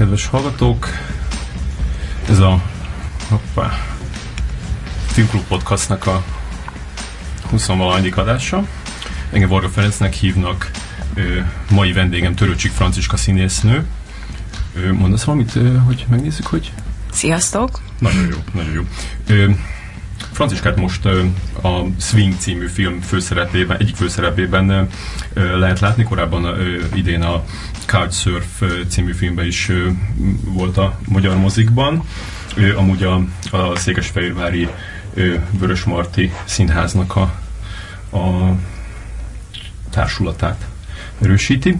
Kedves hallgatók! Ez a hoppá, Filmklub Podcastnak a 20 valahanyadik adása. Engem Varga Ferencnek hívnak, ö, mai vendégem Törőcsik Franciska színésznő. Ö, mondasz valamit, ö, hogy megnézzük, hogy... Sziasztok! Nagyon jó, nagyon jó. Ö, Franciskát most a Swing című film főszerepében, egyik főszerepében lehet látni, korábban idén a Couchsurf című filmben is volt a magyar mozikban. Ö, amúgy a, a Székesfehérvári Vörös Marti Színháznak a, a társulatát erősíti.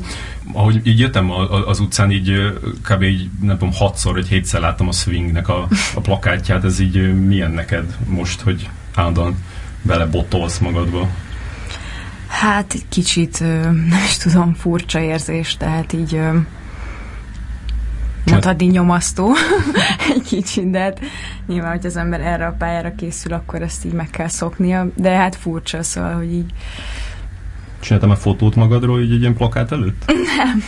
Ahogy így jöttem az utcán, így kb. így, nem tudom, hatszor vagy hétszer láttam a Swingnek a, a plakátját. Ez így milyen neked most, hogy állandóan belebotolsz magadba? Hát egy kicsit, nem is tudom, furcsa érzés, tehát így mondhatni nyomasztó egy kicsit, de hát nyilván, hogy az ember erre a pályára készül, akkor ezt így meg kell szoknia, de hát furcsa, szóval, hogy így Csináltam a fotót magadról így egy ilyen plakát előtt? Nem.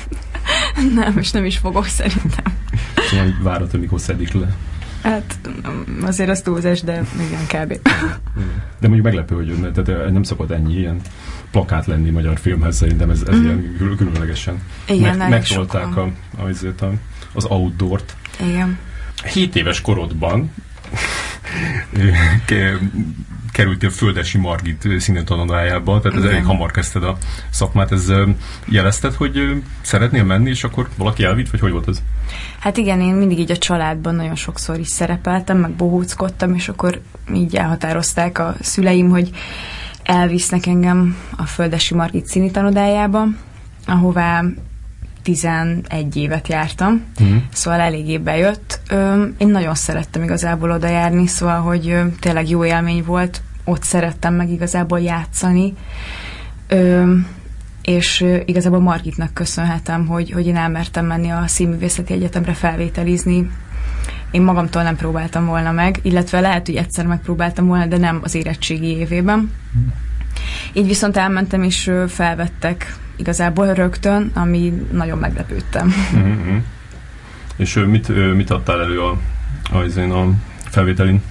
Nem, és nem is fogok szerintem. Szóval várod, hogy mikor szedik le. Hát azért az túlzás, de igen, kb. De mondjuk meglepő, hogy tehát nem szokott ennyi ilyen plakát lenni magyar filmhez, szerintem ez, ez mm. ilyen különlegesen. Igen, Meg, megtolták a, a, az outdoort. Igen. 7 éves korodban kerültél Földesi Margit színetanodájába, tehát ez elég hamar kezdted a szakmát. Ez jelezted, hogy szeretnél menni, és akkor valaki elvitt, vagy hogy volt ez? Hát igen, én mindig így a családban nagyon sokszor is szerepeltem, meg bohóckodtam, és akkor így elhatározták a szüleim, hogy elvisznek engem a Földesi Margit színitanodájába, ahová 11 évet jártam, uh-huh. szóval eléggé bejött. Én nagyon szerettem igazából oda járni, szóval, hogy tényleg jó élmény volt, ott szerettem meg igazából játszani, és igazából Margitnak köszönhetem, hogy, hogy én elmertem menni a Színművészeti Egyetemre felvételizni. Én magamtól nem próbáltam volna meg, illetve lehet, hogy egyszer megpróbáltam volna, de nem az érettségi évében. Uh-huh. Így viszont elmentem, és felvettek igazából rögtön, ami nagyon meglepődtem. Mm-hmm. És mit, mit adtál elő a, a, a felvételin?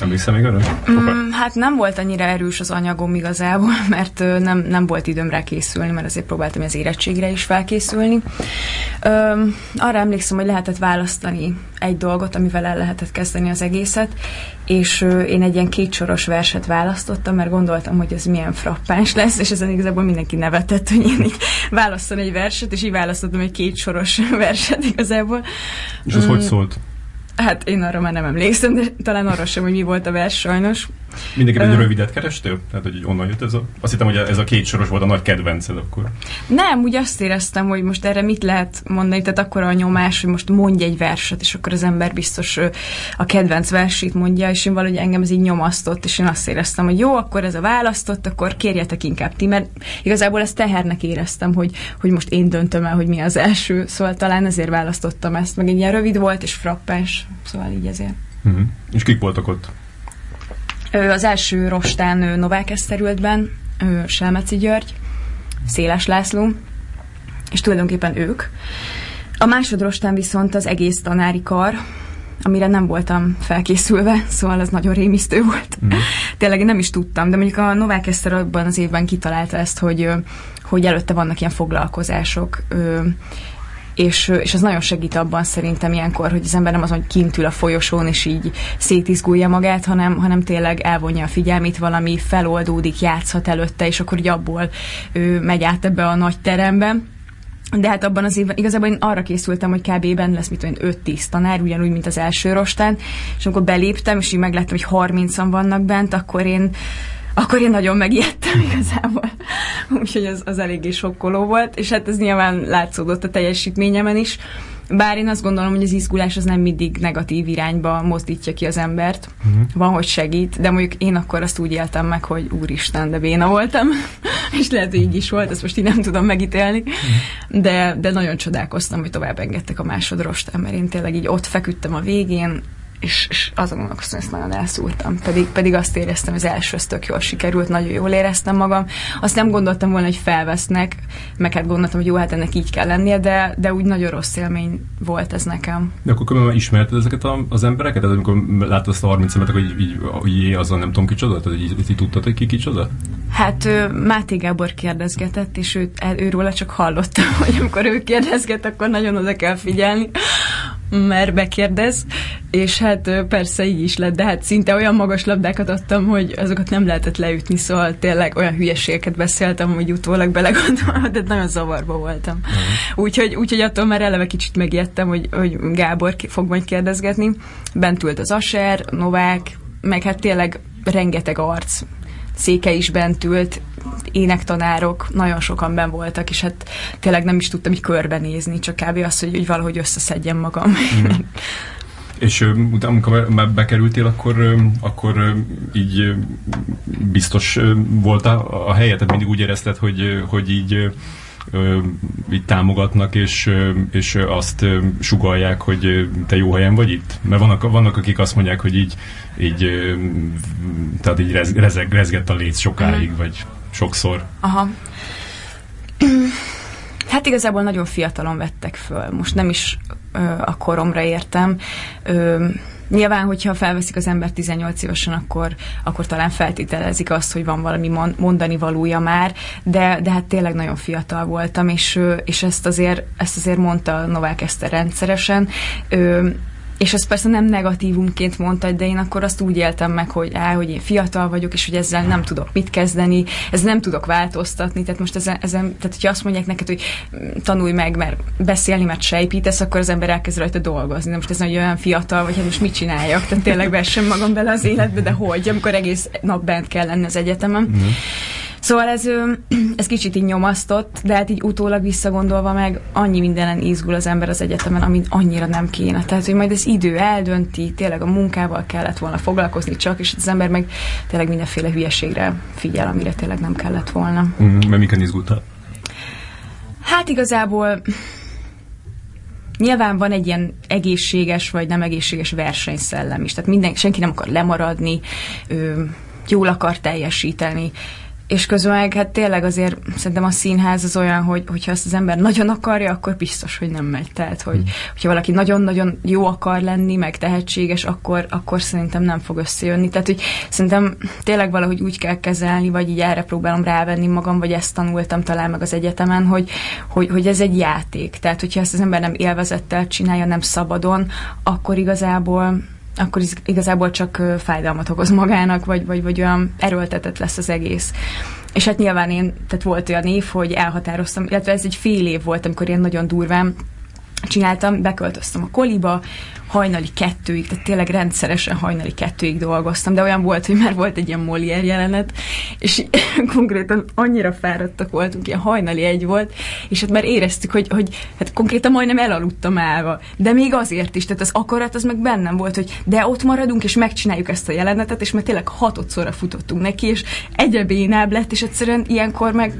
Emlékszem még arra? Mm, hát nem volt annyira erős az anyagom igazából, mert nem, nem volt időm rá készülni, mert azért próbáltam az érettségre is felkészülni. Ö, arra emlékszem, hogy lehetett választani egy dolgot, amivel el lehetett kezdeni az egészet, és ö, én egy ilyen kétsoros verset választottam, mert gondoltam, hogy ez milyen frappáns lesz, és ezen igazából mindenki nevetett, hogy én így választom egy verset, és így választottam egy kétsoros verset igazából. És az mm. hogy szólt? Hát én arra már nem emlékszem, de talán arra sem, hogy mi volt a vers sajnos. Mindenki egy uh, rövidet kerestél? Tehát, hogy onnan jött ez a... Azt hittem, hogy ez a két soros volt a nagy kedvenced akkor. Nem, úgy azt éreztem, hogy most erre mit lehet mondani, tehát akkor a nyomás, hogy most mondj egy verset, és akkor az ember biztos a kedvenc versét mondja, és én valahogy engem ez így nyomasztott, és én azt éreztem, hogy jó, akkor ez a választott, akkor kérjetek inkább ti, mert igazából ezt tehernek éreztem, hogy, hogy most én döntöm el, hogy mi az első, szóval talán ezért választottam ezt, meg egy ilyen rövid volt, és frappáns, szóval így ezért. Uh-huh. És kik voltak ott? Az első rostán Novák Eszterültben, Selmeci György, Széles László, és tulajdonképpen ők. A másodrostán viszont az egész tanári kar, amire nem voltam felkészülve, szóval ez nagyon rémisztő volt. Mm. Tényleg nem is tudtam, de mondjuk a Novák Eszter abban az évben kitalálta ezt, hogy, hogy előtte vannak ilyen foglalkozások, és, és az nagyon segít abban szerintem ilyenkor, hogy az ember nem azon, hogy kint ül a folyosón, és így szétizgulja magát, hanem, hanem tényleg elvonja a figyelmét, valami feloldódik, játszhat előtte, és akkor így abból ő megy át ebbe a nagy terembe. De hát abban az évben igazából én arra készültem, hogy kb-ben lesz mit tudom 5-10 tanár, ugyanúgy, mint az első rostán, és amikor beléptem, és így megláttam, hogy 30-an vannak bent, akkor én akkor én nagyon megijedtem igazából. Úgyhogy az, az eléggé sokkoló volt, és hát ez nyilván látszódott a teljesítményemen is. Bár én azt gondolom, hogy az izgulás az nem mindig negatív irányba mozdítja ki az embert. Uh-huh. Van, hogy segít, de mondjuk én akkor azt úgy éltem meg, hogy úristen, de béna voltam. és lehet, hogy így is volt, ezt most így nem tudom megítélni. Uh-huh. De, de nagyon csodálkoztam, hogy tovább engedtek a másodrostán, mert én tényleg így ott feküdtem a végén, és, és azon gondolkoztam, ezt nagyon elszúrtam. Pedig, pedig azt éreztem, az első az tök jól sikerült, nagyon jól éreztem magam. Azt nem gondoltam volna, hogy felvesznek, meg hát gondoltam, hogy jó, hát ennek így kell lennie, de, de úgy nagyon rossz élmény volt ez nekem. De akkor különben ismerted ezeket a, az embereket? Tehát amikor láttad azt a 30 szemet, hogy így, így, így azon nem tudom kicsoda? Tehát így, így, így tudtad, hogy ki kicsoda? Hát Máté Gábor kérdezgetett, és ő, őről csak hallottam, hogy amikor ő kérdezget, akkor nagyon oda kell figyelni mert bekérdez, és hát persze így is lett, de hát szinte olyan magas labdákat adtam, hogy azokat nem lehetett leütni, szóval tényleg olyan hülyeségeket beszéltem, hogy utólag belegondolva, de nagyon zavarba voltam. Uh-huh. Úgyhogy, úgyhogy attól már eleve kicsit megijedtem, hogy, hogy Gábor fog majd kérdezgetni. Bent ült az Aser, Novák, meg hát tényleg rengeteg arc széke is bent ült, énektanárok, nagyon sokan ben voltak, és hát tényleg nem is tudtam így körbenézni, csak kb. az, hogy, hogy valahogy összeszedjem magam. Mm. És utána, amikor már bekerültél, akkor, akkor így biztos volt a, a helyet, tehát mindig úgy érezted, hogy, hogy így így támogatnak, és, és azt sugalják, hogy te jó helyen vagy itt? Mert vannak, vannak akik azt mondják, hogy így, így tehát így rez, rezeg, rezgett a léc sokáig, mm. vagy sokszor. Aha. Hát igazából nagyon fiatalon vettek föl. Most nem is ö, a koromra értem. Ö, Nyilván, hogyha felveszik az ember 18 évesen, akkor, akkor talán feltételezik azt, hogy van valami mondani valója már, de, de hát tényleg nagyon fiatal voltam, és, és ezt, azért, ezt azért mondta Novák Eszter rendszeresen és ezt persze nem negatívumként mondta, de én akkor azt úgy éltem meg, hogy á, hogy én fiatal vagyok, és hogy ezzel nem tudok mit kezdeni, ez nem tudok változtatni, tehát most ezen, ezen tehát hogyha azt mondják neked, hogy tanulj meg, mert beszélni, mert sejpítesz, akkor az ember elkezd rajta dolgozni. De most ez olyan fiatal, vagy hát most mit csináljak? Tehát tényleg vessem magam bele az életbe, de hogy, amikor egész nap bent kell lenni az egyetemen. Mm. Szóval ez, ez kicsit így nyomasztott, de hát így utólag visszagondolva meg annyi mindenen izgul az ember az egyetemen, amit annyira nem kéne. Tehát, hogy majd ez idő eldönti, tényleg a munkával kellett volna foglalkozni csak, és az ember meg tényleg mindenféle hülyeségre figyel, amire tényleg nem kellett volna. Mm, mert miken izgultál? Hát igazából nyilván van egy ilyen egészséges vagy nem egészséges versenyszellem is. Tehát minden, senki nem akar lemaradni, ö, jól akar teljesíteni és közben meg hát tényleg azért szerintem a színház az olyan, hogy hogyha azt az ember nagyon akarja, akkor biztos, hogy nem megy. Tehát, hogy, hmm. hogyha valaki nagyon-nagyon jó akar lenni, meg tehetséges, akkor, akkor szerintem nem fog összejönni. Tehát, hogy szerintem tényleg valahogy úgy kell kezelni, vagy így erre próbálom rávenni magam, vagy ezt tanultam talán meg az egyetemen, hogy, hogy, hogy ez egy játék. Tehát, hogyha ezt az ember nem élvezettel csinálja, nem szabadon, akkor igazából akkor igazából csak fájdalmat okoz magának, vagy, vagy, vagy olyan erőltetett lesz az egész. És hát nyilván én, tehát volt olyan év, hogy elhatároztam, illetve ez egy fél év volt, amikor én nagyon durván csináltam, beköltöztem a koliba, hajnali kettőig, tehát tényleg rendszeresen hajnali kettőig dolgoztam, de olyan volt, hogy már volt egy ilyen Molière jelenet, és konkrétan annyira fáradtak voltunk, ilyen hajnali egy volt, és hát már éreztük, hogy, hogy hát konkrétan majdnem elaludtam állva, de még azért is, tehát az akarat az meg bennem volt, hogy de ott maradunk, és megcsináljuk ezt a jelenetet, és már tényleg hatodszorra futottunk neki, és egyre bénább lett, és egyszerűen ilyenkor meg,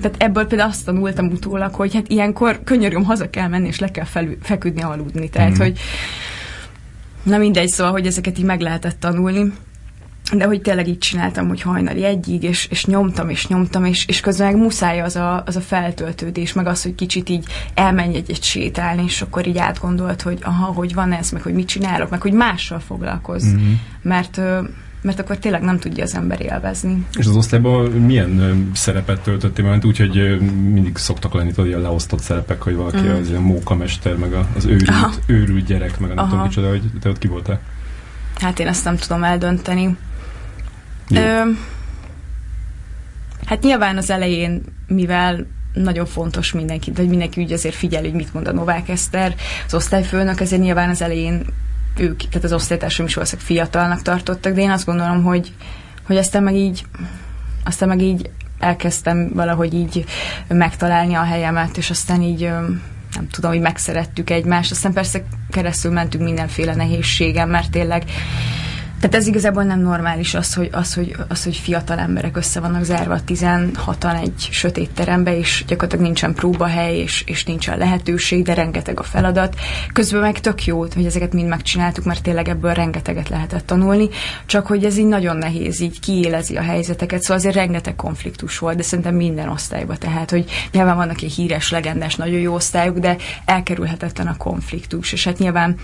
tehát ebből például azt tanultam utólag, hogy hát ilyenkor könyörgöm, haza kell menni, és le kell felül, feküdni, aludni, tehát mm. hogy Na mindegy, szóval, hogy ezeket így meg lehetett tanulni de hogy tényleg így csináltam, hogy hajnali egyig, és, és nyomtam, és nyomtam, és, és közben meg muszáj az a, az a feltöltődés, meg az, hogy kicsit így elmenj egyet sétálni, és akkor így átgondolt, hogy aha, hogy van ez, meg hogy mit csinálok, meg hogy mással foglalkozz. Mm-hmm. Mert mert akkor tényleg nem tudja az ember élvezni. És az osztályban milyen szerepet töltöttél? Mert úgy, hogy mindig szoktak lenni tudod, ilyen leosztott szerepek, hogy valaki mm. az ilyen mókamester, meg az őrült, őrült gyerek, meg a nem Aha. tudom micsoda, hogy te ott ki voltál? Hát én ezt nem tudom eldönteni. Ö, hát nyilván az elején, mivel nagyon fontos mindenki, vagy mindenki úgy azért figyel, hogy mit mond a Novák Eszter, az osztályfőnök, ezért nyilván az elején ők, tehát az osztálytársaim is valószínűleg fiatalnak tartottak, de én azt gondolom, hogy, hogy aztán meg így aztán meg így elkezdtem valahogy így megtalálni a helyemet, és aztán így nem tudom, hogy megszerettük egymást. Aztán persze keresztül mentünk mindenféle nehézségen, mert tényleg Tehát ez igazából nem normális az, hogy, az, hogy, az, hogy fiatal emberek össze vannak zárva 16-an egy sötét terembe, és gyakorlatilag nincsen próbahely, és, és nincsen lehetőség, de rengeteg a feladat. Közben meg tök jó, hogy ezeket mind megcsináltuk, mert tényleg ebből rengeteget lehetett tanulni, csak hogy ez így nagyon nehéz, így kiélezi a helyzeteket, szóval azért rengeteg konfliktus volt, de szerintem minden osztályban, tehát, hogy nyilván vannak egy híres, legendás, nagyon jó osztályok, de elkerülhetetlen a konfliktus, és hát nyilván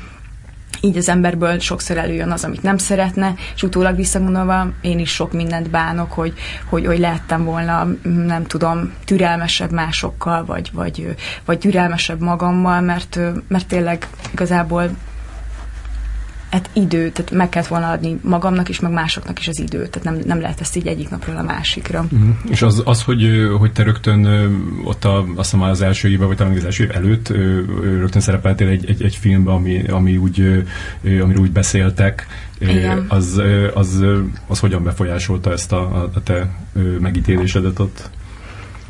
így az emberből sokszor előjön az, amit nem szeretne, és utólag visszagondolva én is sok mindent bánok, hogy, hogy, hogy lehettem volna, nem tudom, türelmesebb másokkal, vagy, vagy, vagy türelmesebb magammal, mert, mert tényleg igazából hát idő, tehát meg kellett volna adni magamnak is, meg másoknak is az időt, tehát nem, nem lehet ezt így egyik napról a másikra. Mm. És az, az hogy, hogy te rögtön ott a, azt hiszem az első évben, vagy talán az első év előtt rögtön szerepeltél egy, egy, egy filmben, ami, ami úgy, amiről úgy beszéltek, Igen. Az, az, az hogyan befolyásolta ezt a, a te megítélésedet ott?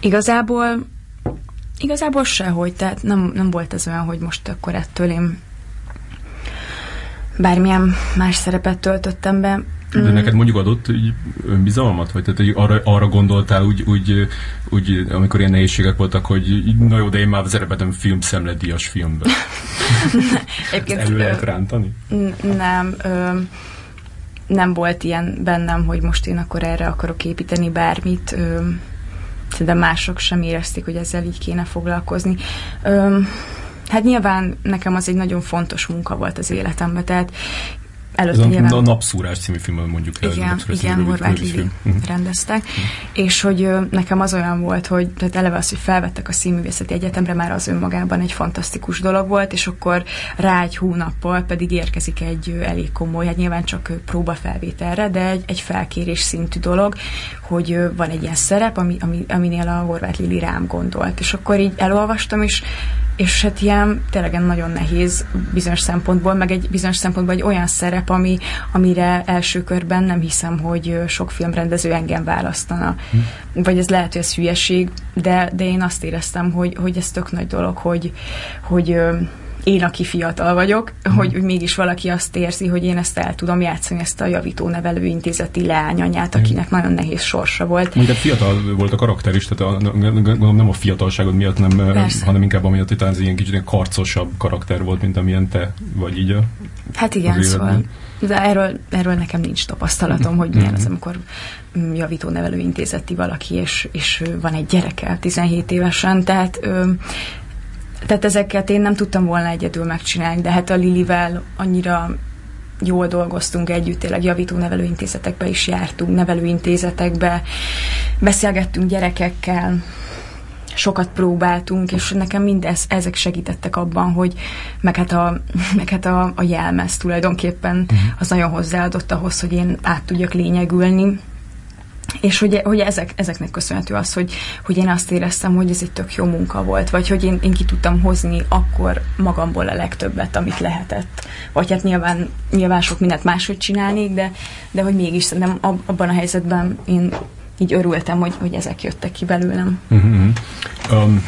Igazából Igazából sehogy, tehát nem, nem volt ez olyan, hogy most akkor ettől én bármilyen más szerepet töltöttem be. De mm. neked mondjuk adott így önbizalmat? Vagy tehát hogy arra, arra gondoltál úgy, úgy, úgy, amikor ilyen nehézségek voltak, hogy na jó, de én már szerepetem film szemledíjas filmben. Egyébként, elő lehet rántani? Nem. Ö, nem volt ilyen bennem, hogy most én akkor erre akarok építeni bármit. Ö, de mások sem érezték, hogy ezzel így kéne foglalkozni. Ö, Hát nyilván nekem az egy nagyon fontos munka volt az életemben, tehát Előtt Ez nyilván... a Napszúrás című filmben mondjuk el. Igen, igen Horváth Lili uh-huh. rendezte. Uh-huh. És hogy nekem az olyan volt, hogy tehát eleve az, hogy felvettek a színművészeti egyetemre, már az önmagában egy fantasztikus dolog volt, és akkor rá egy hónappal pedig érkezik egy elég komoly, hát nyilván csak próbafelvételre, de egy, egy felkérés szintű dolog, hogy van egy ilyen szerep, ami, ami, aminél a Horváth Lili rám gondolt. És akkor így elolvastam, és és hát ilyen tényleg nagyon nehéz bizonyos szempontból, meg egy bizonyos szempontból egy olyan szerep, ami, amire első körben nem hiszem, hogy sok filmrendező engem választana. Hm. Vagy ez lehet, hogy ez hülyeség, de, de én azt éreztem, hogy, hogy ez tök nagy dolog, hogy, hogy én, aki fiatal vagyok, mm. hogy, hogy mégis valaki azt érzi, hogy én ezt el tudom játszani, ezt a javító nevelő intézeti leányanyát, akinek mm. nagyon nehéz sorsa volt. Ugye fiatal volt a karakter is, tehát a, gondolom nem a fiatalságod miatt, nem, Persze. hanem inkább amiatt, hogy ez ilyen kicsit karcosabb karakter volt, mint amilyen te vagy így a Hát igen, szóval de erről, erről nekem nincs tapasztalatom, hogy milyen az, amikor mm, javító nevelő intézeti valaki, és, és van egy gyereke 17 évesen, tehát tehát ezeket én nem tudtam volna egyedül megcsinálni, de hát a Lilivel annyira jól dolgoztunk együtt, tényleg javító nevelőintézetekbe is jártunk, nevelőintézetekbe, beszélgettünk gyerekekkel, sokat próbáltunk, és nekem mindez, ezek segítettek abban, hogy meg hát a, meg hát a, a jelmez tulajdonképpen uh-huh. az nagyon hozzáadott ahhoz, hogy én át tudjak lényegülni, és hogy, hogy ezek, ezeknek köszönhető az, hogy, hogy én azt éreztem, hogy ez egy tök jó munka volt, vagy hogy én, én ki tudtam hozni akkor magamból a legtöbbet, amit lehetett. Vagy hát nyilván, nyilván sok mindent máshogy csinálnék, de, de hogy mégis szerintem abban a helyzetben én így örültem, hogy, hogy ezek jöttek ki belőlem. Uh-huh. Um,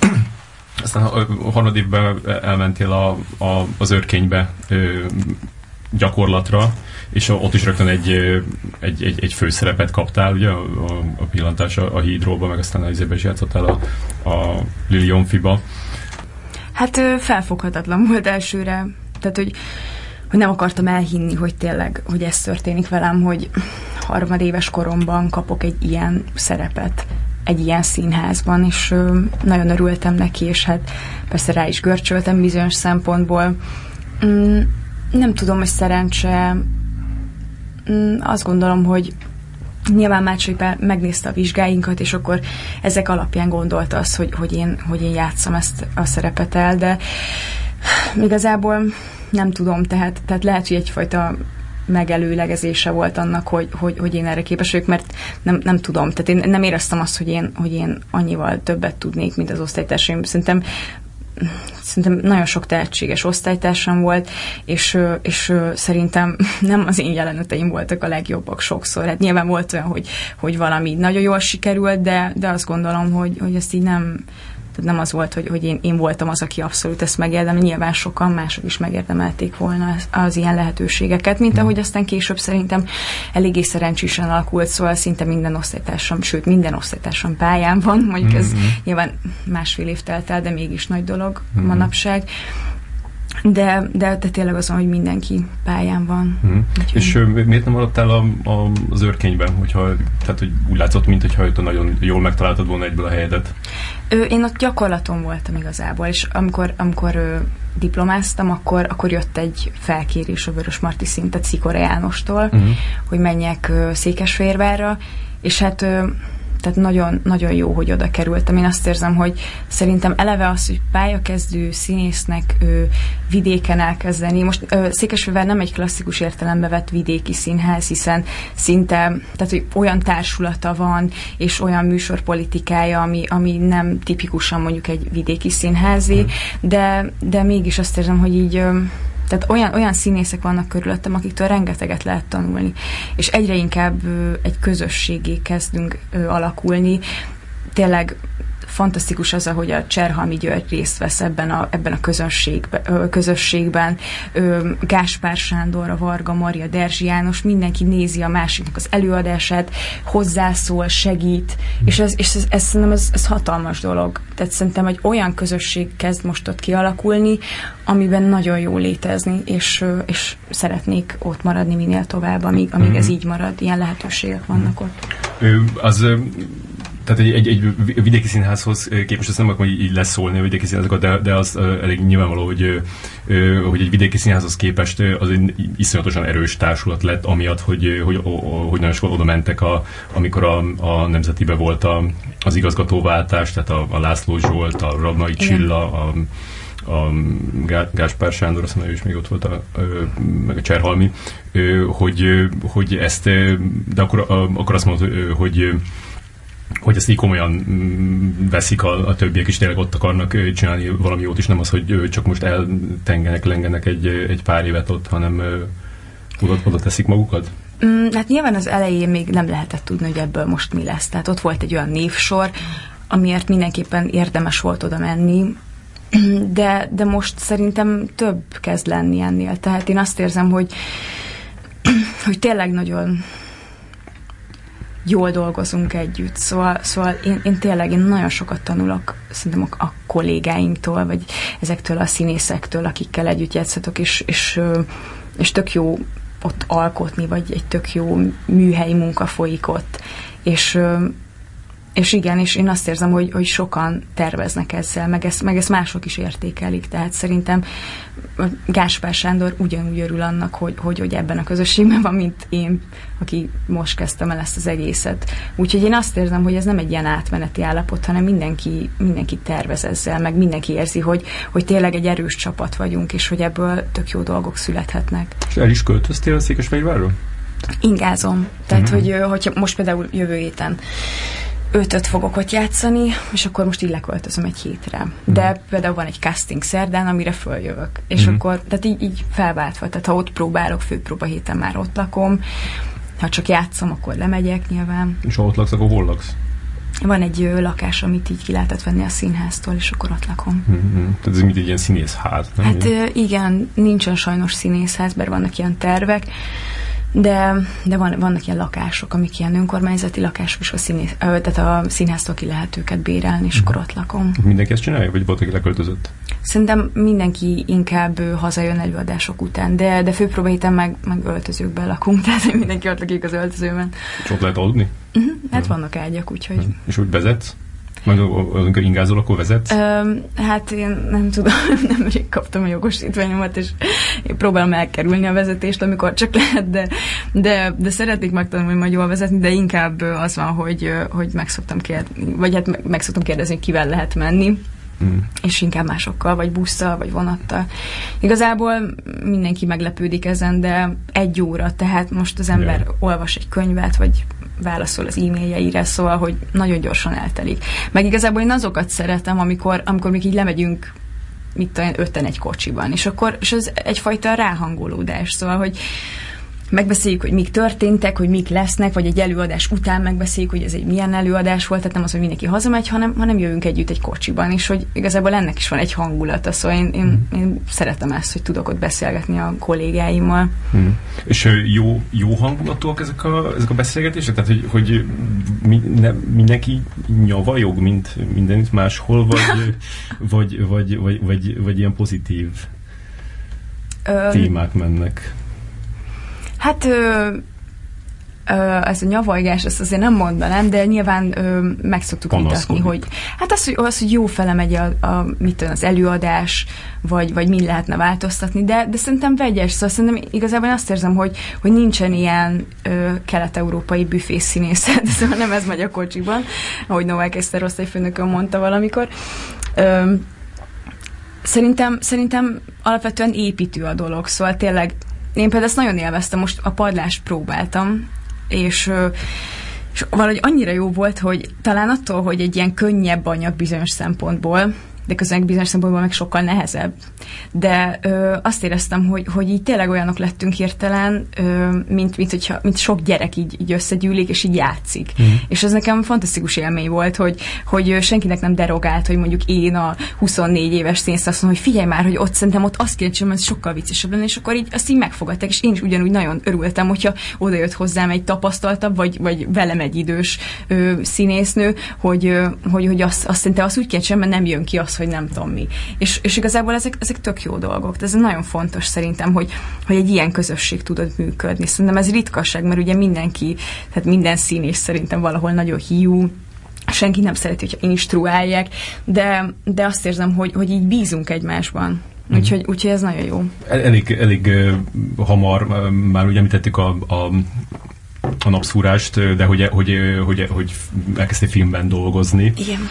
aztán a harmadikben elmentél a, a, az őrkénybe gyakorlatra, és ott is rögtön egy, egy, egy, egy főszerepet kaptál, ugye, a, a, a pillantás a, a hídróba, meg aztán az izébe is játszottál a, a Lili Jonfiba. Hát felfoghatatlan volt elsőre. Tehát, hogy, hogy nem akartam elhinni, hogy tényleg, hogy ez történik velem, hogy harmadéves koromban kapok egy ilyen szerepet egy ilyen színházban, és ö, nagyon örültem neki, és hát persze rá is görcsöltem bizonyos szempontból. Mm, nem tudom, hogy szerencse, mm, azt gondolom, hogy nyilván Mácsai megnézte a vizsgáinkat, és akkor ezek alapján gondolta azt, hogy, hogy, én, hogy én játszom ezt a szerepet el, de igazából nem tudom, tehát, tehát lehet, hogy egyfajta megelőlegezése volt annak, hogy, hogy, hogy én erre képes vagyok, mert nem, nem tudom, tehát én nem éreztem azt, hogy én, hogy én annyival többet tudnék, mint az osztálytársaim. Szerintem szerintem nagyon sok tehetséges osztálytársam volt, és, és szerintem nem az én jeleneteim voltak a legjobbak sokszor. Hát nyilván volt olyan, hogy, hogy valami nagyon jól sikerült, de, de azt gondolom, hogy, hogy ezt így nem, Tehát nem az volt, hogy, hogy én, én voltam az, aki abszolút ezt megérdemel. Nyilván sokan mások is megérdemelték volna az, az ilyen lehetőségeket, mint ahogy aztán később szerintem eléggé szerencsésen alakult, szóval szinte minden osztálytársam, sőt minden osztálytársam pályán van, mondjuk ez mm-hmm. nyilván másfél év telt el, de mégis nagy dolog mm-hmm. manapság. De, de, de tényleg azon, hogy mindenki pályán van. Mm. És miért nem maradtál a, a, az őrkényben, hogyha, tehát hogy úgy látszott, mint hogyha nagyon jól megtaláltad volna egyből a helyedet? Ö, én ott gyakorlaton voltam igazából, és amikor, amikor ö, diplomáztam, akkor, akkor jött egy felkérés a Vörös Marti szintet Szikora Jánostól, mm. hogy menjek ö, Székesfehérvárra, és hát ö, tehát nagyon, nagyon jó, hogy oda kerültem. Én azt érzem, hogy szerintem eleve az, hogy pályakezdő színésznek ő, vidéken elkezdeni. Most Székesfővel nem egy klasszikus értelembe vett vidéki színház, hiszen szinte, tehát hogy olyan társulata van, és olyan műsorpolitikája, ami, ami nem tipikusan mondjuk egy vidéki színházi, mm. de, de mégis azt érzem, hogy így tehát olyan, olyan színészek vannak körülöttem, akiktől rengeteget lehet tanulni. És egyre inkább egy közösségé kezdünk alakulni. Tényleg fantasztikus az, ahogy a Cserhalmi György részt vesz ebben a, ebben a közönségben, közösségben. Gáspár Sándor, a Varga Maria, Derzsi János, mindenki nézi a másiknak az előadását, hozzászól, segít, és, ez, és ez, ez szerintem ez, ez hatalmas dolog. Tehát szerintem egy olyan közösség kezd most ott kialakulni, amiben nagyon jó létezni, és, és szeretnék ott maradni minél tovább, amíg, amíg mm. ez így marad, ilyen lehetőségek vannak ott. Az tehát egy, egy, egy vidéki színházhoz képest azt nem akarom így leszólni a vidéki színházokat, de, de az elég nyilvánvaló, hogy, hogy egy vidéki színházhoz képest az egy iszonyatosan erős társulat lett, amiatt, hogy, hogy, hogy nagyon sokan oda mentek, a, amikor a, a Nemzetibe volt a, az igazgatóváltás, tehát a, a László Zsolt, a Rabnai Csilla, a, a Gáspár Sándor, azt mondja, ő is még ott volt, a, meg a Cserhalmi, hogy, hogy ezt, de akkor, akkor azt mondod, hogy hogy ezt így komolyan mm, veszik a, a többiek, is tényleg ott akarnak csinálni valami jót is, nem az, hogy csak most eltengenek, lengenek egy, egy pár évet ott, hanem oda, oda teszik magukat? Mm, hát nyilván az elején még nem lehetett tudni, hogy ebből most mi lesz. Tehát ott volt egy olyan névsor, amiért mindenképpen érdemes volt oda menni, de, de most szerintem több kezd lenni ennél. Tehát én azt érzem, hogy, hogy tényleg nagyon jól dolgozunk együtt. Szóval, szóval én, én tényleg én nagyon sokat tanulok szerintem a, a kollégáimtól, vagy ezektől a színészektől, akikkel együtt játszatok, és, és, és tök jó ott alkotni, vagy egy tök jó műhelyi munka folyik ott. És, és igen, és én azt érzem, hogy, hogy sokan terveznek ezzel, meg ezt, meg ezt mások is értékelik, tehát szerintem Gáspár Sándor ugyanúgy örül annak, hogy, hogy, hogy ebben a közösségben van, mint én, aki most kezdtem el ezt az egészet. Úgyhogy én azt érzem, hogy ez nem egy ilyen átmeneti állapot, hanem mindenki, mindenki tervez ezzel, meg mindenki érzi, hogy, hogy tényleg egy erős csapat vagyunk, és hogy ebből tök jó dolgok születhetnek. És el is költöztél a Székesfehérvárról? Ingázom. Tehát, mm-hmm. hogy hogyha most például jövő héten ötöt fogok ott játszani, és akkor most így leköltözöm egy hétre. De mm. például van egy casting szerdán, amire följövök. És mm. akkor, tehát így, így felváltva, tehát ha ott próbálok, főpróba héten már ott lakom, ha csak játszom, akkor lemegyek nyilván. És ha ott laksz, akkor hol laksz? Van egy ö, lakás, amit így ki lehetett venni a színháztól, és akkor ott lakom. Mm-hmm. Tehát ez mint egy ilyen színészház, nem? Hát ö, igen, nincsen sajnos színészház, mert vannak ilyen tervek, de, de van, vannak ilyen lakások, amik ilyen önkormányzati lakások, és a, színész, tehát a színháztól ki lehet őket bérelni, és akkor ott lakom. Mindenki ezt csinálja, vagy volt, aki leköltözött? Szerintem mindenki inkább hazajön előadások után, de, de főpróba héten meg, meg öltözőkben lakunk, tehát mindenki ott lakik az öltözőben. És ott lehet aludni? Uh-huh, hát ja. vannak ágyak, úgyhogy... És úgy vezetsz? Meg amikor ingázol, akkor vezetsz? Um, hát én nem tudom, nem kaptam a jogosítványomat, és én próbálom elkerülni a vezetést, amikor csak lehet, de, de, de szeretnék megtanulni majd jól vezetni, de inkább az van, hogy, hogy meg szoktam kérdezni, vagy hát meg szoktam kérdezni, hogy kivel lehet menni. Mm. és inkább másokkal, vagy busszal, vagy vonattal. Igazából mindenki meglepődik ezen, de egy óra, tehát most az ember yeah. olvas egy könyvet, vagy válaszol az e-mailjeire, szóval, hogy nagyon gyorsan eltelik. Meg igazából én azokat szeretem, amikor, amikor még így lemegyünk mit tudom, öten egy kocsiban, és akkor és ez egyfajta ráhangolódás, szóval, hogy megbeszéljük, hogy mik történtek, hogy mik lesznek, vagy egy előadás után megbeszéljük, hogy ez egy milyen előadás volt, tehát nem az, hogy mindenki hazamegy, hanem, hanem jövünk együtt egy kocsiban, és hogy igazából ennek is van egy hangulata, szóval én, én, hmm. én szeretem ezt, hogy tudok ott beszélgetni a kollégáimmal. Hmm. És jó, jó hangulatúak ezek a, ezek a beszélgetések? Tehát, hogy, hogy mi, ne, mindenki nyavajog, mint mindenit máshol, vagy, vagy, vagy, vagy, vagy, vagy ilyen pozitív témák mennek? Hát ö, ö, ez a nyavajgás, ezt azért nem mondanám, de nyilván ö, meg szoktuk vitatni, hogy hát az, hogy, az, hogy jó fele megy a, a mit tudom, az előadás, vagy, vagy mi lehetne változtatni, de, de szerintem vegyes, szóval szerintem igazából azt érzem, hogy, hogy nincsen ilyen ö, kelet-európai büfészínészet, szóval nem ez megy a kocsiban, ahogy Novák Eszter osztályfőnökön mondta valamikor. Ö, Szerintem, szerintem alapvetően építő a dolog, szóval tényleg én például ezt nagyon élveztem, most a padlást próbáltam, és, és valahogy annyira jó volt, hogy talán attól, hogy egy ilyen könnyebb anyag bizonyos szempontból, de közben bizonyos szempontból meg sokkal nehezebb. De ö, azt éreztem, hogy, hogy így tényleg olyanok lettünk hirtelen, ö, mint, mint, hogyha, mint sok gyerek így, így összegyűlik, és így játszik. Mm. És ez nekem fantasztikus élmény volt, hogy, hogy senkinek nem derogált, hogy mondjuk én a 24 éves színész azt mondom, hogy figyelj már, hogy ott szerintem ott azt kéne ez sokkal viccesebb lenne, és akkor így azt így megfogadták, és én is ugyanúgy nagyon örültem, hogyha oda jött hozzám egy tapasztaltabb, vagy, vagy velem egy idős ö, színésznő, hogy, ö, hogy, hogy azt, azt szerintem azt úgy kéne mert nem jön ki az, hogy nem tudom mi. És, és igazából ezek, ezek tök jó dolgok. De ez nagyon fontos szerintem, hogy, hogy egy ilyen közösség tudod működni. Szerintem ez ritkaság, mert ugye mindenki, tehát minden színés szerintem valahol nagyon hiú, senki nem szereti, hogyha instruálják, de, de azt érzem, hogy, hogy így bízunk egymásban. Mhm. Úgyhogy, úgyhogy ez nagyon jó. Elég, elég uh, hamar, uh, már ugye említettük a, a a napszúrást, de hogy, hogy, hogy, hogy elkezdtél filmben dolgozni. Igen.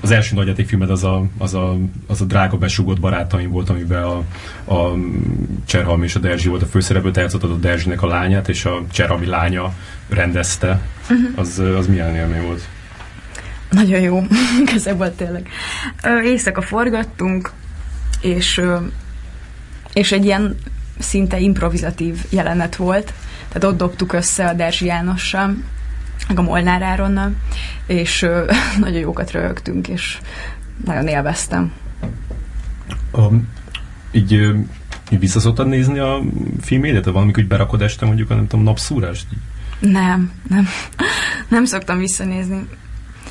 Az első nagyjátékfilmed az a, az, a, az a drága besugott barátaim volt, amiben a, a Cserhalm és a Derzsi volt a főszereplő, te játszottad a Derzsinek a lányát, és a Cserhalmi lánya rendezte. Uh-huh. Az, az milyen élmény volt? Nagyon jó, igazából tényleg. Éjszaka forgattunk, és, és egy ilyen szinte improvizatív jelenet volt, tehát ott dobtuk össze a Derzsi Jánossal, meg a Molnár Áronnal, és ö, nagyon jókat röhögtünk, és nagyon élveztem. Um, így, így visszaszoktad nézni a filmédet? Valamikor úgy berakod este mondjuk a nem tudom, napszúrást? Nem, nem. Nem szoktam visszanézni.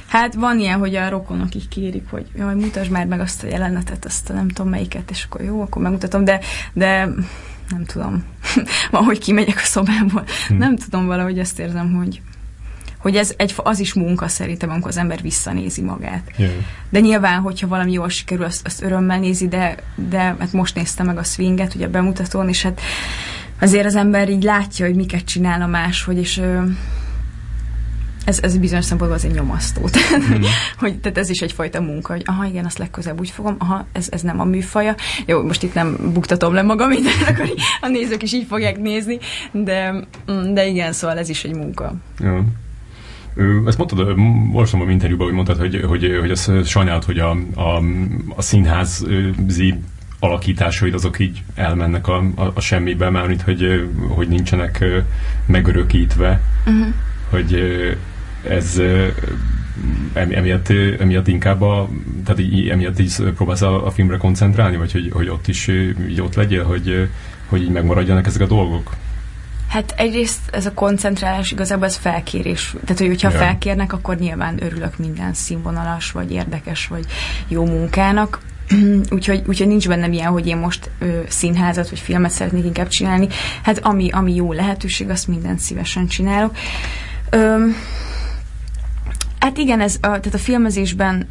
Hát van ilyen, hogy a rokonok így kérik, hogy jaj, mutasd már meg azt a jelenetet, azt a nem tudom melyiket, és akkor jó, akkor megmutatom, de, de nem tudom, van, hogy kimegyek a szobából. Hmm. Nem tudom, valahogy ezt érzem, hogy hogy ez egy, az is munka szerintem, amikor az ember visszanézi magát. Yeah. De nyilván, hogyha valami jól sikerül, azt, azt örömmel nézi, de, de hát most néztem meg a swinget, ugye a bemutatón, és hát azért az ember így látja, hogy miket csinál a hogy és ez, ez bizonyos szempontból az egy nyomasztó. Mm. hogy, tehát ez is egyfajta munka, hogy aha, igen, azt legközelebb úgy fogom, aha, ez, ez nem a műfaja. Jó, most itt nem buktatom le magam minden, akkor a nézők is így fogják nézni, de, de igen, szóval ez is egy munka. Ja. Ezt mondtad, olvastam a interjúban, hogy mondtad, hogy, hogy, hogy azt sajnálod, hogy a, a, a színházi alakításaid azok így elmennek a, a, a semmibe, mármint hogy, hogy nincsenek megörökítve. Uh-huh. Hogy ez emiatt, emiatt inkább a, tehát így, emiatt így próbálsz a, a filmre koncentrálni, vagy hogy, hogy ott is így ott legyél, hogy, hogy így megmaradjanak ezek a dolgok? Hát egyrészt ez a koncentrálás igazából ez felkérés. Tehát, hogy, hogyha ja. felkérnek, akkor nyilván örülök minden színvonalas, vagy érdekes, vagy jó munkának. úgyhogy, úgyhogy nincs bennem ilyen, hogy én most ö, színházat vagy filmet szeretnék inkább csinálni. Hát ami, ami jó lehetőség, azt mindent szívesen csinálok. Ö, Hát igen, ez a, tehát a filmezésben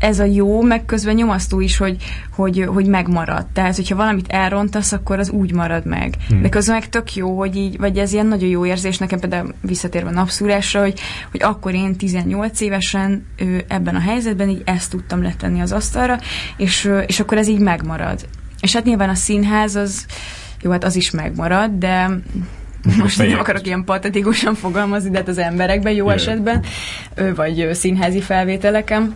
ez a jó, meg közben nyomasztó is, hogy, hogy, hogy megmarad. Tehát, hogyha valamit elrontasz, akkor az úgy marad meg. Hmm. De közben meg tök jó, hogy így, vagy ez ilyen nagyon jó érzés nekem például visszatérve a napszúrásra, hogy, hogy akkor én 18 évesen ő, ebben a helyzetben így ezt tudtam letenni az asztalra, és, és akkor ez így megmarad. És hát nyilván a színház az, jó, hát az is megmarad, de most nem akarok ilyen patetikusan fogalmazni, de hát az emberekben jó esetben, vagy színházi felvételeken.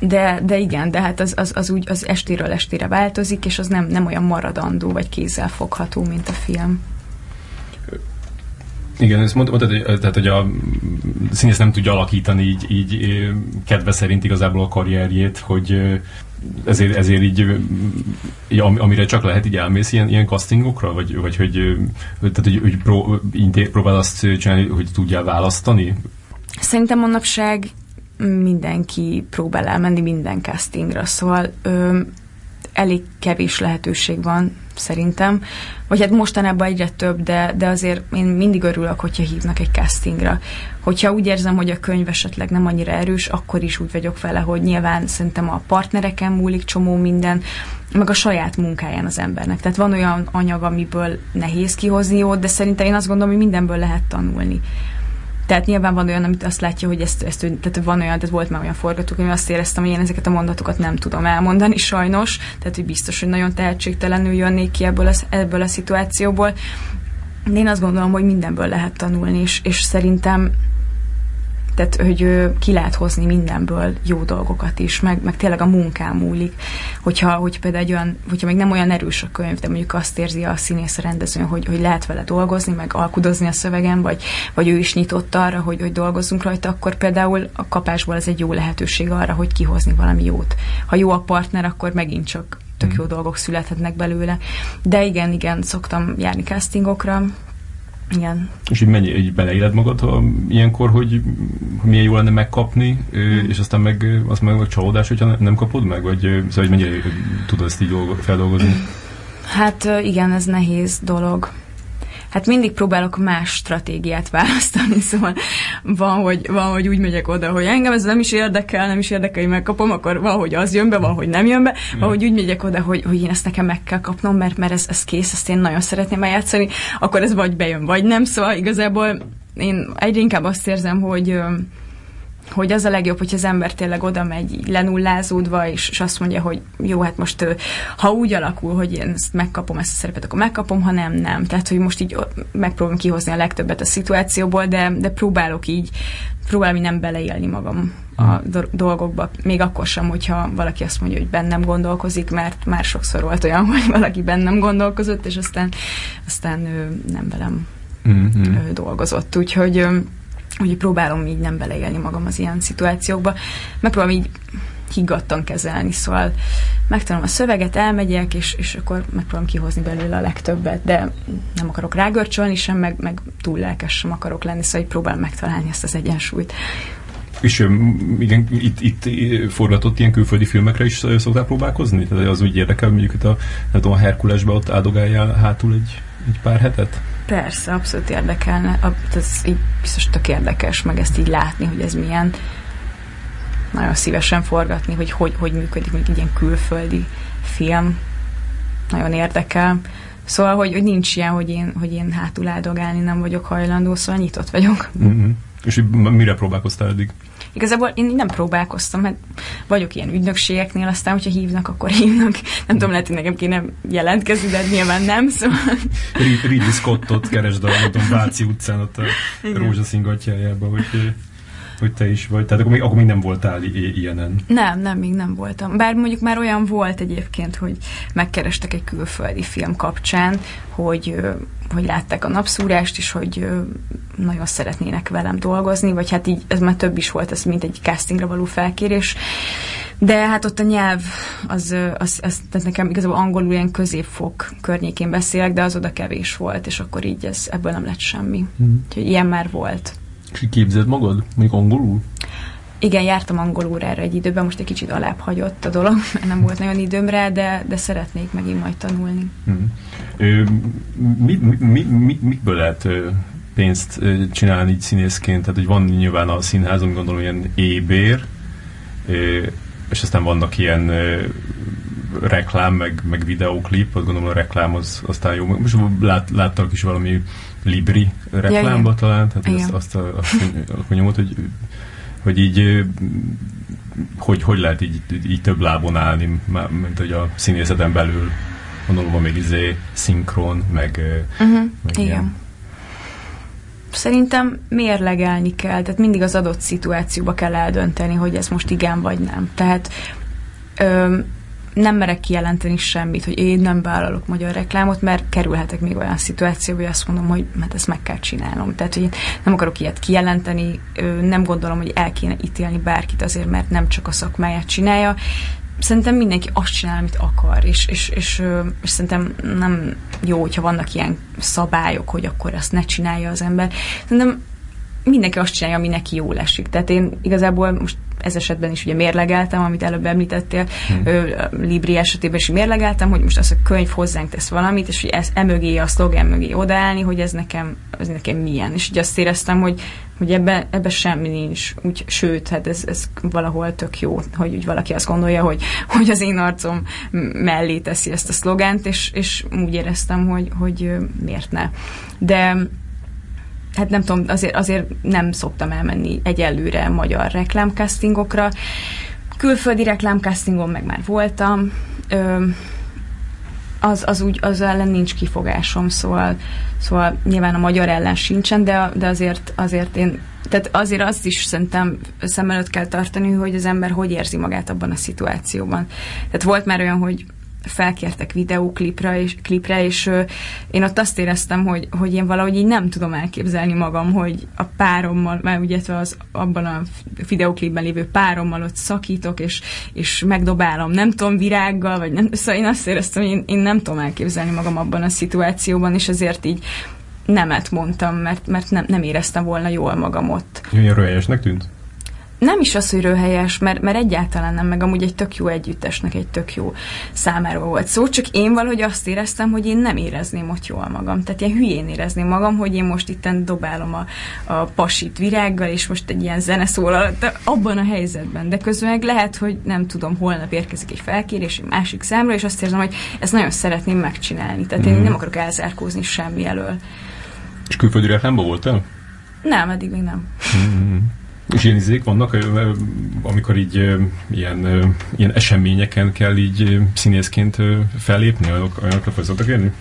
De, de igen, de hát az, az, az úgy az estéről estére változik, és az nem, nem olyan maradandó, vagy kézzel fogható, mint a film. Igen, ezt mondtad, hogy, tehát, hogy a színész nem tudja alakítani így, így kedve szerint igazából a karrierjét, hogy ezért, ezért így, így, amire csak lehet, így elmész ilyen, ilyen castingokra, vagy, vagy hogy, tehát, hogy, hogy pró, próbál azt csinálni, hogy tudjál választani? Szerintem manapság mindenki próbál elmenni minden castingra, szóval ö, elég kevés lehetőség van szerintem. Vagy hát mostanában egyre több, de, de azért én mindig örülök, hogyha hívnak egy castingra. Hogyha úgy érzem, hogy a könyv esetleg nem annyira erős, akkor is úgy vagyok vele, hogy nyilván szerintem a partnereken múlik csomó minden, meg a saját munkáján az embernek. Tehát van olyan anyag, amiből nehéz kihozni jót, de szerintem én azt gondolom, hogy mindenből lehet tanulni. Tehát nyilván van olyan, amit azt látja, hogy ezt, ezt tehát van olyan, tehát volt már olyan forgatók, hogy azt éreztem, hogy én ezeket a mondatokat nem tudom elmondani sajnos, tehát hogy biztos, hogy nagyon tehetségtelenül jönnék ki ebből a, ebből a szituációból. De én azt gondolom, hogy mindenből lehet tanulni, és, és szerintem tehát, hogy ki lehet hozni mindenből jó dolgokat is, meg, meg tényleg a munkám múlik. Hogyha, hogy például egy olyan, hogyha még nem olyan erős a könyv, de mondjuk azt érzi a színész a rendező, hogy, hogy lehet vele dolgozni, meg alkudozni a szövegen, vagy, vagy ő is nyitott arra, hogy, hogy dolgozzunk rajta, akkor például a kapásból ez egy jó lehetőség arra, hogy kihozni valami jót. Ha jó a partner, akkor megint csak tök jó mm. dolgok születhetnek belőle. De igen, igen, szoktam járni castingokra, igen. És így mennyi, így beleéled magad ha ilyenkor, hogy, milyen jó lenne megkapni, mm. és aztán meg, az meg a csalódás, hogyha nem kapod meg, vagy szóval, hogy mennyire tudod ezt így feldolgozni? Hát igen, ez nehéz dolog hát mindig próbálok más stratégiát választani, szóval van, hogy, van, hogy úgy megyek oda, hogy engem ez nem is érdekel, nem is érdekel, hogy megkapom, akkor van, hogy az jön be, van, hogy nem jön be, van, hogy úgy megyek oda, hogy, hogy én ezt nekem meg kell kapnom, mert, mert ez, ez kész, ezt én nagyon szeretném eljátszani, akkor ez vagy bejön, vagy nem, szóval igazából én egyre inkább azt érzem, hogy hogy az a legjobb, hogy az ember tényleg oda megy lenullázódva, és, és azt mondja, hogy jó, hát most ha úgy alakul, hogy én ezt megkapom ezt a szerepet, akkor megkapom, ha nem, nem. Tehát, hogy most így megpróbálom kihozni a legtöbbet a szituációból, de, de próbálok így, próbálom így nem beleélni magam a hmm. dolgokba, még akkor sem, hogyha valaki azt mondja, hogy bennem gondolkozik, mert már sokszor volt olyan, hogy valaki bennem gondolkozott, és aztán, aztán ő nem velem mm-hmm. dolgozott. Úgyhogy hogy próbálom így nem beleélni magam az ilyen szituációkba, megpróbálom így higgadtan kezelni, szóval megtanulom a szöveget, elmegyek, és, és akkor megpróbálom kihozni belőle a legtöbbet, de nem akarok rágörcsölni sem, meg, meg túl lelkes sem akarok lenni, szóval így próbálom megtalálni ezt az egyensúlyt. És igen, itt, itt forgatott ilyen külföldi filmekre is szoktál próbálkozni? Tehát az úgy érdekel, mondjuk itt a, a Herkulesbe ott áldogáljál hátul egy, egy pár hetet? Persze, abszolút érdekelne. Ez így biztos tök érdekes, meg ezt így látni, hogy ez milyen. Nagyon szívesen forgatni, hogy hogy, hogy működik mondjuk egy ilyen külföldi film. Nagyon érdekel. Szóval, hogy, hogy nincs ilyen, hogy én, hogy én hátul nem vagyok hajlandó, szóval nyitott vagyok. Mm-hmm. És mire próbálkoztál eddig? Igazából én nem próbálkoztam, mert vagyok ilyen ügynökségeknél, aztán, hogyha hívnak, akkor hívnak. Nem tudom, lehet, hogy nekem kéne jelentkezni, de nyilván nem, szóval... Ridley Scottot keresd a Váci utcán, ott a rózsaszín gatyájában, hogy hogy te is vagy. Tehát akkor még, akkor még nem voltál ilyenen. Nem, nem, még nem voltam. Bár mondjuk már olyan volt egyébként, hogy megkerestek egy külföldi film kapcsán, hogy, hogy látták a napszúrást is, hogy nagyon szeretnének velem dolgozni, vagy hát így, ez már több is volt, ez mint egy castingra való felkérés. De hát ott a nyelv, az, az, az tehát nekem igazából angolul ilyen középfok környékén beszélek, de az oda kevés volt, és akkor így ez, ebből nem lett semmi. Mm. Úgyhogy ilyen már volt. És képzeld magad? Mondjuk angolul? Igen, jártam angolul erre egy időben, most egy kicsit alább hagyott a dolog, mert nem volt nagyon időm rá, de, de szeretnék megint majd tanulni. Hmm. Ö, mi, mi, mi, mikből lehet pénzt csinálni így színészként? Tehát, hogy van nyilván a színház, ami gondolom ilyen ébér, és aztán vannak ilyen reklám, meg, meg videóklip, azt gondolom a reklám az aztán jó. Most lát, láttak is valami Libri reklámba ja, talán, tehát azt, azt, a, azt a nyomot, hogy, hogy így hogy, hogy lehet így, így több lábon állni, mint hogy a színészeten belül gondolom van még izé szinkron, meg, uh-huh, meg igen. Ilyen. Szerintem mérlegelni kell, tehát mindig az adott szituációba kell eldönteni, hogy ez most igen vagy nem. Tehát ö, nem merek kijelenteni semmit, hogy én nem vállalok magyar reklámot, mert kerülhetek még olyan szituációba, hogy azt mondom, hogy mert hát ezt meg kell csinálnom. Tehát, hogy én nem akarok ilyet kijelenteni, nem gondolom, hogy el kéne ítélni bárkit azért, mert nem csak a szakmáját csinálja. Szerintem mindenki azt csinál, amit akar, és, és, és, és szerintem nem jó, hogyha vannak ilyen szabályok, hogy akkor ezt ne csinálja az ember. Szerintem mindenki azt csinálja, ami neki jól esik. Tehát én igazából most ez esetben is ugye mérlegeltem, amit előbb említettél, hmm. ö, Libri esetében is mérlegeltem, hogy most az a könyv hozzánk tesz valamit, és hogy ez emögé, a szlogán mögé odaállni, hogy ez nekem, ez nekem milyen. És ugye azt éreztem, hogy, hogy ebben ebbe semmi nincs. Úgy, sőt, hát ez, ez valahol tök jó, hogy úgy valaki azt gondolja, hogy, hogy az én arcom mellé teszi ezt a szlogánt, és, és úgy éreztem, hogy, hogy miért ne. De hát nem tudom, azért, azért nem szoktam elmenni egyelőre magyar reklámcastingokra. Külföldi reklámcastingon meg már voltam. Ö, az, az úgy, az ellen nincs kifogásom, szóval, szóval nyilván a magyar ellen sincsen, de, de azért, azért én tehát azért azt is szerintem szem előtt kell tartani, hogy az ember hogy érzi magát abban a szituációban. Tehát volt már olyan, hogy felkértek videóklipre, és, klipre, és ö, én ott azt éreztem, hogy, hogy én valahogy így nem tudom elképzelni magam, hogy a párommal, már ugye az abban a videóklipben lévő párommal ott szakítok, és, és megdobálom, nem tudom, virággal, vagy nem, szóval én azt éreztem, hogy én, én nem tudom elképzelni magam abban a szituációban, és ezért így nemet mondtam, mert, mert nem, nem éreztem volna jól magam ott. Milyen röhelyesnek tűnt? Nem is az, hogy röhelyes, mert, mert egyáltalán nem, meg amúgy egy tök jó együttesnek, egy tök jó számára volt szó, csak én valahogy azt éreztem, hogy én nem érezném ott jól magam. Tehát ilyen hülyén érezném magam, hogy én most itten dobálom a, a pasit virággal, és most egy ilyen zene szólal, abban a helyzetben. De közben lehet, hogy nem tudom, holnap érkezik egy felkérés egy másik számra, és azt érzem, hogy ezt nagyon szeretném megcsinálni. Tehát én mhm. nem akarok elzárkózni semmi elől. És külföldi reklámban voltál? Nem, eddig még nem. Mm. És ilyen izék vannak, amikor így ilyen, ilyen eseményeken kell így színészként fellépni, olyanok, olyanokra szoktak érni?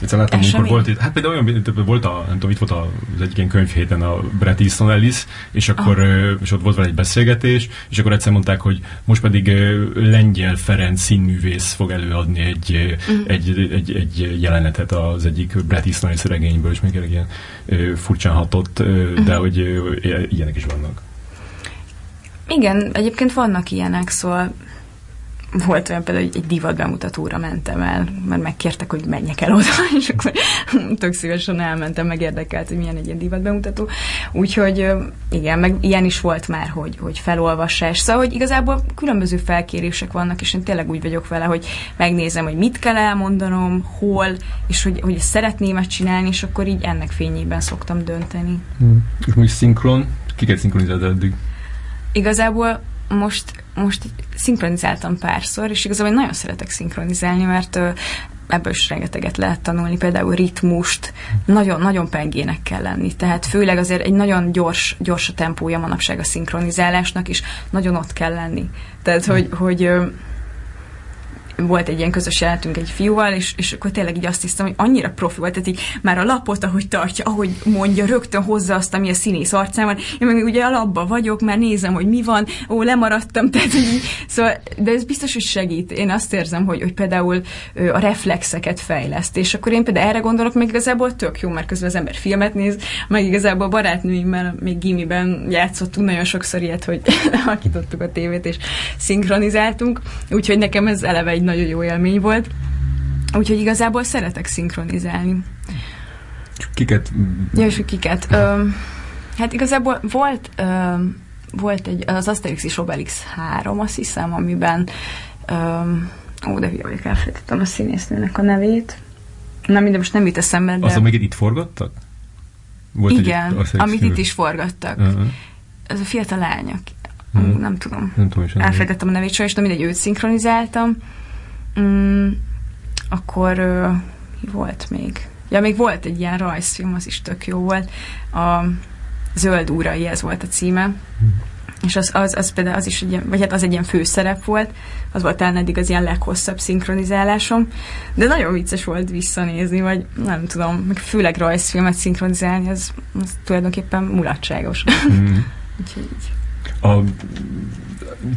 Egyszer láttam, amikor volt itt, hát például olyan, volt a, nem tudom, itt volt az egyik ilyen könyvhéten a Bret Easton Ellis, és akkor, ah. és ott volt vele egy beszélgetés, és akkor egyszer mondták, hogy most pedig Lengyel Ferenc színművész fog előadni egy, uh-huh. egy, egy, egy, jelenetet az egyik Bret Easton Ellis regényből, és még ilyen furcsán hatott, uh-huh. de hogy ilyenek is vannak. Igen, egyébként vannak ilyenek, szóval volt olyan például, hogy egy divat bemutatóra mentem el, mert megkértek, hogy menjek el oda, és akkor tök szívesen elmentem, meg érdekelt, hogy milyen egy ilyen divat bemutató. Úgyhogy igen, meg ilyen is volt már, hogy, hogy felolvasás. Szóval, hogy igazából különböző felkérések vannak, és én tényleg úgy vagyok vele, hogy megnézem, hogy mit kell elmondanom, hol, és hogy, hogy szeretném ezt csinálni, és akkor így ennek fényében szoktam dönteni. Hmm. És most szinkron? Kiket szinkronizáltad eddig? Igazából most, most szinkronizáltam párszor, és igazából nagyon szeretek szinkronizálni, mert ebből is rengeteget lehet tanulni, például ritmust, nagyon, nagyon pengének kell lenni, tehát főleg azért egy nagyon gyors, gyors a tempója manapság a szinkronizálásnak, és nagyon ott kell lenni. Tehát, hogy, hogy volt egy ilyen közös jelentünk egy fiúval, és, és akkor tényleg így azt hiszem, hogy annyira profi volt, tehát így már a lapot, ahogy tartja, ahogy mondja, rögtön hozza azt, ami a színész arcán. Én meg ugye a labba vagyok, már nézem, hogy mi van, ó, lemaradtam, tehát így, szóval, de ez biztos, hogy segít. Én azt érzem, hogy, hogy például a reflexeket fejleszt, és akkor én például erre gondolok, meg igazából tök jó, mert közben az ember filmet néz, meg igazából barátnőimmel még gimiben játszottunk nagyon sokszor ilyet, hogy alakítottuk a tévét, és szinkronizáltunk, úgyhogy nekem ez eleve egy nagyon jó élmény volt. Úgyhogy igazából szeretek szinkronizálni. Kiket? Ja, és kiket? Ö, hát igazából volt, ö, volt egy, az Asterix és Obelix 3, azt hiszem, amiben ö, ó, de hülye vagyok, elfelejtettem a színésznőnek a nevét. Nem, minden most nem jut eszembe, de... Az, amiket itt forgattak? Volt Igen, egy, amit itt is forgattak. Uh-huh. Ez a fiatal lány, uh-huh. nem tudom. Nem tudom is. Elfelejtettem a nevét, sajnos, de mindegy, őt szinkronizáltam. Mm, akkor uh, volt még. Ja, még volt egy ilyen rajzfilm, az is tök jó volt. A Zöld úrai, ez volt a címe. Hmm. És az, az, az például az is egy ilyen, vagy hát az egy ilyen főszerep volt, az volt talán eddig az ilyen leghosszabb szinkronizálásom, de nagyon vicces volt visszanézni, vagy nem tudom, meg főleg rajzfilmet szinkronizálni, az, az tulajdonképpen mulatságos. Mm. Úgyhogy így. A,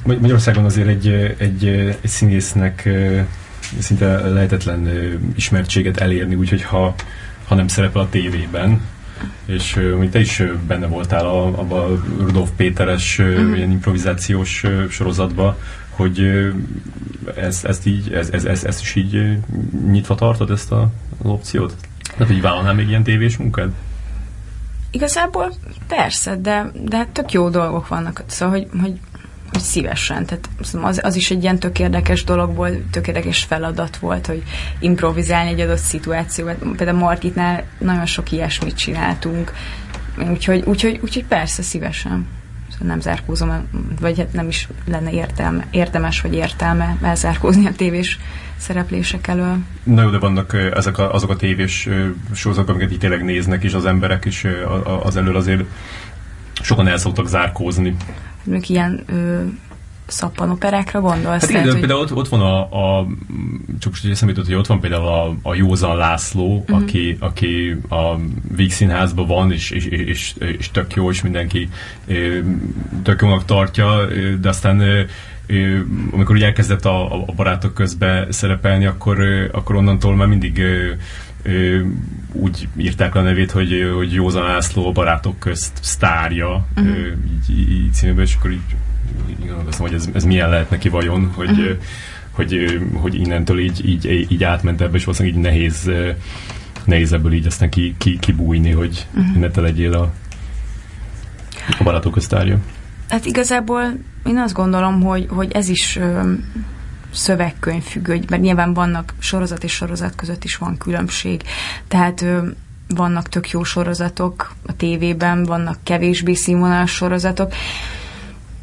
Magyarországon azért egy, egy, egy színésznek szinte lehetetlen ismertséget elérni, úgyhogy ha, ha nem szerepel a tévében, és uh, te is benne voltál a, abban a Rudolf Péteres uh, ilyen improvizációs sorozatban, hogy uh, ezt, így, ez, ez, ez, ezt is így nyitva tartod, ezt a, az opciót? Tehát, hogy vállalnál még ilyen tévés munkád? Igazából persze, de, de hát tök jó dolgok vannak. Szóval, hogy, hogy hogy szívesen. Tehát az, az is egy ilyen tök érdekes dolog volt, tök érdekes feladat volt, hogy improvizálni egy adott szituációt. Például Margitnál nagyon sok ilyesmit csináltunk, úgyhogy, úgyhogy, úgyhogy persze szívesen. Szóval nem zárkózom, vagy hát nem is lenne értelme, érdemes vagy értelme elzárkózni a tévés szereplések elől. Na jó, de vannak ezek a, azok a tévés sorozatok, amiket így tényleg néznek, és az emberek is az elől azért sokan el szoktak zárkózni mondjuk ilyen ö, szappanoperákra gondolsz? Hát igen, tehát, például ott, ott van a, a csak most eszembe jutott, hogy ott van például a, a Józan László, uh-huh. aki, aki a Víg Színházban van, és, és, és, és tök jó, és mindenki tök jónak tartja, de aztán amikor úgy elkezdett a, a barátok közbe szerepelni, akkor, akkor onnantól már mindig úgy írták a nevét, hogy, hogy Józan László a barátok közt sztárja, uh-huh. így, így címében, és akkor így, így gondolkoztam, hogy ez, ez milyen lehet neki vajon, hogy, uh-huh. hogy, hogy innentől így, így, így átment ebbe, és valószínűleg így nehéz, nehéz ebből így aztán ki, ki, kibújni, hogy uh-huh. ne te legyél a, a barátok köztárja. Hát igazából én azt gondolom, hogy, hogy ez is szövegkönyv függő, mert nyilván vannak sorozat és sorozat között is van különbség. Tehát vannak tök jó sorozatok a tévében, vannak kevésbé színvonalas sorozatok.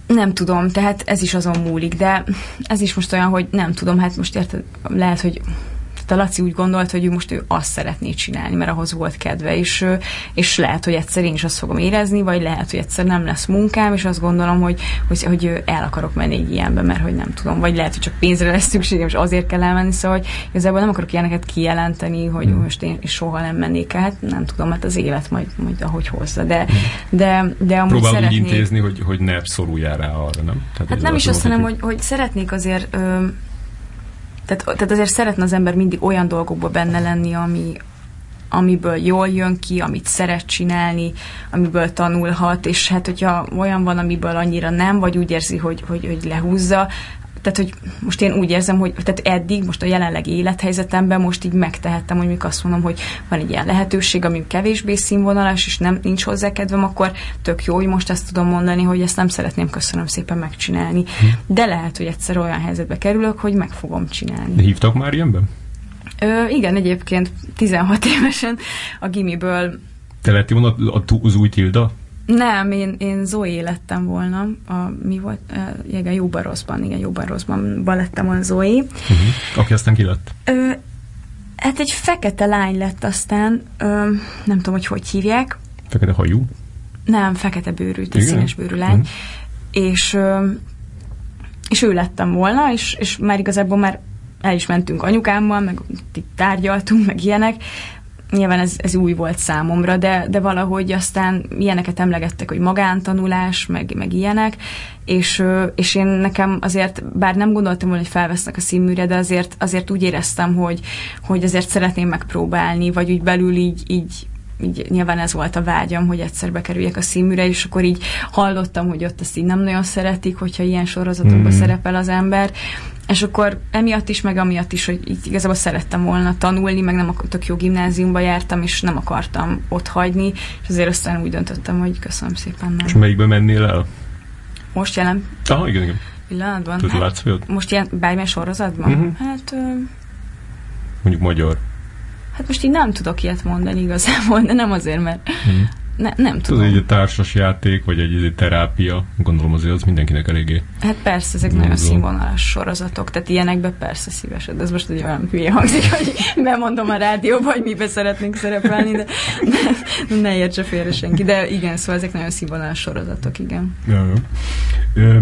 Nem tudom, tehát ez is azon múlik, de ez is most olyan, hogy nem tudom, hát most érted, lehet, hogy a Laci úgy gondolt, hogy ő most ő azt szeretné csinálni, mert ahhoz volt kedve, és, és lehet, hogy egyszer én is azt fogom érezni, vagy lehet, hogy egyszer nem lesz munkám, és azt gondolom, hogy, hogy, hogy el akarok menni egy ilyenbe, mert hogy nem tudom, vagy lehet, hogy csak pénzre lesz szükségem, és azért kell elmenni, szóval hogy igazából nem akarok ilyeneket kijelenteni, hogy hmm. most én soha nem mennék hát nem tudom, hát az élet majd, majd ahogy hozza, de, de, de amúgy Próbál szeretnék... úgy intézni, hogy, hogy ne szoruljál rá arra, nem? Tehát hát nem is azt, hanem, hogy, hogy szeretnék azért ö, tehát, tehát azért szeretne az ember mindig olyan dolgokban benne lenni, ami, amiből jól jön ki, amit szeret csinálni, amiből tanulhat, és hát hogyha olyan van, amiből annyira nem, vagy úgy érzi, hogy, hogy, hogy lehúzza, tehát, hogy most én úgy érzem, hogy tehát eddig, most a jelenlegi élethelyzetemben most így megtehettem, hogy mikor azt mondom, hogy van egy ilyen lehetőség, ami kevésbé színvonalas, és nem nincs hozzá kedvem, akkor tök jó, hogy most ezt tudom mondani, hogy ezt nem szeretném köszönöm szépen megcsinálni. Hm. De lehet, hogy egyszer olyan helyzetbe kerülök, hogy meg fogom csinálni. De hívtak már ilyenben? Ö, igen, egyébként 16 évesen a gimiből te lettél volna az új Tilda? Nem, én, én Zoé lettem volna. A, mi volt? Uh, igen, jóban rosszban, igen, jóban rosszban lettem volna Zoé. Uh-huh. Aki aztán ki lett? Ö, hát egy fekete lány lett aztán, ö, nem tudom, hogy hogy hívják. Fekete hajú? Nem, fekete bőrű, egy színes bőrű lány. Uh-huh. És, ö, és ő lettem volna, és, és már igazából már el is mentünk anyukámmal, meg itt tárgyaltunk, meg ilyenek, nyilván ez, ez új volt számomra, de, de valahogy aztán ilyeneket emlegettek, hogy magántanulás, meg, meg ilyenek, és, és én nekem azért, bár nem gondoltam volna, hogy felvesznek a színműre, de azért, azért úgy éreztem, hogy, hogy azért szeretném megpróbálni, vagy úgy belül így, így így nyilván ez volt a vágyam, hogy egyszer bekerüljek a színműre, és akkor így hallottam, hogy ott ezt így nem nagyon szeretik, hogyha ilyen sorozatokban mm. szerepel az ember, és akkor emiatt is, meg amiatt is, hogy így igazából szerettem volna tanulni, meg nem tök jó gimnáziumba jártam, és nem akartam ott hagyni, és azért aztán úgy döntöttem, hogy köszönöm szépen. Nem. És melyikbe mennél el? Most jelen. Ah, igen, igen. Pillanatban. Tudod, hát, most ilyen bármilyen sorozatban? Uh-huh. Hát... Ö... Mondjuk magyar. Hát most így nem tudok ilyet mondani igazából, de nem azért, mert uh-huh. Ne, nem tudom. Ez egy társas játék, vagy egy, egy terápia, gondolom azért az mindenkinek eléggé. Hát persze, ezek nagyon színvonalas sorozatok, tehát ilyenekbe persze szívesen, de ez most egy olyan hülye hangzik, hogy bemondom a rádióba, hogy mibe szeretnénk szerepelni, de ne, ne értse félre senki. De igen, szóval ezek nagyon színvonalas sorozatok, igen. Ja. Ö,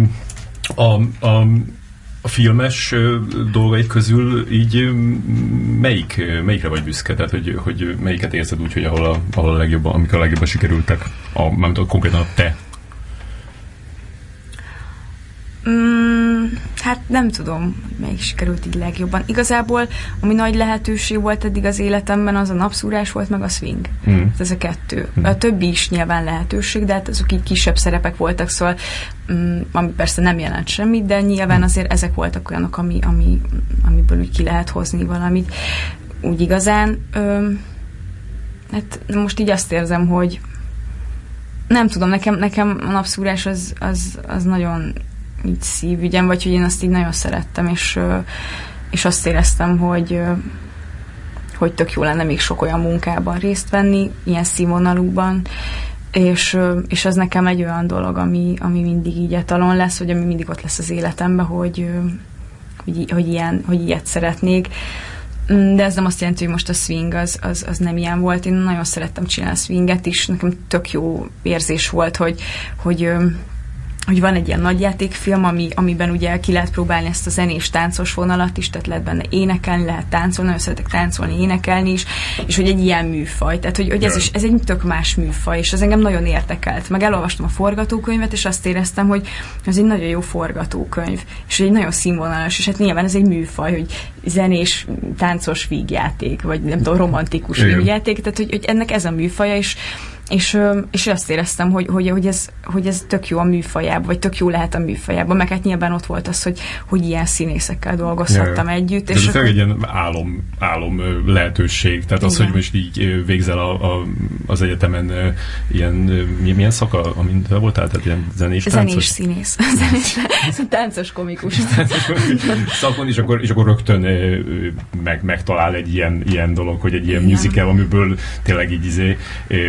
a, a a filmes dolgaid közül így melyik, melyikre vagy büszke? Tehát, hogy, hogy melyiket érzed úgy, hogy ahol a, ahol a legjobban, amik a legjobban sikerültek, a, mármint a, konkrétan a te Mm, hát nem tudom, melyik sikerült így legjobban. Igazából, ami nagy lehetőség volt eddig az életemben, az a napszúrás volt, meg a swing. Mm. Hát ez a kettő. Mm. A többi is nyilván lehetőség, de hát azok így kisebb szerepek voltak, szóval mm, ami persze nem jelent semmit, de nyilván azért ezek voltak olyanok, ami, ami, amiből úgy ki lehet hozni valamit. Úgy igazán, ö, hát most így azt érzem, hogy nem tudom, nekem, nekem a napszúrás az, az, az nagyon így szívügyem, vagy hogy én azt így nagyon szerettem, és, és azt éreztem, hogy hogy tök jó lenne még sok olyan munkában részt venni, ilyen színvonalúban, és, és az nekem egy olyan dolog, ami, ami mindig így etalon lesz, vagy ami mindig ott lesz az életemben, hogy, hogy, hogy, ilyen, hogy ilyet szeretnék. De ez nem azt jelenti, hogy most a swing az, az, az nem ilyen volt. Én nagyon szerettem csinálni a swinget is, nekem tök jó érzés volt, hogy, hogy hogy van egy ilyen nagyjátékfilm, ami, amiben ugye ki lehet próbálni ezt a zenés táncos vonalat is, tehát lehet benne énekelni, lehet táncolni, nagyon szeretek táncolni, énekelni is, és hogy egy ilyen műfaj, tehát hogy, hogy ez is ez egy tök más műfaj, és az engem nagyon érdekelt. Meg elolvastam a forgatókönyvet, és azt éreztem, hogy ez egy nagyon jó forgatókönyv, és egy nagyon színvonalas, és hát nyilván ez egy műfaj, hogy zenés, táncos vígjáték, vagy nem tudom, romantikus vígjáték, tehát hogy, hogy ennek ez a műfaja, és és, és azt éreztem, hogy, hogy, hogy, ez, hogy ez tök jó a műfajában, vagy tök jó lehet a műfajában, meg hát nyilván ott volt az, hogy, hogy ilyen színészekkel dolgozhattam Jaj. együtt. És ez akkor... egy ilyen álom, álom lehetőség, tehát Igen. az, hogy most így végzel a, a, az egyetemen ilyen, milyen szaka, amint voltál, tehát ilyen zenés, táncos? Zenés színész, zenés, táncos komikus. szakon, és akkor, és akkor rögtön meg, megtalál egy ilyen, ilyen dolog, hogy egy ilyen Igen. musical, amiből tényleg így izé,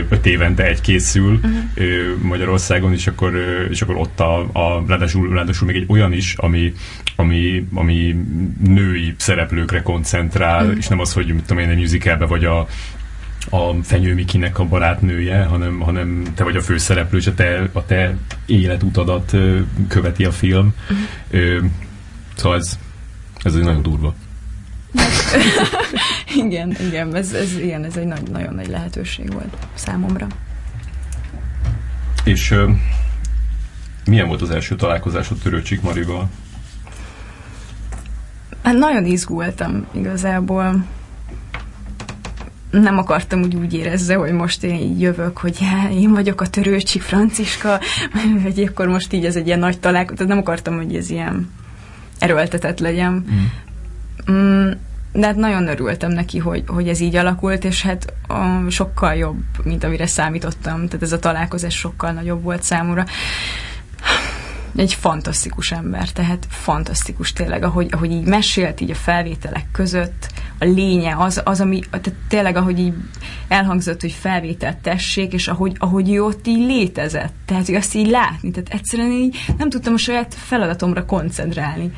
öt éve évente egy készül uh-huh. Magyarországon, és akkor, és akkor ott a, a ráadásul, ráadásul még egy olyan is, ami, ami, ami női szereplőkre koncentrál, uh-huh. és nem az, hogy mit tudom én, egy musicalbe vagy a, a Fenyő Mikinek a barátnője, hanem, hanem te vagy a főszereplő, és a te, a te életutadat követi a film. Uh-huh. Szóval ez, ez egy nagyon durva. igen, igen, ez, ez, igen, ez egy nagy, nagyon nagy lehetőség volt számomra. És uh, milyen volt az első találkozásod Törőcsik Marival? Hát nagyon izgultam igazából. Nem akartam úgy úgy érezze, hogy most én így jövök, hogy já, én vagyok a Törőcsik Franciska, vagy akkor most így ez egy ilyen nagy találkozás. Tehát nem akartam, hogy ez ilyen erőltetett legyen. Mm. Mm, de hát nagyon örültem neki, hogy, hogy ez így alakult, és hát sokkal jobb, mint amire számítottam. Tehát ez a találkozás sokkal nagyobb volt számomra. Egy fantasztikus ember, tehát fantasztikus tényleg, ahogy, ahogy így mesélt így a felvételek között, a lénye az, az ami, tehát tényleg ahogy így elhangzott, hogy felvételt tessék, és ahogy, ahogy ő ott így létezett, tehát hogy azt így látni, tehát egyszerűen így nem tudtam a saját feladatomra koncentrálni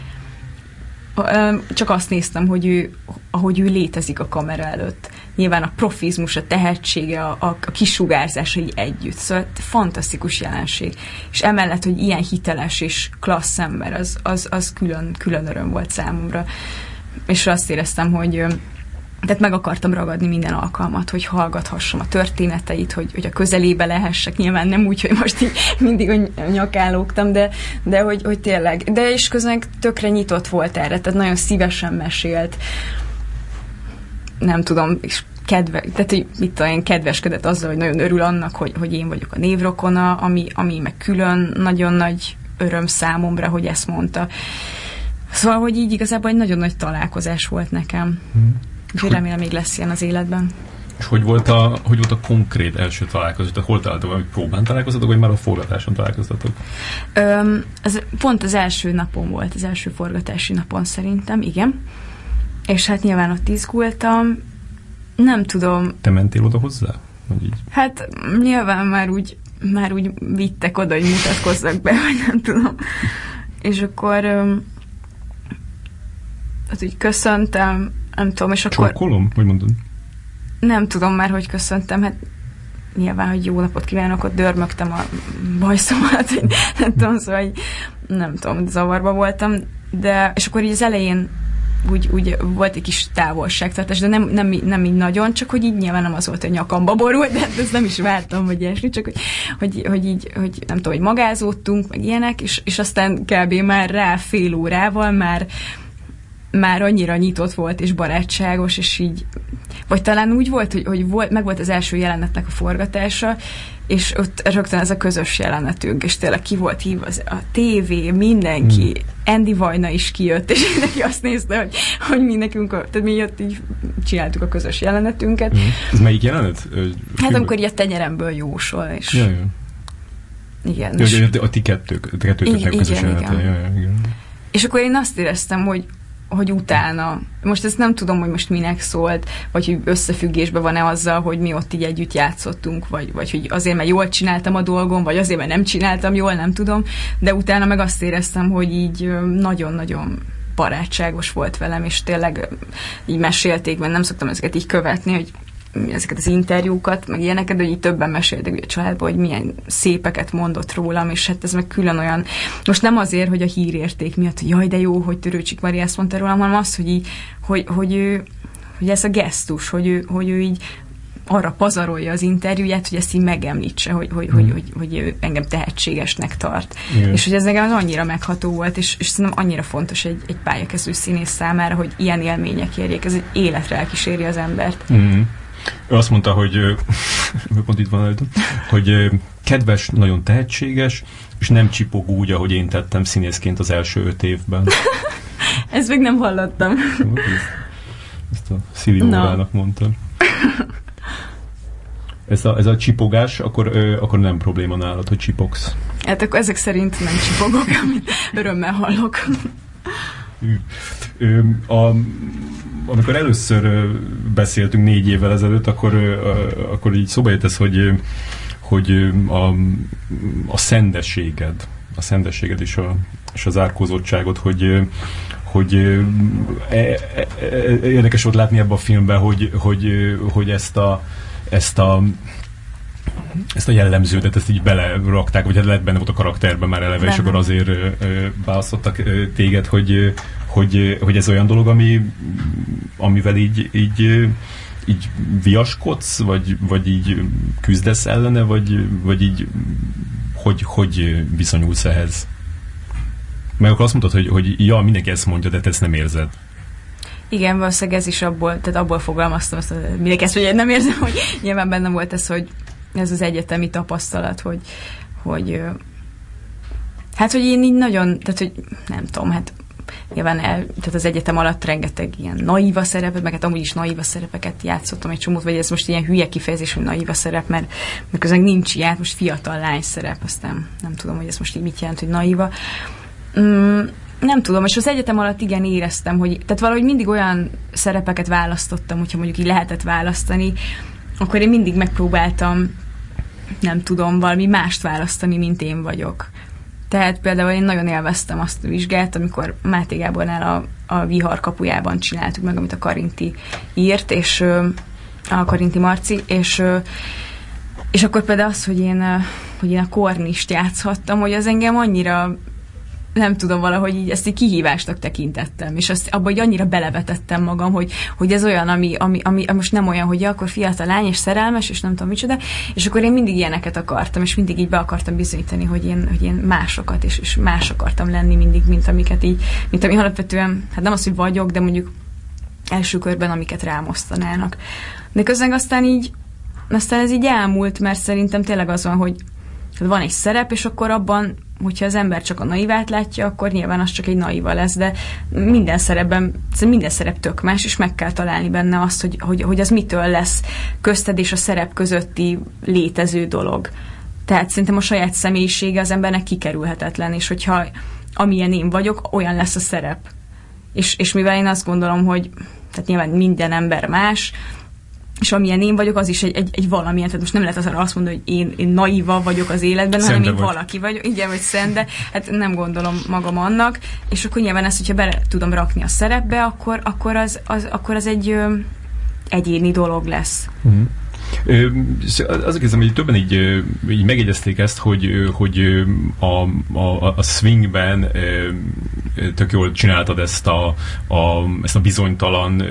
csak azt néztem, hogy ő, ahogy ő létezik a kamera előtt. Nyilván a profizmus, a tehetsége, a, a, a kisugárzásai együtt. Szóval fantasztikus jelenség. És emellett, hogy ilyen hiteles és klassz ember, az, az, az külön, külön öröm volt számomra. És azt éreztem, hogy tehát meg akartam ragadni minden alkalmat, hogy hallgathassam a történeteit, hogy, hogy a közelébe lehessek. Nyilván nem úgy, hogy most így mindig nyakálógtam, de, de hogy, hogy tényleg. De és közben tökre nyitott volt erre, tehát nagyon szívesen mesélt. Nem tudom, és kedve, tehát hogy mit tudom én, kedveskedett azzal, hogy nagyon örül annak, hogy, hogy én vagyok a névrokona, ami, ami meg külön nagyon nagy öröm számomra, hogy ezt mondta. Szóval, hogy így igazából egy nagyon nagy találkozás volt nekem. Hmm. Úgyhogy remélem még lesz ilyen az életben. És hogy volt a, hogy volt a konkrét első találkozás? Tehát hol találtatok, hogy próbán találkoztatok, vagy már a forgatáson találkoztatok? Öm, ez pont az első napon volt, az első forgatási napon szerintem, igen. És hát nyilván ott izgultam. Nem tudom. Te mentél oda hozzá? Vagy így? Hát nyilván már úgy, már úgy vittek oda, hogy mutatkozzak be, vagy nem tudom. És akkor öm, hát úgy köszöntem, nem tudom, és akkor... Csókolom? Hogy mondod? Nem tudom már, hogy köszöntem, hát nyilván, hogy jó napot kívánok, ott dörmögtem a bajszomat, hogy nem tudom, szóval hogy nem tudom, zavarba voltam, de, és akkor így az elején úgy, úgy volt egy kis távolságtartás, de nem, nem, nem így nagyon, csak hogy így nyilván nem az volt, hogy nyakamba borult, de ezt nem is vártam, vagy ilyesmi, csak hogy, hogy, hogy így, hogy nem tudom, hogy magázódtunk, meg ilyenek, és, és aztán kb. már rá fél órával már már annyira nyitott volt és barátságos, és így, vagy talán úgy volt, hogy, hogy volt, meg volt az első jelenetnek a forgatása, és ott rögtön ez a közös jelenetünk, és tényleg ki volt hívva az, a tévé, mindenki, hmm. Andy Vajna is kijött, és mindenki azt nézte, hogy, hogy mi nekünk, a, tehát mi jött, így csináltuk a közös jelenetünket. Hmm. Ez melyik jelenet? Hát amikor így a tenyeremből jósol, és... Ja, ja. Igen. Ja, és, a ti kettők, a kettőtöknek közös igen, igen. Ja, ja, igen. És akkor én azt éreztem, hogy hogy utána, most ezt nem tudom, hogy most minek szólt, vagy hogy összefüggésben van-e azzal, hogy mi ott így együtt játszottunk, vagy, vagy hogy azért, mert jól csináltam a dolgom, vagy azért, mert nem csináltam jól, nem tudom, de utána meg azt éreztem, hogy így nagyon-nagyon barátságos volt velem, és tényleg így mesélték, mert nem szoktam ezeket így követni, hogy ezeket az interjúkat, meg ilyeneket, de hogy így többen meséltek a családban, hogy milyen szépeket mondott rólam, és hát ez meg külön olyan, most nem azért, hogy a hírérték miatt, hogy jaj, de jó, hogy Törőcsik Mari ezt mondta rólam, hanem az, hogy, így, hogy, hogy, ő, hogy ez a gesztus, hogy ő, hogy ő így arra pazarolja az interjúját, hogy ezt így megemlítse, hogy, hogy, hmm. hogy, hogy, hogy ő engem tehetségesnek tart. Igen. És hogy ez nekem az annyira megható volt, és, és szerintem annyira fontos egy, egy pályakező színész számára, hogy ilyen élmények érjék, ez egy életre elkíséri az embert. Hmm. Ő azt mondta, hogy pont itt van előtt, hogy kedves, nagyon tehetséges, és nem csipog úgy, ahogy én tettem színészként az első öt évben. Ezt még nem hallottam. Ezt a Szili no. mondtam. Ez a, ez a csipogás, akkor, ö, akkor nem probléma nálad, hogy csipogsz. Hát akkor ezek szerint nem csipogok, amit örömmel hallok. A, amikor először beszéltünk négy évvel ezelőtt, akkor, akkor így szóba jött ez, hogy, hogy a, a szendességed, a szendességed és, a, és az árkózottságot, hogy, hogy e, e, e, érdekes volt látni ebben a filmben, hogy, hogy, hogy ezt a, ezt a ezt a jellemződet, ezt így belerakták, vagy hát lehet benne volt a karakterben már eleve, benne. és akkor azért ö, ö, választottak ö, téged, hogy, hogy, hogy ez olyan dolog, ami, amivel így, így, így viaskodsz, vagy, vagy így küzdesz ellene, vagy, vagy így hogy, hogy viszonyulsz ehhez? Meg akkor azt mondtad, hogy, hogy ja, mindenki ezt mondja, de te ezt nem érzed. Igen, valószínűleg ez is abból, tehát abból fogalmaztam, azt, mindenki ezt, hogy nem érzem, hogy nyilván bennem volt ez, hogy ez az egyetemi tapasztalat, hogy, hogy hát, hogy én így nagyon, tehát, hogy nem tudom, hát nyilván el, tehát az egyetem alatt rengeteg ilyen naíva szerepet, meg hát amúgy is naíva szerepeket játszottam egy csomót, vagy ez most ilyen hülye kifejezés, hogy naíva szerep, mert közben nincs ilyen, most fiatal lány szerep, aztán nem tudom, hogy ez most így mit jelent, hogy naíva. Mm, nem tudom, és az egyetem alatt igen éreztem, hogy tehát valahogy mindig olyan szerepeket választottam, hogyha mondjuk így lehetett választani, akkor én mindig megpróbáltam, nem tudom, valami mást választani, mint én vagyok. Tehát például én nagyon élveztem azt a vizsgát, amikor Máté Gábornál a, a vihar kapujában csináltuk meg, amit a Karinti írt, és a Karinti Marci, és és akkor például az, hogy én, hogy én a kornist játszhattam, hogy az engem annyira nem tudom, valahogy így ezt egy kihívásnak tekintettem, és azt abban hogy annyira belevetettem magam, hogy, hogy ez olyan, ami, ami, ami most nem olyan, hogy ja, akkor fiatal lány és szerelmes, és nem tudom micsoda, és akkor én mindig ilyeneket akartam, és mindig így be akartam bizonyítani, hogy én, hogy én másokat, és, és más akartam lenni mindig, mint amiket így, mint ami alapvetően, hát nem az, hogy vagyok, de mondjuk első körben, amiket rámosztanának. De közben aztán így, aztán ez így elmúlt, mert szerintem tényleg az van, hogy van egy szerep, és akkor abban hogyha az ember csak a naivát látja, akkor nyilván az csak egy naiva lesz, de minden szerepben, minden szerep tök más, és meg kell találni benne azt, hogy, hogy, hogy az mitől lesz közted és a szerep közötti létező dolog. Tehát szerintem a saját személyisége az embernek kikerülhetetlen, és hogyha amilyen én vagyok, olyan lesz a szerep. És, és mivel én azt gondolom, hogy tehát nyilván minden ember más, és amilyen én vagyok, az is egy, egy, egy valamilyen, tehát most nem lehet arra azt mondani, hogy én, én naiva vagyok az életben, szende hanem én vagy. valaki vagyok, igen, vagy szende, hát nem gondolom magam annak, és akkor nyilván ezt, hogyha bele tudom rakni a szerepbe, akkor, akkor, az, az, akkor az egy ö, egyéni dolog lesz. Mm. Azok hiszem, hogy többen így, így megjegyezték ezt, hogy, hogy a, a, a swingben tök jól csináltad ezt a, a, ezt a bizonytalan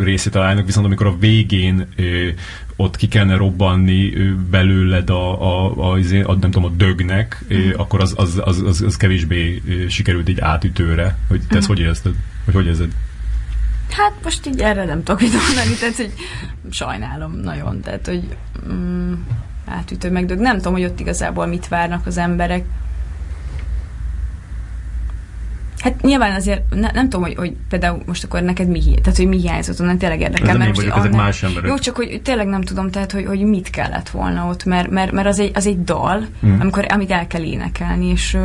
részét a lánynak, viszont amikor a végén ott ki kellene robbanni belőled a, a, a, a, nem tudom, a dögnek, mm. akkor az, az, az, az, az kevésbé sikerült így átütőre. Hogy te ezt mm. hogy érzted? Vagy hogy érzed? Hát most így erre nem tudok mit mondani, tehát hogy sajnálom nagyon, tehát hogy mm, átütő megdög. Nem tudom, hogy ott igazából mit várnak az emberek. Hát nyilván azért ne, nem tudom, hogy, hogy például most akkor neked mi, tehát hogy mi hiányzott, onnan tényleg érdekel. Ez mert vagyok, ezek más emberek. Jó, csak hogy tényleg nem tudom, tehát hogy, hogy mit kellett volna ott, mert, mert, mert az, egy, az egy dal, mm. amikor, amit el kell énekelni, és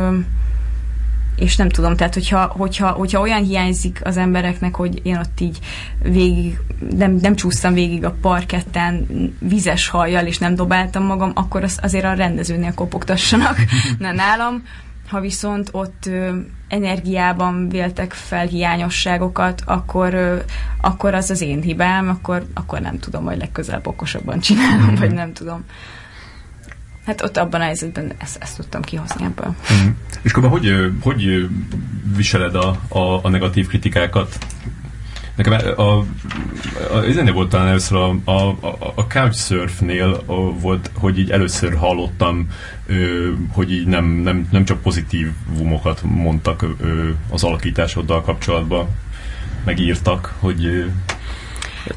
és nem tudom, tehát hogyha, hogyha, hogyha olyan hiányzik az embereknek, hogy én ott így végig, nem, nem csúsztam végig a parketten vizes hajjal, és nem dobáltam magam, akkor az, azért a rendezőnél kopogtassanak, ne nálam. Ha viszont ott ö, energiában véltek fel hiányosságokat, akkor, ö, akkor az az én hibám, akkor, akkor nem tudom, hogy legközelebb okosabban csinálom, mm-hmm. vagy nem tudom. Hát ott abban a helyzetben ezt, ezt tudtam kihozni ebből. Mm. És akkor hogy, hogy viseled a, a, a negatív kritikákat? Nekem a, a, a, a volt talán először a, a, a Couchsurfnél a, volt, hogy így először hallottam, ö, hogy így nem, nem, nem csak pozitív vumokat mondtak ö, az alakításoddal kapcsolatban, megírtak, hogy... Ö,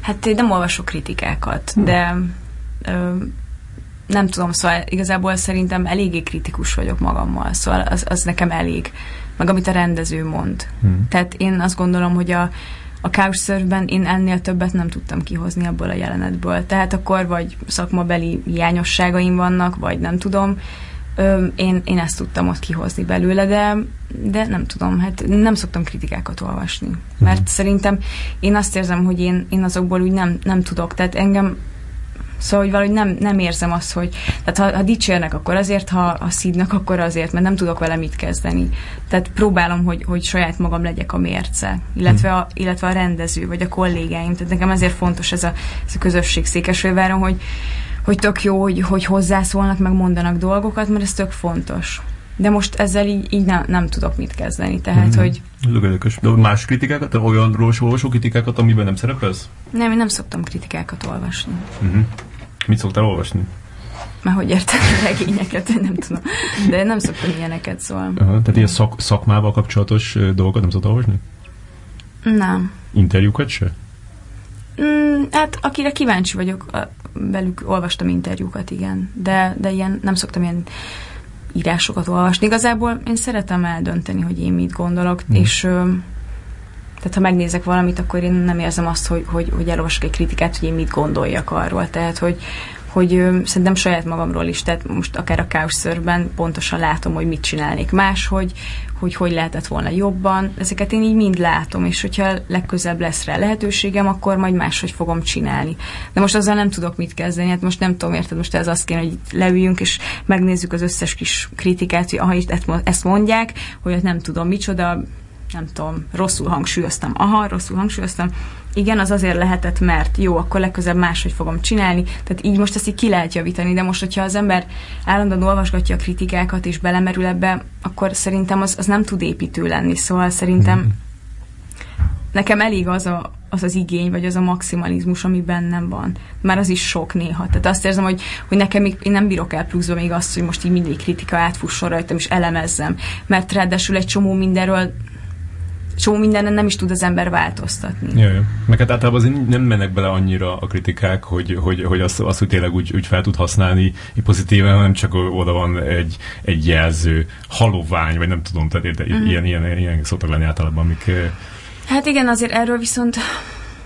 hát én nem olvasok kritikákat, hm. de ö, nem tudom, szóval igazából szerintem eléggé kritikus vagyok magammal, szóval az, az nekem elég. Meg amit a rendező mond. Hmm. Tehát én azt gondolom, hogy a, a Couchsurfben én ennél többet nem tudtam kihozni abból a jelenetből. Tehát akkor vagy szakmabeli hiányosságaim vannak, vagy nem tudom. Ö, én, én ezt tudtam ott kihozni belőle, de, de nem tudom, hát nem szoktam kritikákat olvasni. Mert hmm. szerintem én azt érzem, hogy én, én azokból úgy nem, nem tudok. Tehát engem Szóval, hogy valahogy nem, nem érzem azt, hogy... Tehát ha, ha dicsérnek, akkor azért, ha, ha szídnak, akkor azért, mert nem tudok vele mit kezdeni. Tehát próbálom, hogy, hogy saját magam legyek a mérce, illetve a, illetve a rendező, vagy a kollégáim. Tehát nekem ezért fontos ez a, ez a közösség Székesfőváron, hogy, hogy tök jó, hogy, hogy hozzászólnak, meg mondanak dolgokat, mert ez tök fontos. De most ezzel így, így nem, nem tudok mit kezdeni, tehát, mm-hmm. hogy... Érdekes. De más kritikákat, olyanról olvasó kritikákat, amiben nem szerepelsz? Nem, én nem szoktam kritikákat olvasni. Mm-hmm. Mit szoktál olvasni? Már hogy érted a regényeket, nem tudom. De nem szoktam ilyeneket, szóval. Aha, tehát ilyen szak, szakmával kapcsolatos dolgokat nem szoktál olvasni? Nem. Interjúkat se? Mm, hát akire kíváncsi vagyok, velük olvastam interjúkat, igen. De, de ilyen, nem szoktam ilyen írásokat olvasni. Igazából én szeretem eldönteni, hogy én mit gondolok, mm. és tehát ha megnézek valamit, akkor én nem érzem azt, hogy, hogy, hogy elolvasok egy kritikát, hogy én mit gondoljak arról. Tehát, hogy, hogy ö, szerintem saját magamról is, tehát most akár a Couchsurfben pontosan látom, hogy mit csinálnék máshogy, hogy hogy lehetett volna jobban. Ezeket én így mind látom, és hogyha legközelebb lesz rá lehetőségem, akkor majd máshogy fogom csinálni. De most azzal nem tudok mit kezdeni, hát most nem tudom, érted, most ez azt kéne, hogy leüljünk, és megnézzük az összes kis kritikát, hogy aha, ezt mondják, hogy nem tudom micsoda, nem tudom, rosszul hangsúlyoztam. Aha, rosszul hangsúlyoztam. Igen, az azért lehetett, mert jó, akkor legközelebb máshogy fogom csinálni. Tehát így most ezt így ki lehet javítani, de most, hogyha az ember állandóan olvasgatja a kritikákat és belemerül ebbe, akkor szerintem az, az nem tud építő lenni. Szóval szerintem mm. nekem elég az a, az az igény, vagy az a maximalizmus, ami bennem van. Már az is sok néha. Tehát azt érzem, hogy, hogy nekem még, én nem bírok el pluszba még azt, hogy most így mindig kritika átfusson rajtam, és elemezzem. Mert ráadásul egy csomó mindenről csomó mindenen nem is tud az ember változtatni. Jaj, meg hát általában azért nem mennek bele annyira a kritikák, hogy, hogy, hogy azt, azt, hogy tényleg úgy, úgy fel tud használni pozitíven, hanem csak oda van egy, egy jelző, halovány, vagy nem tudom, tehát mm-hmm. ilyen, ilyen, ilyen szoktak lenni általában, amik... Hát igen, azért erről viszont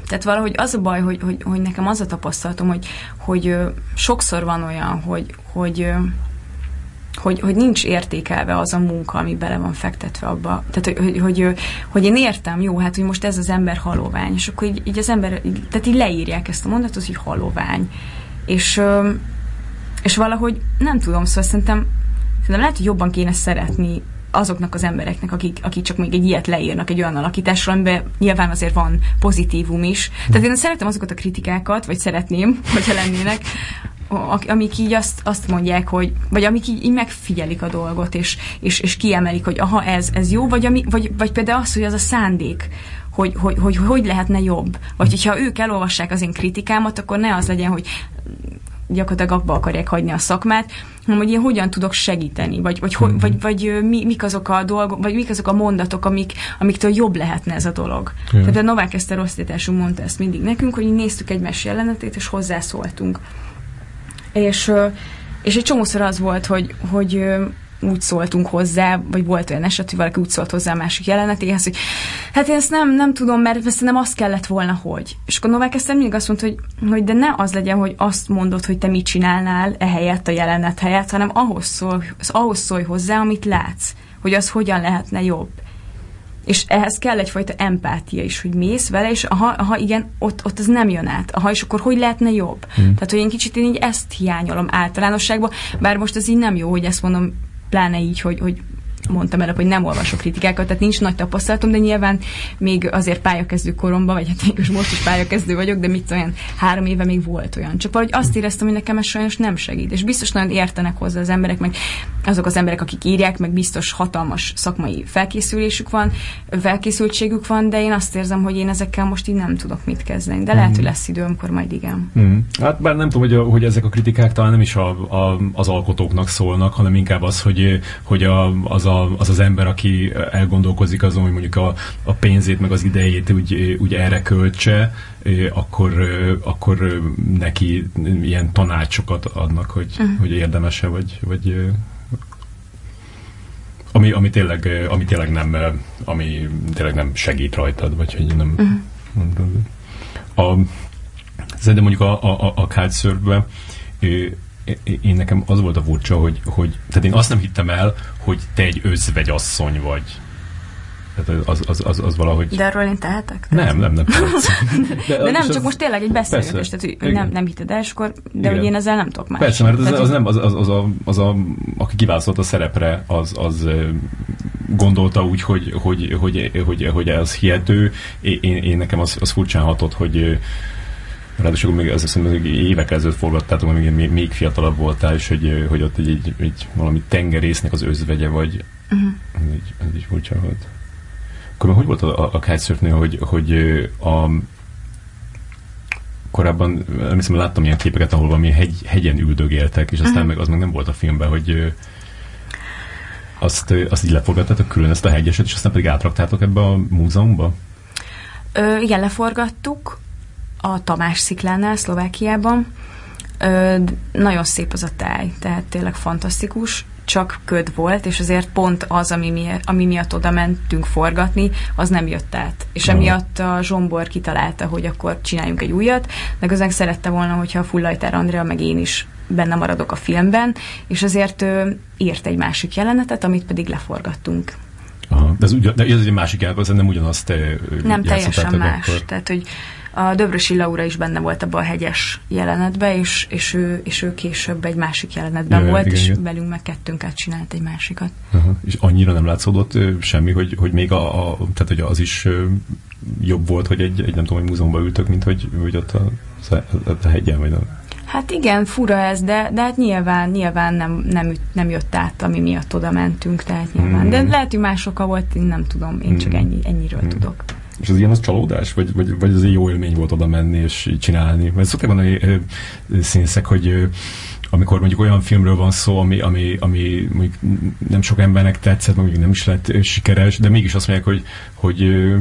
tehát valahogy az a baj, hogy, hogy, hogy nekem az a tapasztalatom, hogy, hogy sokszor van olyan, hogy, hogy hogy, hogy nincs értékelve az a munka, ami bele van fektetve abba. Tehát, hogy, hogy, hogy, hogy én értem, jó, hát, hogy most ez az ember halovány, és akkor így, így az ember, így, tehát így leírják ezt a mondatot, hogy halovány. És, és valahogy nem tudom, szóval szerintem, szerintem lehet, hogy jobban kéne szeretni azoknak az embereknek, akik, akik csak még egy ilyet leírnak egy olyan alakításról, amiben nyilván azért van pozitívum is. Tehát én szeretem azokat a kritikákat, vagy szeretném, hogyha lennének, amik így azt, azt mondják, hogy, vagy amik így, így megfigyelik a dolgot, és, és, és kiemelik, hogy aha, ez, ez jó, vagy, ami, vagy, vagy például az, hogy az a szándék, hogy hogy, hogy hogy lehetne jobb. Vagy hogyha ők elolvassák az én kritikámat, akkor ne az legyen, hogy gyakorlatilag abba akarják hagyni a szakmát, hanem hogy én hogyan tudok segíteni, vagy, vagy, mm-hmm. vagy, vagy mi, mik azok a dolgok, vagy mik azok a mondatok, amik, amiktől jobb lehetne ez a dolog. Yeah. Tehát a Novák Eszter osztálytársunk mondta ezt mindig nekünk, hogy néztük egymás jelenetét, és hozzászóltunk. És, és egy csomószor az volt, hogy, hogy úgy szóltunk hozzá, vagy volt olyan eset, hogy valaki úgy szólt hozzá a másik jelenetéhez, hogy hát én ezt nem, nem tudom, mert nem azt kellett volna, hogy. És akkor Novák ezt mindig azt mondta, hogy, hogy de ne az legyen, hogy azt mondod, hogy te mit csinálnál ehelyett a jelenet helyett, hanem ahhoz szólj, ahhoz szólj hozzá, amit látsz, hogy az hogyan lehetne jobb. És ehhez kell egyfajta empátia is, hogy mész vele, és ha, ha igen, ott, ott az nem jön át. Aha, és akkor hogy lehetne jobb? Hmm. Tehát, hogy én kicsit én így ezt hiányolom általánosságban, bár most az így nem jó, hogy ezt mondom pláne így, hogy, hogy mondtam előbb, hogy nem olvasok kritikákat, tehát nincs nagy tapasztalatom, de nyilván még azért pályakezdő koromban, vagy hát mégis most is pályakezdő vagyok, de mit olyan három éve még volt olyan. Csak valahogy azt éreztem, hogy nekem ez sajnos nem segít. És biztos nagyon értenek hozzá az emberek, meg azok az emberek, akik írják, meg biztos hatalmas szakmai felkészülésük van, felkészültségük van, de én azt érzem, hogy én ezekkel most így nem tudok mit kezdeni. De lehet, hogy mhm. lesz idő, amikor majd igen. Mm. Hát bár nem tudom, hogy, a, hogy ezek a kritikák talán nem is a, a, az alkotóknak szólnak, hanem inkább az, hogy, hogy a, az a az az ember, aki elgondolkozik azon, hogy mondjuk a, a pénzét, meg az idejét úgy, úgy erre költse, akkor, akkor neki ilyen tanácsokat adnak, hogy, uh-huh. hogy érdemese, vagy, vagy ami, ami, tényleg, ami tényleg nem ami tényleg nem segít rajtad, vagy hogy nem uh-huh. a, szerintem mondjuk a, a, a kitesurfbe én nekem az volt a furcsa, hogy, hogy tehát én azt nem hittem el, hogy te egy özvegyasszony vagy. Tehát az, az, az, az valahogy... De arról én tehetek? Nem, nem, nem De, de nem, csak az... most tényleg egy beszélgetés, tehát hogy nem, nem hitted el, és akkor, de Igen. hogy én ezzel nem tudok más. Persze, mert az, tehát, az, nem, az, az, az, a, az a, aki kiválasztott a szerepre, az, az gondolta úgy, hogy, hogy, hogy, hogy, hogy, hogy ez hihető. Én, én nekem az, az furcsán hatott, hogy Ráadásul még az hiszem, hogy évek ezelőtt forgattátok, még, még, még fiatalabb voltál, és hogy, hogy ott egy, egy, egy valami tengerésznek az özvegye vagy. Uh-huh. Ez, így, ez így furcsa volt. Akkor hogy volt a, a kitesurfnél, hogy, hogy a korábban, nem hiszem, láttam ilyen képeket, ahol valami hegy, hegyen üldögéltek, és aztán uh-huh. meg az meg nem volt a filmben, hogy azt, azt így leforgattátok külön ezt a hegyeset, és aztán pedig átraktátok ebbe a múzeumba? Ö, igen, leforgattuk a Tamás sziklánál, Szlovákiában. Ö, nagyon szép az a táj, tehát tényleg fantasztikus, csak köd volt, és azért pont az, ami, mi, ami miatt oda mentünk forgatni, az nem jött át. És emiatt a Zsombor kitalálta, hogy akkor csináljunk egy újat, de közben szerette volna, hogyha a Fullajtár Andrea meg én is benne maradok a filmben, és azért ő írt egy másik jelenetet, amit pedig leforgattunk. Aha, de ez, ugyan, de ez egy másik ez nem ugyanazt Nem teljesen más. Akkor. Tehát, hogy a Döbrösi Laura is benne volt abban a hegyes jelenetben, és, és, ő, és ő később egy másik jelenetben ja, volt, igen, és igen. velünk meg kettőnk csinált egy másikat. Aha. És annyira nem látszódott semmi, hogy, hogy még a, a, tehát, hogy az is jobb volt, hogy egy, egy nem tudom, egy múzeumban ültök, mint hogy, hogy ott a, a, a hegyen, vagy nem. Hát igen, fura ez, de, de hát nyilván, nyilván nem, nem, nem jött át, ami miatt oda mentünk, tehát nyilván. Mm. De lehet, hogy más oka volt, én nem tudom, én csak mm. ennyi, ennyiről mm. tudok. És ez ilyen az csalódás? Vagy, vagy, vagy ez egy jó élmény volt oda menni és csinálni? Mert szokták mondani színszek, hogy amikor mondjuk olyan filmről van szó, ami, ami, ami mondjuk nem sok embernek tetszett, mondjuk nem is lett sikeres, de mégis azt mondják, hogy, hogy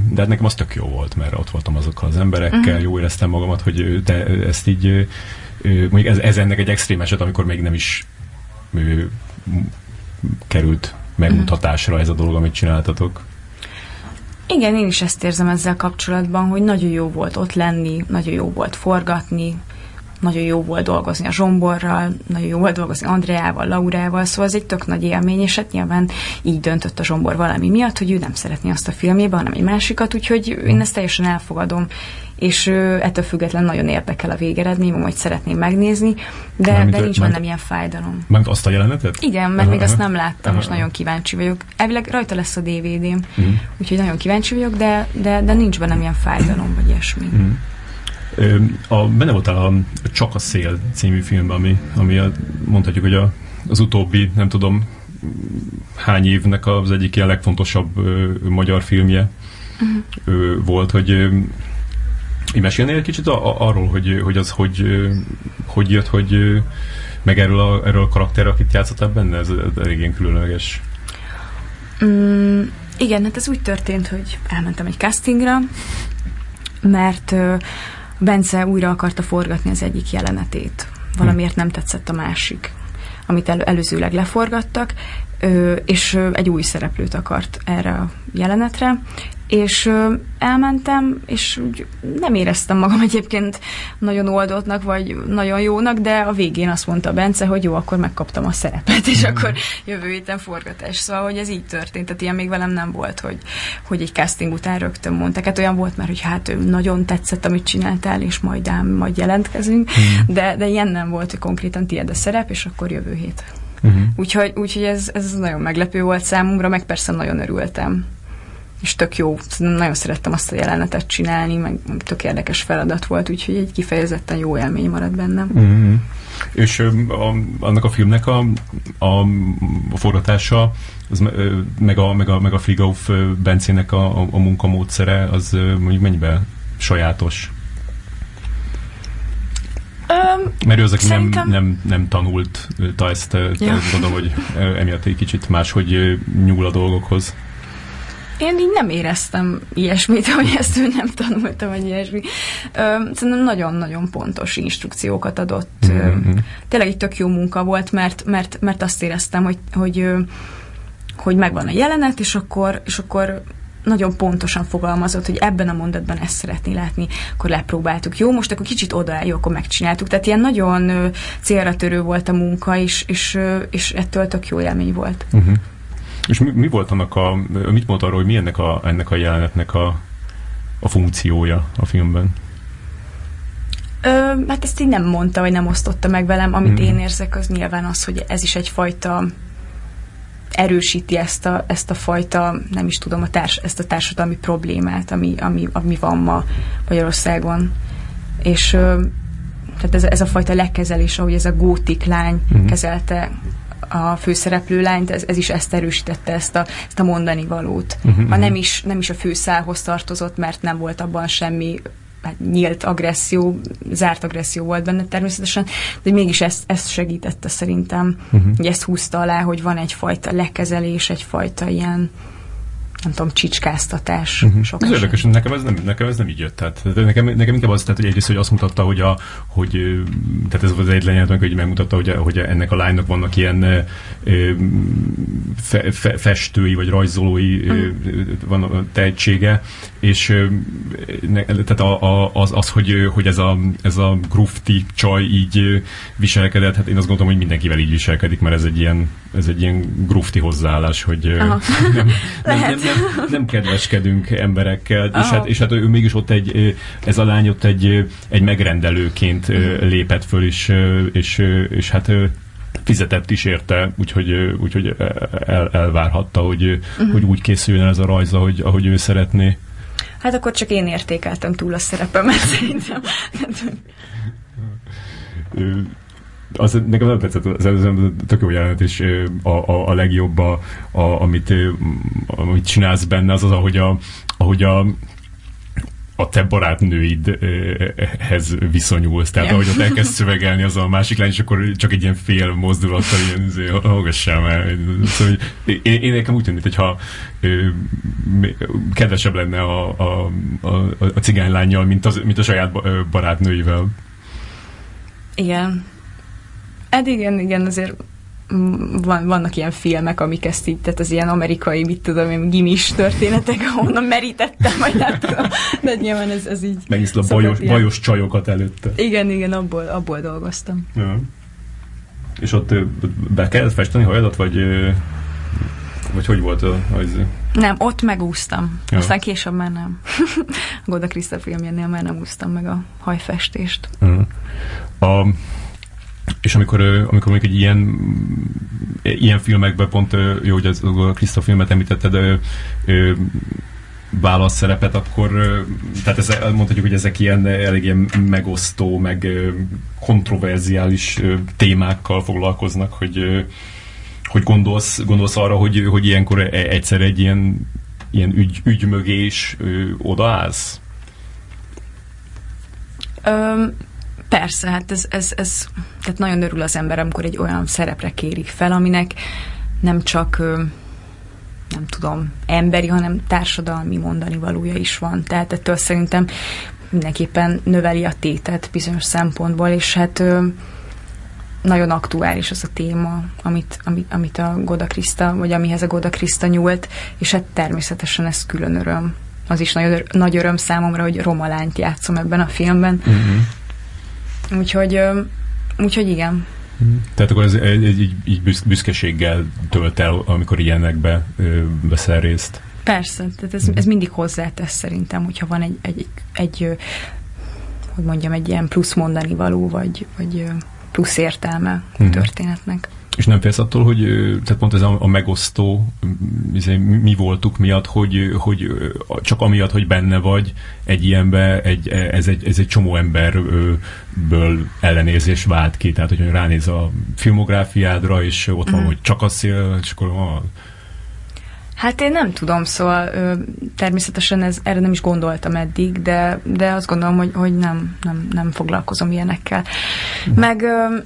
de hát nekem az tök jó volt, mert ott voltam azokkal az emberekkel, uh-huh. jó éreztem magamat, hogy te ezt így mondjuk ez, ez ennek egy extrém eset, amikor még nem is került megmutatásra ez a dolog, amit csináltatok. Igen, én is ezt érzem ezzel kapcsolatban, hogy nagyon jó volt ott lenni, nagyon jó volt forgatni, nagyon jó volt dolgozni a Zsomborral, nagyon jó volt dolgozni Andreával, Laurával, szóval ez egy tök nagy élmény, és hát nyilván így döntött a Zsombor valami miatt, hogy ő nem szeretné azt a filmjében, hanem egy másikat, úgyhogy én ezt teljesen elfogadom, és ettől független nagyon érdekel a végeredmény, majd szeretném megnézni, de, Mármint, de nincs bennem ilyen fájdalom. Mert azt a jelenetet? Igen, mert még azt nem láttam, és nagyon kíváncsi vagyok. Elvileg rajta lesz a DVD-m. Mhm. úgyhogy nagyon kíváncsi vagyok, de, de, de nincs bennem ilyen fájdalom, vagy ilyesmi. Uh-huh. A, benne voltál a Csak a szél című filmben, ami, ami a, mondhatjuk, hogy a, az utóbbi, nem tudom, hány évnek az egyik ilyen legfontosabb ö, magyar filmje uh-huh. ö, volt, hogy ö, így mesélnél egy kicsit a, a, arról, hogy, hogy az hogy, hogy jött, hogy meg erről a, erről a karakterről, akit játszottál benne, ez, ez elég ilyen különleges. Mm, igen, hát ez úgy történt, hogy elmentem egy castingra, mert Bence újra akarta forgatni az egyik jelenetét. Valamiért nem tetszett a másik, amit el, előzőleg leforgattak, és egy új szereplőt akart erre a jelenetre, és elmentem, és úgy nem éreztem magam egyébként nagyon oldottnak, vagy nagyon jónak, de a végén azt mondta Bence, hogy jó, akkor megkaptam a szerepet, és mm. akkor jövő héten forgatás. Szóval, hogy ez így történt, tehát ilyen még velem nem volt, hogy, hogy egy casting után rögtön mondták. Hát olyan volt mert hogy hát ő nagyon tetszett, amit csináltál, és majd ám, majd jelentkezünk, mm. de, de ilyen nem volt, hogy konkrétan tiéd a szerep, és akkor jövő hét. Uh-huh. Úgyhogy, úgyhogy ez, ez nagyon meglepő volt számomra, meg persze nagyon örültem és tök jó, nagyon szerettem azt a jelenetet csinálni, meg, tök érdekes feladat volt, úgyhogy egy kifejezetten jó élmény maradt bennem. Mm-hmm. És a, annak a filmnek a, a, a forgatása, az, meg, a, meg, a, meg a Frigauf Bencének a, a, a munkamódszere, az mondjuk mennyiben sajátos? Um, Mert ő az, aki szerintem... nem, nem, nem tanult ezt, ja. gondolom, hogy emiatt egy kicsit máshogy nyúl a dolgokhoz. Én így nem éreztem ilyesmit, hogy ezt ő nem tanulta, vagy ilyesmi. Szerintem nagyon-nagyon pontos instrukciókat adott. Mm-hmm. Tényleg egy tök jó munka volt, mert, mert, mert azt éreztem, hogy, hogy, hogy megvan a jelenet, és akkor, és akkor nagyon pontosan fogalmazott, hogy ebben a mondatban ezt szeretné látni, akkor lepróbáltuk. Jó, most akkor kicsit odaálljuk, akkor megcsináltuk. Tehát ilyen nagyon célra törő volt a munka, és, és, és ettől tök jó élmény volt. Uh-huh. És mi, mi volt annak a, mit mondta arról, hogy mi ennek a, ennek a jelenetnek a, a funkciója a filmben? Ö, hát ezt így nem mondta, vagy nem osztotta meg velem. Amit mm. én érzek, az nyilván az, hogy ez is egyfajta erősíti ezt a, ezt a fajta, nem is tudom, a társ, ezt a társadalmi problémát, ami, ami, ami van ma Magyarországon. És ö, tehát ez, ez a fajta lekezelés, ahogy ez a gótik lány mm. kezelte a főszereplő lányt, ez, ez is ezt erősítette, ezt a, ezt a mondani valót. Uh-huh. Ha nem is, nem is a főszálhoz tartozott, mert nem volt abban semmi hát nyílt agresszió, zárt agresszió volt benne természetesen, de mégis ezt, ezt segítette szerintem, uh-huh. hogy ezt húzta alá, hogy van egyfajta lekezelés, egyfajta ilyen nem tudom, csicskáztatás. Uh-huh. Ez érdekes, nekem ez, nem, nekem ez nem így jött. Tehát, nekem, nekem inkább az, tehát, hogy egyrészt, hogy azt mutatta, hogy, a, hogy tehát ez az egy lenyelt hogy megmutatta, hogy, hogy ennek a lánynak vannak ilyen fe, fe, festői vagy rajzolói uh-huh. van a tehetsége, és ne, tehát a, a, az, az, hogy, hogy ez a, ez a grufti csaj így viselkedett, hát én azt gondolom, hogy mindenkivel így viselkedik, mert ez egy ilyen, ez egy ilyen grufti hozzáállás, hogy nem, nem, nem, nem, nem kedveskedünk emberekkel, és hát, és hát ő mégis ott egy, ez a lány ott egy, egy megrendelőként mhm. lépett föl, és, és, és hát fizetett is érte, úgyhogy, úgyhogy el, elvárhatta, hogy, uh-huh. hogy úgy készüljön ez a rajz, ahogy, ahogy ő szeretné. Hát akkor csak én értékeltem túl a szerepemet, szerintem. Az nekem nem tetszett, ez, ez tök jó jelenet, és a, a, a legjobb, a, a, amit, amit csinálsz benne, az az, ahogy a, ahogy a a te barátnőidhez viszonyulsz. Tehát yeah. ahogy ott elkezd szövegelni az a másik lány, és akkor csak egy ilyen fél mozdulattal ilyen, izé, hallgassál el. Szóval, én, én nekem úgy tűnik, hogyha kedvesebb lenne a, a, a, a cigánylányjal, mint, az, mint a saját barátnőivel. Igen. Hát igen, igen, azért van, vannak ilyen filmek, amik ezt így, tehát az ilyen amerikai, mit tudom én, gimis történetek, ahonnan merítettem, vagy nem tudom, de nyilván ez, ez így... Megiszl a bajos, ilyen. bajos csajokat előtte. Igen, igen, abból, abból dolgoztam. Ja. És ott be kellett festeni hajadat, vagy, vagy hogy volt az? Nem, ott megúsztam. Ja. Aztán később már nem. a Goda Krista filmjénél már nem úsztam meg a hajfestést. Ja. A, és amikor, amikor mondjuk egy ilyen, ilyen filmekben pont, jó, hogy az, a Krista filmet említetted, válasz szerepet, akkor tehát ez, mondhatjuk, hogy ezek ilyen elég ilyen megosztó, meg kontroverziális témákkal foglalkoznak, hogy hogy gondolsz, gondolsz arra, hogy, hogy ilyenkor e, egyszer egy ilyen, ilyen ügy, ügy mögé is odaállsz? Öm, persze, hát ez, ez, ez, tehát nagyon örül az ember, amikor egy olyan szerepre kérik fel, aminek nem csak nem tudom, emberi, hanem társadalmi mondani valója is van. Tehát ettől szerintem mindenképpen növeli a tétet bizonyos szempontból, és hát nagyon aktuális az a téma, amit, amit, amit a Goda Krista, vagy amihez a Goda Krista nyúlt, és hát természetesen ez külön öröm. Az is nagy, nagy öröm számomra, hogy roma lányt játszom ebben a filmben. Uh-huh. Úgyhogy, úgyhogy igen. Tehát akkor ez egy, egy, egy büszkeséggel tölt el, amikor ilyenekbe veszel részt? Persze, tehát ez, ez mindig hozzátesz szerintem, hogyha van egy, egy, egy, hogy mondjam, egy ilyen plusz mondani való, vagy, vagy plusz értelme a hmm. történetnek. És nem félsz attól, hogy tehát pont ez a, a megosztó izé, mi voltuk miatt, hogy, hogy csak amiatt, hogy benne vagy egy ilyenbe, egy, ez, egy, ez egy csomó emberből ellenérzés vált ki. Tehát, hogy ránéz a filmográfiádra, és ott van, mm. hogy csak a szél, és akkor van, Hát én nem tudom, szóval ö, természetesen ez, erre nem is gondoltam eddig, de, de azt gondolom, hogy, hogy nem, nem, nem foglalkozom ilyenekkel. Meg ö,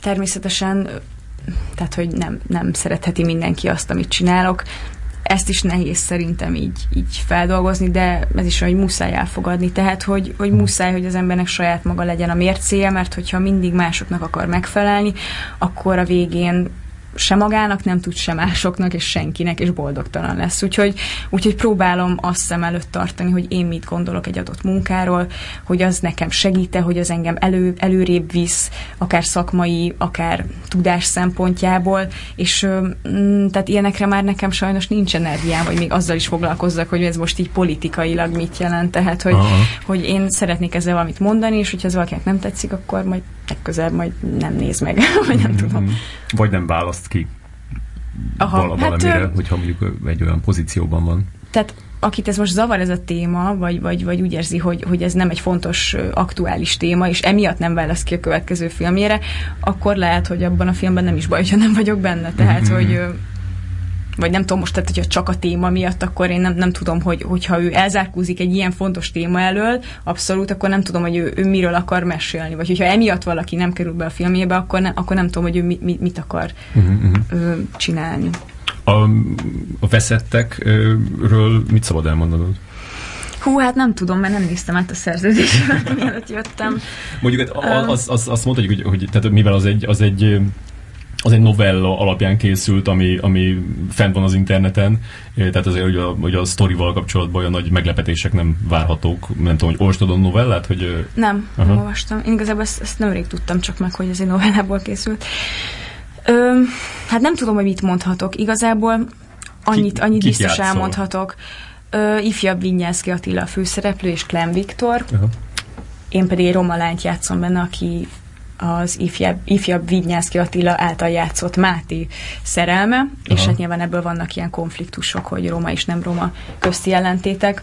természetesen, tehát hogy nem, nem szeretheti mindenki azt, amit csinálok. Ezt is nehéz szerintem így, így feldolgozni, de ez is hogy muszáj elfogadni. Tehát, hogy, hogy muszáj, hogy az embernek saját maga legyen a mércéje, mert hogyha mindig másoknak akar megfelelni, akkor a végén se magának nem tud, se másoknak, és senkinek, és boldogtalan lesz. Úgyhogy, úgyhogy próbálom azt szem előtt tartani, hogy én mit gondolok egy adott munkáról, hogy az nekem segíte, hogy az engem elő, előrébb visz, akár szakmai, akár tudás szempontjából, és mm, tehát ilyenekre már nekem sajnos nincs energiám, vagy még azzal is foglalkozzak, hogy ez most így politikailag mit jelent, tehát hogy, hogy én szeretnék ezzel valamit mondani, és hogyha ez valakinek nem tetszik, akkor majd legközelebb majd nem néz meg, vagy nem tudom. Mm-hmm. Vagy nem választ ki Aha, val- hát, valamire, hogyha mondjuk egy olyan pozícióban van. Tehát akit ez most zavar ez a téma, vagy, vagy, vagy úgy érzi, hogy, hogy ez nem egy fontos, aktuális téma, és emiatt nem választ ki a következő filmjére, akkor lehet, hogy abban a filmben nem is baj, hogyha nem vagyok benne. Tehát, mm-hmm. hogy vagy nem tudom most, tehát hogyha csak a téma miatt, akkor én nem, nem tudom, hogy, hogyha ő elzárkózik egy ilyen fontos téma elől, abszolút, akkor nem tudom, hogy ő, ő miről akar mesélni, vagy hogyha emiatt valaki nem kerül be a filmjébe, akkor, ne, akkor nem tudom, hogy ő mi, mi, mit akar uh-huh. ő, csinálni. A, a veszettekről mit szabad elmondanod? Hú, hát nem tudom, mert nem néztem át a szerződésemet, mielőtt jöttem. Mondjuk hát az, az, azt mondhatjuk, hogy, hogy tehát mivel az egy, az egy az egy novella alapján készült, ami, ami fent van az interneten, tehát azért, hogy a, hogy a sztorival kapcsolatban olyan nagy meglepetések nem várhatók. Nem tudom, hogy olvastad a novellát? Hogy, nem, aha. nem olvastam. Én igazából ezt, ezt nemrég tudtam csak meg, hogy ez egy novellából készült. Ö, hát nem tudom, hogy mit mondhatok. Igazából annyit, Ki, annyit biztos játszol? elmondhatok. Ö, ifjabb Vinyászki Attila a főszereplő, és Clem Viktor. Aha. Én pedig egy roma lányt játszom benne, aki az ifjabb, ifjabb Vignyászki Attila által játszott Máté szerelme, Aha. és hát nyilván ebből vannak ilyen konfliktusok, hogy roma és nem roma közti ellentétek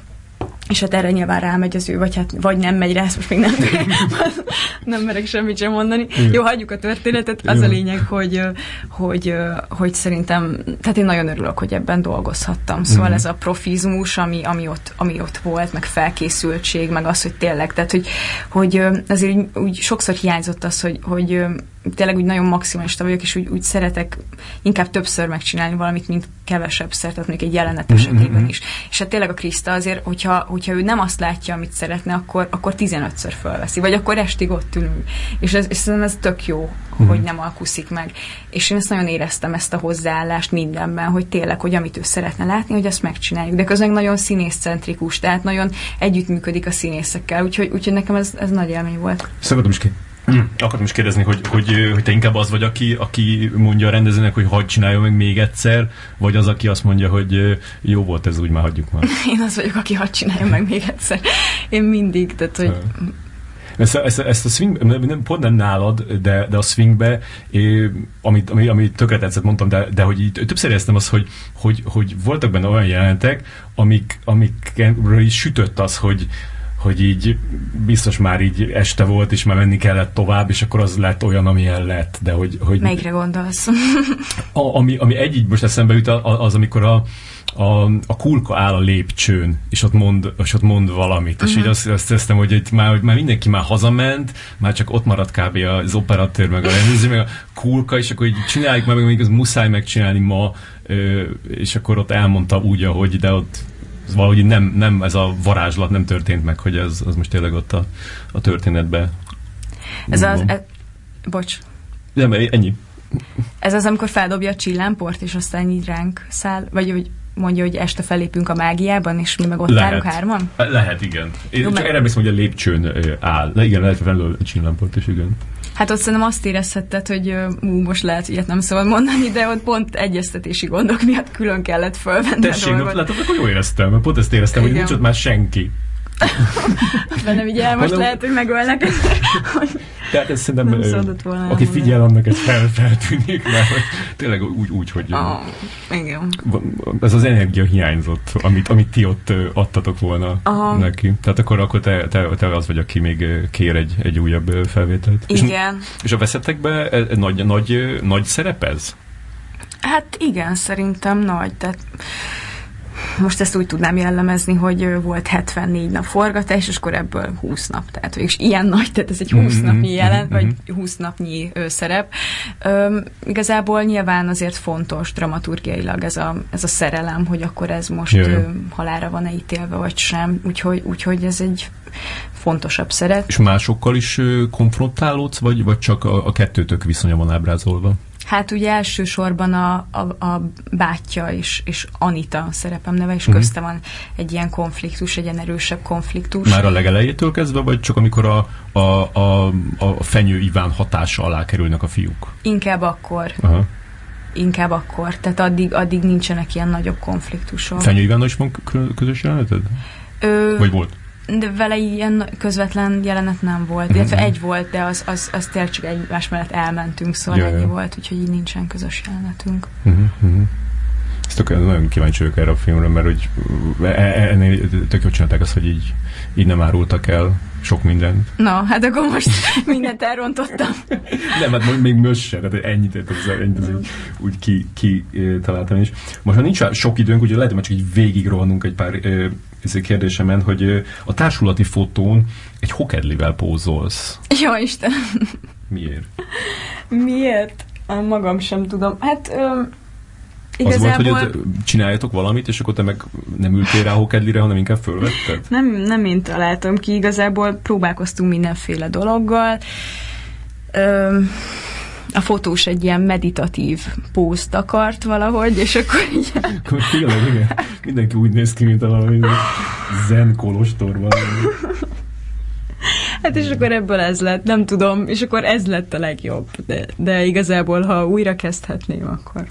és hát erre nyilván rámegy az ő, vagy hát vagy nem megy rá, ezt most még nem, nem merek semmit sem mondani. Igen. Jó, hagyjuk a történetet. Az Igen. a lényeg, hogy, hogy, hogy szerintem, tehát én nagyon örülök, hogy ebben dolgozhattam. Szóval Igen. ez a profizmus, ami, ami, ott, ami ott volt, meg felkészültség, meg az, hogy tényleg, tehát hogy, hogy azért úgy, úgy sokszor hiányzott az, hogy, hogy tényleg úgy nagyon maximalista vagyok, és úgy, úgy szeretek inkább többször megcsinálni valamit, mint kevesebb szer, tehát mondjuk egy jelenet Mhm, esetében is. És hát tényleg a Kriszta azért, hogyha, hogyha ő nem azt látja, amit szeretne, akkor, akkor 15-ször fölveszi, vagy akkor estig ott ülünk. És, ez, és szerintem ez tök jó, Mhm. hogy nem alkuszik meg. És én ezt nagyon éreztem, ezt a hozzáállást mindenben, hogy tényleg, hogy amit ő szeretne látni, hogy azt megcsináljuk. De közben nagyon színészcentrikus, tehát nagyon együttműködik a színészekkel, úgyhogy, úgyhogy nekem ez, ez nagy élmény volt. Szakadom is ki. Akartam is kérdezni, hogy, hogy, hogy te inkább az vagy, aki, aki mondja a rendezőnek, hogy hagyd csináljon meg még egyszer, vagy az, aki azt mondja, hogy jó volt ez, úgy már hagyjuk már. Én az vagyok, aki hadd csinálja meg még egyszer. Én mindig, tehát hogy Ezt, a- ezt, a- ezt a swing, nem, nem, pont nem nálad, de, de a swingbe, é, amit, ami, ami tökre tetszett, mondtam, de, de hogy így többször éreztem az, hogy, hogy, hogy voltak benne olyan jelenetek, amik, amikről is sütött az, hogy, hogy így biztos már így este volt, és már menni kellett tovább, és akkor az lett olyan, amilyen lett, de hogy... hogy melyikre gondolsz? a, ami, ami egy így most eszembe jut, az, amikor a, a, a kulka áll a lépcsőn, és ott mond, és ott mond valamit. És így azt, azt teszem, hogy, itt már, hogy már mindenki már hazament, már csak ott maradt kb. az operatőr, meg a rendező, meg a kulka, és akkor így csináljuk meg, még az muszáj megcsinálni ma, és akkor ott elmondta úgy, ahogy, de ott valahogy nem, nem ez a varázslat nem történt meg, hogy ez az most tényleg ott a, a történetben. Ez az, e, bocs, Nem, ennyi. ez az, amikor feldobja a csillámport, és aztán így ránk száll, vagy hogy mondja, hogy este felépünk a mágiában, és mi meg ott állunk hárman? Lehet, igen. Én Jó, csak mert- erre emlékszem, hogy a lépcsőn áll. Le, igen, lehet felül a csillámport is, igen. Hát ott szerintem azt érezhetted, hogy ú, most lehet, hogy ilyet nem szabad mondani, de ott pont egyeztetési gondok miatt külön kellett fölvenni Tessék, a dolgot. látod, akkor jól éreztem, mert pont ezt éreztem, hogy Igen. nincs ott már senki. Bennem így el, most Hanem- lehet, hogy megölnek. Tehát ez szerintem, volna aki figyel, annak ez fel, feltűnik, mert tényleg úgy, úgy hogy Ah, igen. ez az energia hiányzott, amit, amit ti ott adtatok volna Aha. neki. Tehát akkor, akkor te, te, te az vagy, aki még kér egy, egy újabb felvételt. És, Igen. és a veszettekben e, e, nagy, nagy, nagy szerep ez? Hát igen, szerintem nagy. Tehát most ezt úgy tudnám jellemezni, hogy volt 74 nap forgatás, és akkor ebből 20 nap. Tehát és ilyen nagy, tehát ez egy 20 Mhm, napnyi jelen, mhm, vagy mhm. 20 napnyi ö, szerep. Ö, igazából nyilván azért fontos dramaturgiailag ez a, ez a szerelem, hogy akkor ez most Jaj. ö, halára van-e ítélve, vagy sem. Úgyhogy, úgyhogy ez egy fontosabb szerep. És másokkal is ö, konfrontálódsz, vagy, vagy csak a, a kettőtök viszonya van ábrázolva? Hát ugye elsősorban a, a, a bátyja és, és Anita szerepem neve, és Mhm. közte van egy ilyen konfliktus, egy ilyen erősebb konfliktus. Már a legelejétől kezdve, vagy csak amikor a, a, a, a Fenyő Iván hatása alá kerülnek a fiúk? Inkább akkor, Aha. inkább akkor. Tehát addig, addig nincsenek ilyen nagyobb konfliktusok. Fenyő Ivánnal is van kö- közös jeleneted? Ö, Vagy volt? De vele ilyen közvetlen jelenet nem volt. Mhm. Illetve egy volt, de az, az, az tényleg csak egymás mellett elmentünk, szóval Ja, ennyi volt, úgyhogy így nincsen közös jelenetünk. Uh-huh, uh-huh. Ezt tök, nagyon kíváncsi vagyok erre a filmre, mert hogy e- e- ennél tök jól csinálták azt, hogy így, így nem árultak el sok mindent. Na, hát akkor most mindent elrontottam. Nem, hát még- most sem, tehát ennyit, ez, ennyit ez úgy ki, ki ö, találtam is. Most már nincs sok időnk, úgyhogy lehet, hogy már csak így végig rohanunk egy pár ö, izé kérdésemen, hogy a társulati fotón egy hokedlivel pózolsz. Jó Isten. Miért? Miért? Magam sem tudom. Hát Az igazából volt, hogy csináljatok valamit, és akkor te meg nem ültél rá a hokedlire, hanem inkább fölvetted? nem, nem én találtam ki, igazából próbálkoztunk mindenféle dologgal. Ö, a fotós egy ilyen meditatív pózt akart valahogy, és akkor így Akkor tényleg, igen. Mindenki úgy néz ki, mint a valami zen kolostorban. Hát és akkor ebből ez lett, nem tudom, és akkor ez lett a legjobb. De, de igazából, ha újra kezdhetném, akkor,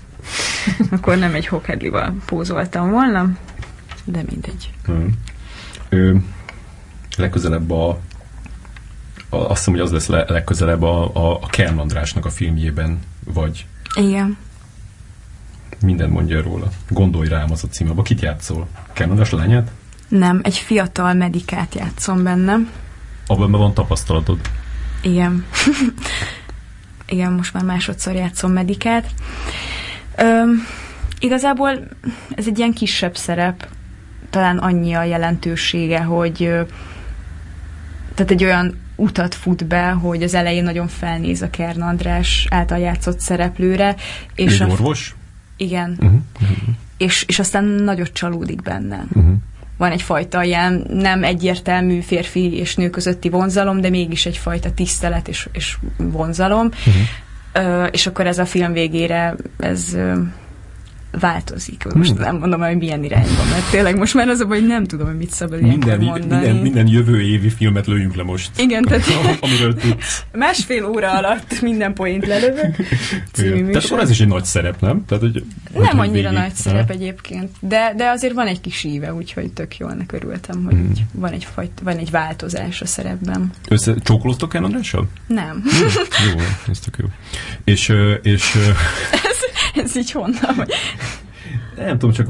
akkor nem egy hokedlival pózoltam volna, de mindegy. Hmm. Ö, legközelebb a, azt hiszem, hogy az lesz le, legközelebb a, a, a Kern Andrásnak a filmjében, vagy Igen. minden mondja róla. Gondolj rám az a cím, abba kit játszol? Kern András lányát? Nem, egy fiatal medikát játszom benne. Abban van tapasztalatod. Igen. Igen, most már másodszor játszom medikát. Öm, igazából ez egy ilyen kisebb szerep, talán annyi a jelentősége, hogy tehát egy olyan utat fut be, hogy az elején nagyon felnéz a Kern András által játszott szereplőre. És a, orvos? Igen. Uh-huh. Uh-huh. És, és aztán nagyot csalódik benne. Uh-huh. Van egyfajta ilyen nem egyértelmű férfi és nő közötti vonzalom, de mégis egyfajta tisztelet és, és vonzalom. Uh-huh. Uh, és akkor ez a film végére ez változik. Most hmm. nem mondom, hogy milyen irányba, mert tényleg most már az a baj, hogy nem tudom, hogy mit szabad minden, mondani. Minden, minden jövő évi filmet lőjünk le most. Igen, tehát amiről tudsz. Másfél óra alatt minden point lelövök. Tehát akkor ez is egy nagy szerep, nem? Tehát, hogy, nem hogy annyira végig, nagy szerep egyébként, de, de azért van egy kis íve, úgyhogy tök jól örültem, hogy hmm. van, egy fajt, van egy változás a szerepben. Össze csókoloztok el Andrással? Nem. Hmm. Jó, ez tök jó. És, és ez, ez így honnan? Nem tudom, csak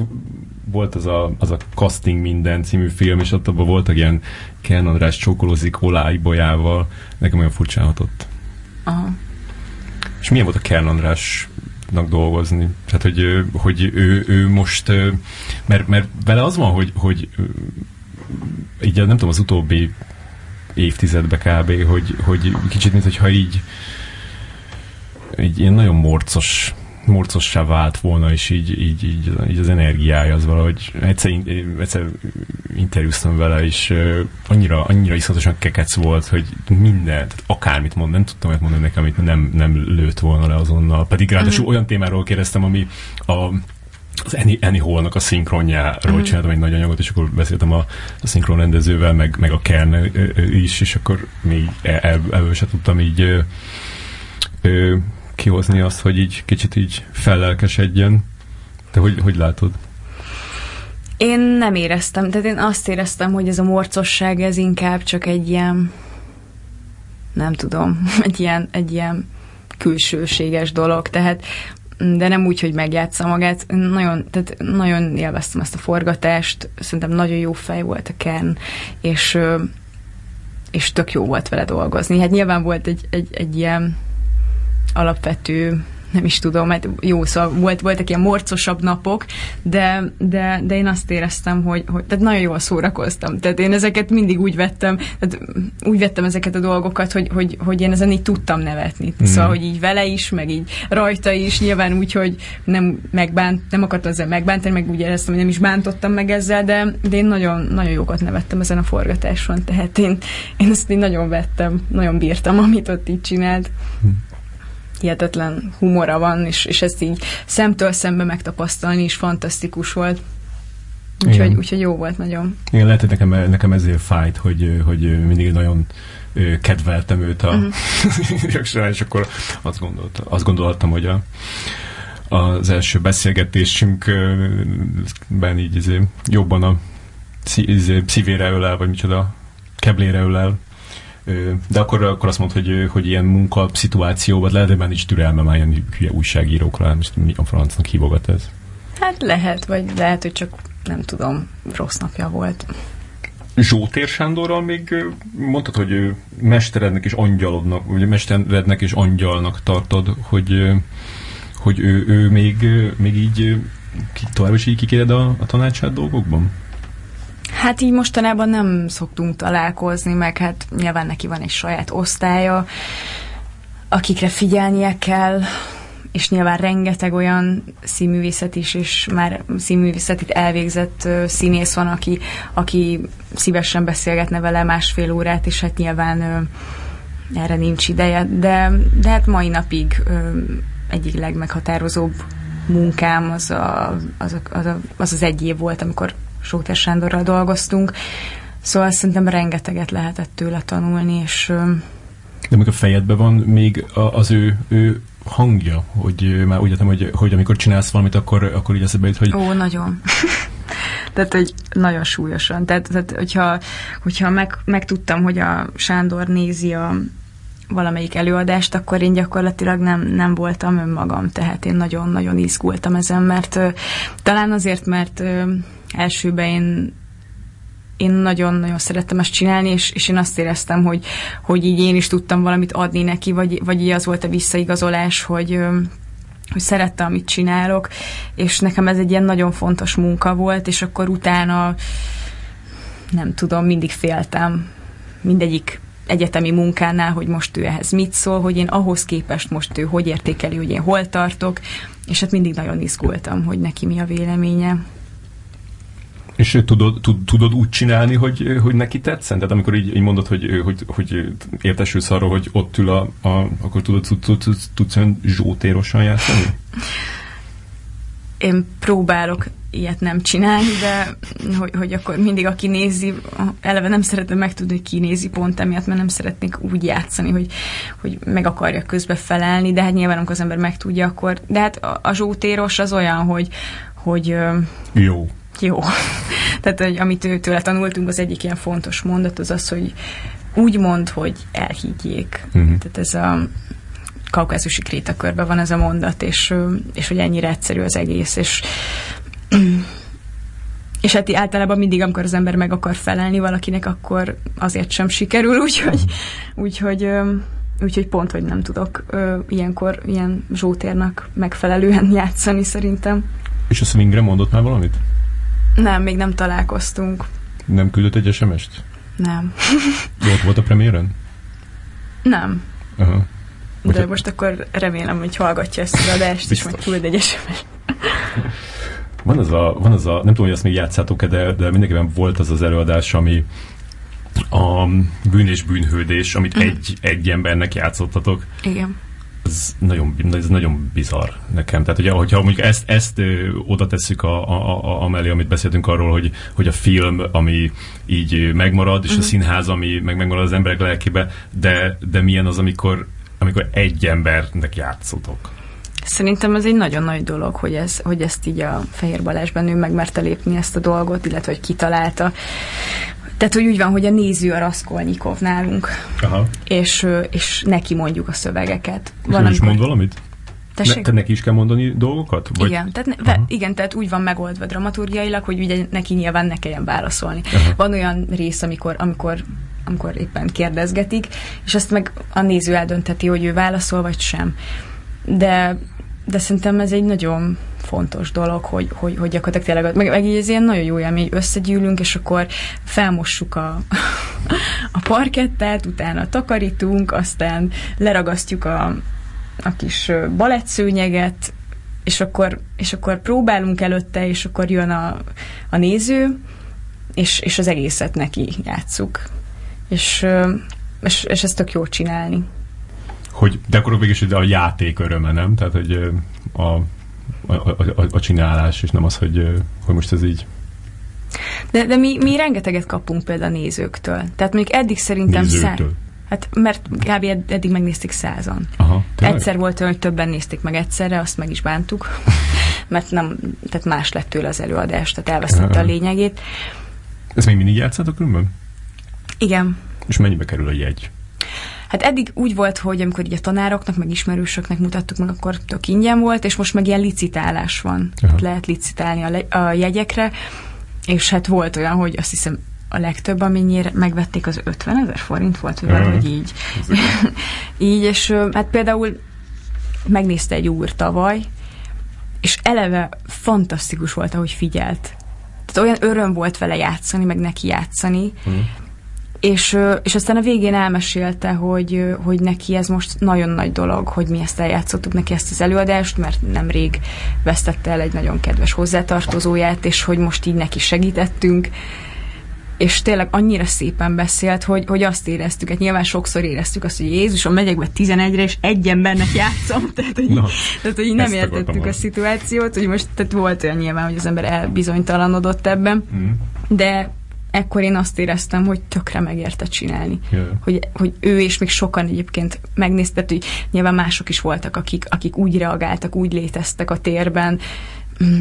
volt az a, az a Casting Minden című film, és ott abban voltak ilyen Ken András csókolózik Olá Ibolyával. Nekem olyan furcsán hatott. Aha. És milyen volt a Ken Andrásnak dolgozni? Tehát, hogy, hogy ő, ő most, mert, mert vele az van, hogy, hogy így nem tudom, az utóbbi évtizedbe kb., hogy, hogy kicsit, mintha így egy ilyen nagyon morcos morcossá vált volna, és így, így, így, így az energiája az valahogy egyszer, egyszer interjúztam vele, és annyira, annyira iszonyatosan kekec volt, hogy minden, tehát akármit mond, nem tudtam olyat mondani nekem, amit nem, nem lőtt volna le azonnal. Pedig ráadásul uh-huh. olyan témáról kérdeztem, ami a az Annie, Annie Hall-nak a szinkronjáról uh-huh. csináltam egy nagy anyagot, és akkor beszéltem a, a szinkron rendezővel, meg, meg a Kern is, és akkor még ebből se tudtam így ö, ö, kihozni azt, hogy így kicsit így fellelkesedjen. Te hogy, hogy látod? Én nem éreztem, tehát én azt éreztem, hogy ez a morcosság, ez inkább csak egy ilyen, nem tudom, egy ilyen, egy ilyen külsőséges dolog, tehát de nem úgy, hogy megjátsza magát. Nagyon, tehát nagyon élveztem ezt a forgatást, szerintem nagyon jó fej volt a Ken, és, és tök jó volt vele dolgozni. Hát nyilván volt egy, egy, egy ilyen alapvető nem is tudom, mert jó, szóval volt, voltak ilyen morcosabb napok, de, de, de én azt éreztem, hogy, hogy tehát nagyon jól szórakoztam. Tehát én ezeket mindig úgy vettem, tehát úgy vettem ezeket a dolgokat, hogy, hogy, hogy én ezen így tudtam nevetni. Mm. Szóval, hogy így vele is, meg így rajta is, nyilván úgy, hogy nem megbánt, nem akartam ezzel megbántani, meg úgy éreztem, hogy nem is bántottam meg ezzel, de, de én nagyon, nagyon jókat nevettem ezen a forgatáson, tehát én, én ezt így nagyon vettem, nagyon bírtam, amit ott így csinált. Mm hihetetlen humora van, és, és ezt így szemtől szembe megtapasztalni is fantasztikus volt. Úgyhogy, úgyhogy jó volt nagyon. Igen, lehet, hogy nekem, nekem ezért fájt, hogy, hogy mindig nagyon kedveltem őt a uh-huh. és akkor azt, gondolt, azt gondoltam, hogy a, az első beszélgetésünkben így jobban a szívére ölel, vagy micsoda, keblére ölel, de akkor, akkor azt mondta, hogy, hogy ilyen munka szituációban lehet, hogy már nincs türelme már ilyen hülye újságírókra, most mi a francnak hívogat ez? Hát lehet, vagy lehet, hogy csak nem tudom, rossz napja volt. Zsótér Sándorral még mondtad, hogy mesterednek és angyalodnak, vagy mesterednek és angyalnak tartod, hogy, hogy ő, ő még, még így tovább is így kikéred a, a tanácsát dolgokban? Hát így mostanában nem szoktunk találkozni, meg hát nyilván neki van egy saját osztálya, akikre figyelnie kell, és nyilván rengeteg olyan színművészet is, és már színművészetit elvégzett színész van, aki, aki szívesen beszélgetne vele másfél órát, és hát nyilván erre nincs ideje, de, de hát mai napig egyik legmeghatározóbb munkám az, a, az, a, az, a, az az egy év volt, amikor Sóter Sándorral dolgoztunk, szóval szerintem rengeteget lehetett tőle tanulni, és... De még a fejedben van még az ő, ő hangja, hogy már úgy értem, hogy, hogy amikor csinálsz valamit, akkor, akkor így eszebe jut, hogy... Ó, nagyon. tehát, hogy nagyon súlyosan. Tehát, tehát hogyha, hogyha meg, megtudtam, hogy a Sándor nézi a valamelyik előadást, akkor én gyakorlatilag nem, nem voltam önmagam, tehát én nagyon-nagyon izgultam ezen, mert ö, talán azért, mert ö, elsőben én én nagyon-nagyon szerettem ezt csinálni, és, és én azt éreztem, hogy, hogy így én is tudtam valamit adni neki, vagy, vagy így az volt a visszaigazolás, hogy, hogy szerette, amit csinálok, és nekem ez egy ilyen nagyon fontos munka volt, és akkor utána nem tudom, mindig féltem mindegyik egyetemi munkánál, hogy most ő ehhez mit szól, hogy én ahhoz képest most ő hogy értékeli, hogy én hol tartok, és hát mindig nagyon izgultam, hogy neki mi a véleménye. És tudod, tud, tudod úgy csinálni, hogy, hogy neki tetszen? Tehát amikor így, így mondod, hogy, hogy, hogy értesülsz arról, hogy ott ül a, a akkor tudod, tud, tud, tud, tudsz olyan zsótérosan játszani? Én próbálok ilyet nem csinálni, de hogy, hogy akkor mindig aki nézi, eleve nem szeretem megtudni, hogy ki nézi pont emiatt, mert nem szeretnék úgy játszani, hogy, hogy meg akarja közbe felelni, de hát nyilván amikor az ember megtudja, akkor, de hát a, a zsótéros az olyan, hogy, hogy jó jó. Tehát, hogy amit őtől tanultunk, az egyik ilyen fontos mondat az az, hogy úgy mond, hogy elhiggyék. Uh-huh. Tehát ez a kaukázusi krétakörben van ez a mondat, és, és hogy ennyire egyszerű az egész, és és hát általában mindig, amikor az ember meg akar felelni valakinek, akkor azért sem sikerül, úgyhogy, úgyhogy, úgyhogy pont, hogy nem tudok ilyenkor ilyen zsótérnak megfelelően játszani szerintem. És a swingre mondott már valamit? Nem, még nem találkoztunk. Nem küldött egy SMS-t? Nem. Ott volt a premiéren? Nem. Aha. De Úgy most akkor remélem, hogy hallgatja ezt az adást, és majd küld egy sms Van az a, van az a, nem tudom, hogy azt még játszátok-e, de, de mindenképpen volt az az előadás, ami a bűn és bűnhődés, amit mm. egy, egy embernek játszottatok. Igen ez nagyon, ez nagyon bizarr nekem. Tehát, ugye, hogyha mondjuk ezt, ezt ö, oda tesszük a, a, a, a mellé, amit beszéltünk arról, hogy, hogy a film, ami így megmarad, és uh-huh. a mhm. színház, ami meg megmarad az emberek lelkébe, de, de milyen az, amikor, amikor egy embernek játszotok? Szerintem ez egy nagyon nagy dolog, hogy, ez, hogy ezt így a Fehér Balázsban ő megmerte lépni ezt a dolgot, illetve hogy kitalálta. Tehát, hogy úgy van, hogy a néző a Raskolnikov nálunk, Aha. És, és neki mondjuk a szövegeket. Van, is mond valamit? Ne, te neki is kell mondani dolgokat? Vagy? Igen, tehát, ne, igen, tehát úgy van megoldva dramaturgiailag, hogy ugye neki nyilván ne kelljen válaszolni. Aha. Van olyan rész, amikor, amikor amikor éppen kérdezgetik, és azt meg a néző eldönteti, hogy ő válaszol, vagy sem. De, de szerintem ez egy nagyon fontos dolog, hogy, hogy, hogy gyakorlatilag tényleg, meg, meg így ez ilyen nagyon jó élmény, összegyűlünk, és akkor felmossuk a, a parkettet, utána takarítunk, aztán leragasztjuk a, a kis balettszőnyeget, és akkor, és akkor próbálunk előtte, és akkor jön a, a néző, és, és az egészet neki játsszuk. És, és, és ezt tök jó csinálni. Hogy, de akkor mégis a játék öröme, nem? Tehát, hogy a a, a, a csinálás, és nem az, hogy, hogy most ez így de, de mi, mi rengeteget kapunk például a nézőktől. Tehát mondjuk eddig szerintem szá... Hát mert kb. eddig megnézték százan. Aha, Egyszer volt olyan, hogy többen nézték meg egyszerre, azt meg is bántuk, mert nem, tehát más lett tőle az előadás, tehát elvesztette a lényegét. Ezt még mindig játszatok különben? Igen. És mennyibe kerül a jegy? Hát eddig úgy volt, hogy amikor így a tanároknak, meg ismerősöknek mutattuk meg, akkor tök ingyen volt, és most meg ilyen licitálás van. Aha. Lehet licitálni a, le- a jegyekre, és hát volt olyan, hogy azt hiszem a legtöbb, amennyire megvették, az 50 ezer forint volt, vagy valahogy így. így, és hát például megnézte egy úr tavaly, és eleve fantasztikus volt, ahogy figyelt. Tehát olyan öröm volt vele játszani, meg neki játszani, mm. És, és aztán a végén elmesélte, hogy, hogy neki ez most nagyon nagy dolog, hogy mi ezt eljátszottuk neki ezt az előadást, mert nemrég vesztette el egy nagyon kedves hozzátartozóját, és hogy most így neki segítettünk, és tényleg annyira szépen beszélt, hogy, hogy azt éreztük, hát nyilván sokszor éreztük azt, hogy Jézusom, megyek be 11-re, és egy embernek játszom, tehát hogy, no, tehát, hogy nem értettük a szituációt, hogy most tehát volt olyan nyilván, hogy az ember elbizonytalanodott ebben, mm. de ekkor én azt éreztem, hogy tökre megérte csinálni. Yeah. Hogy, hogy ő és még sokan egyébként megnézte, hogy nyilván mások is voltak, akik, akik úgy reagáltak, úgy léteztek a térben,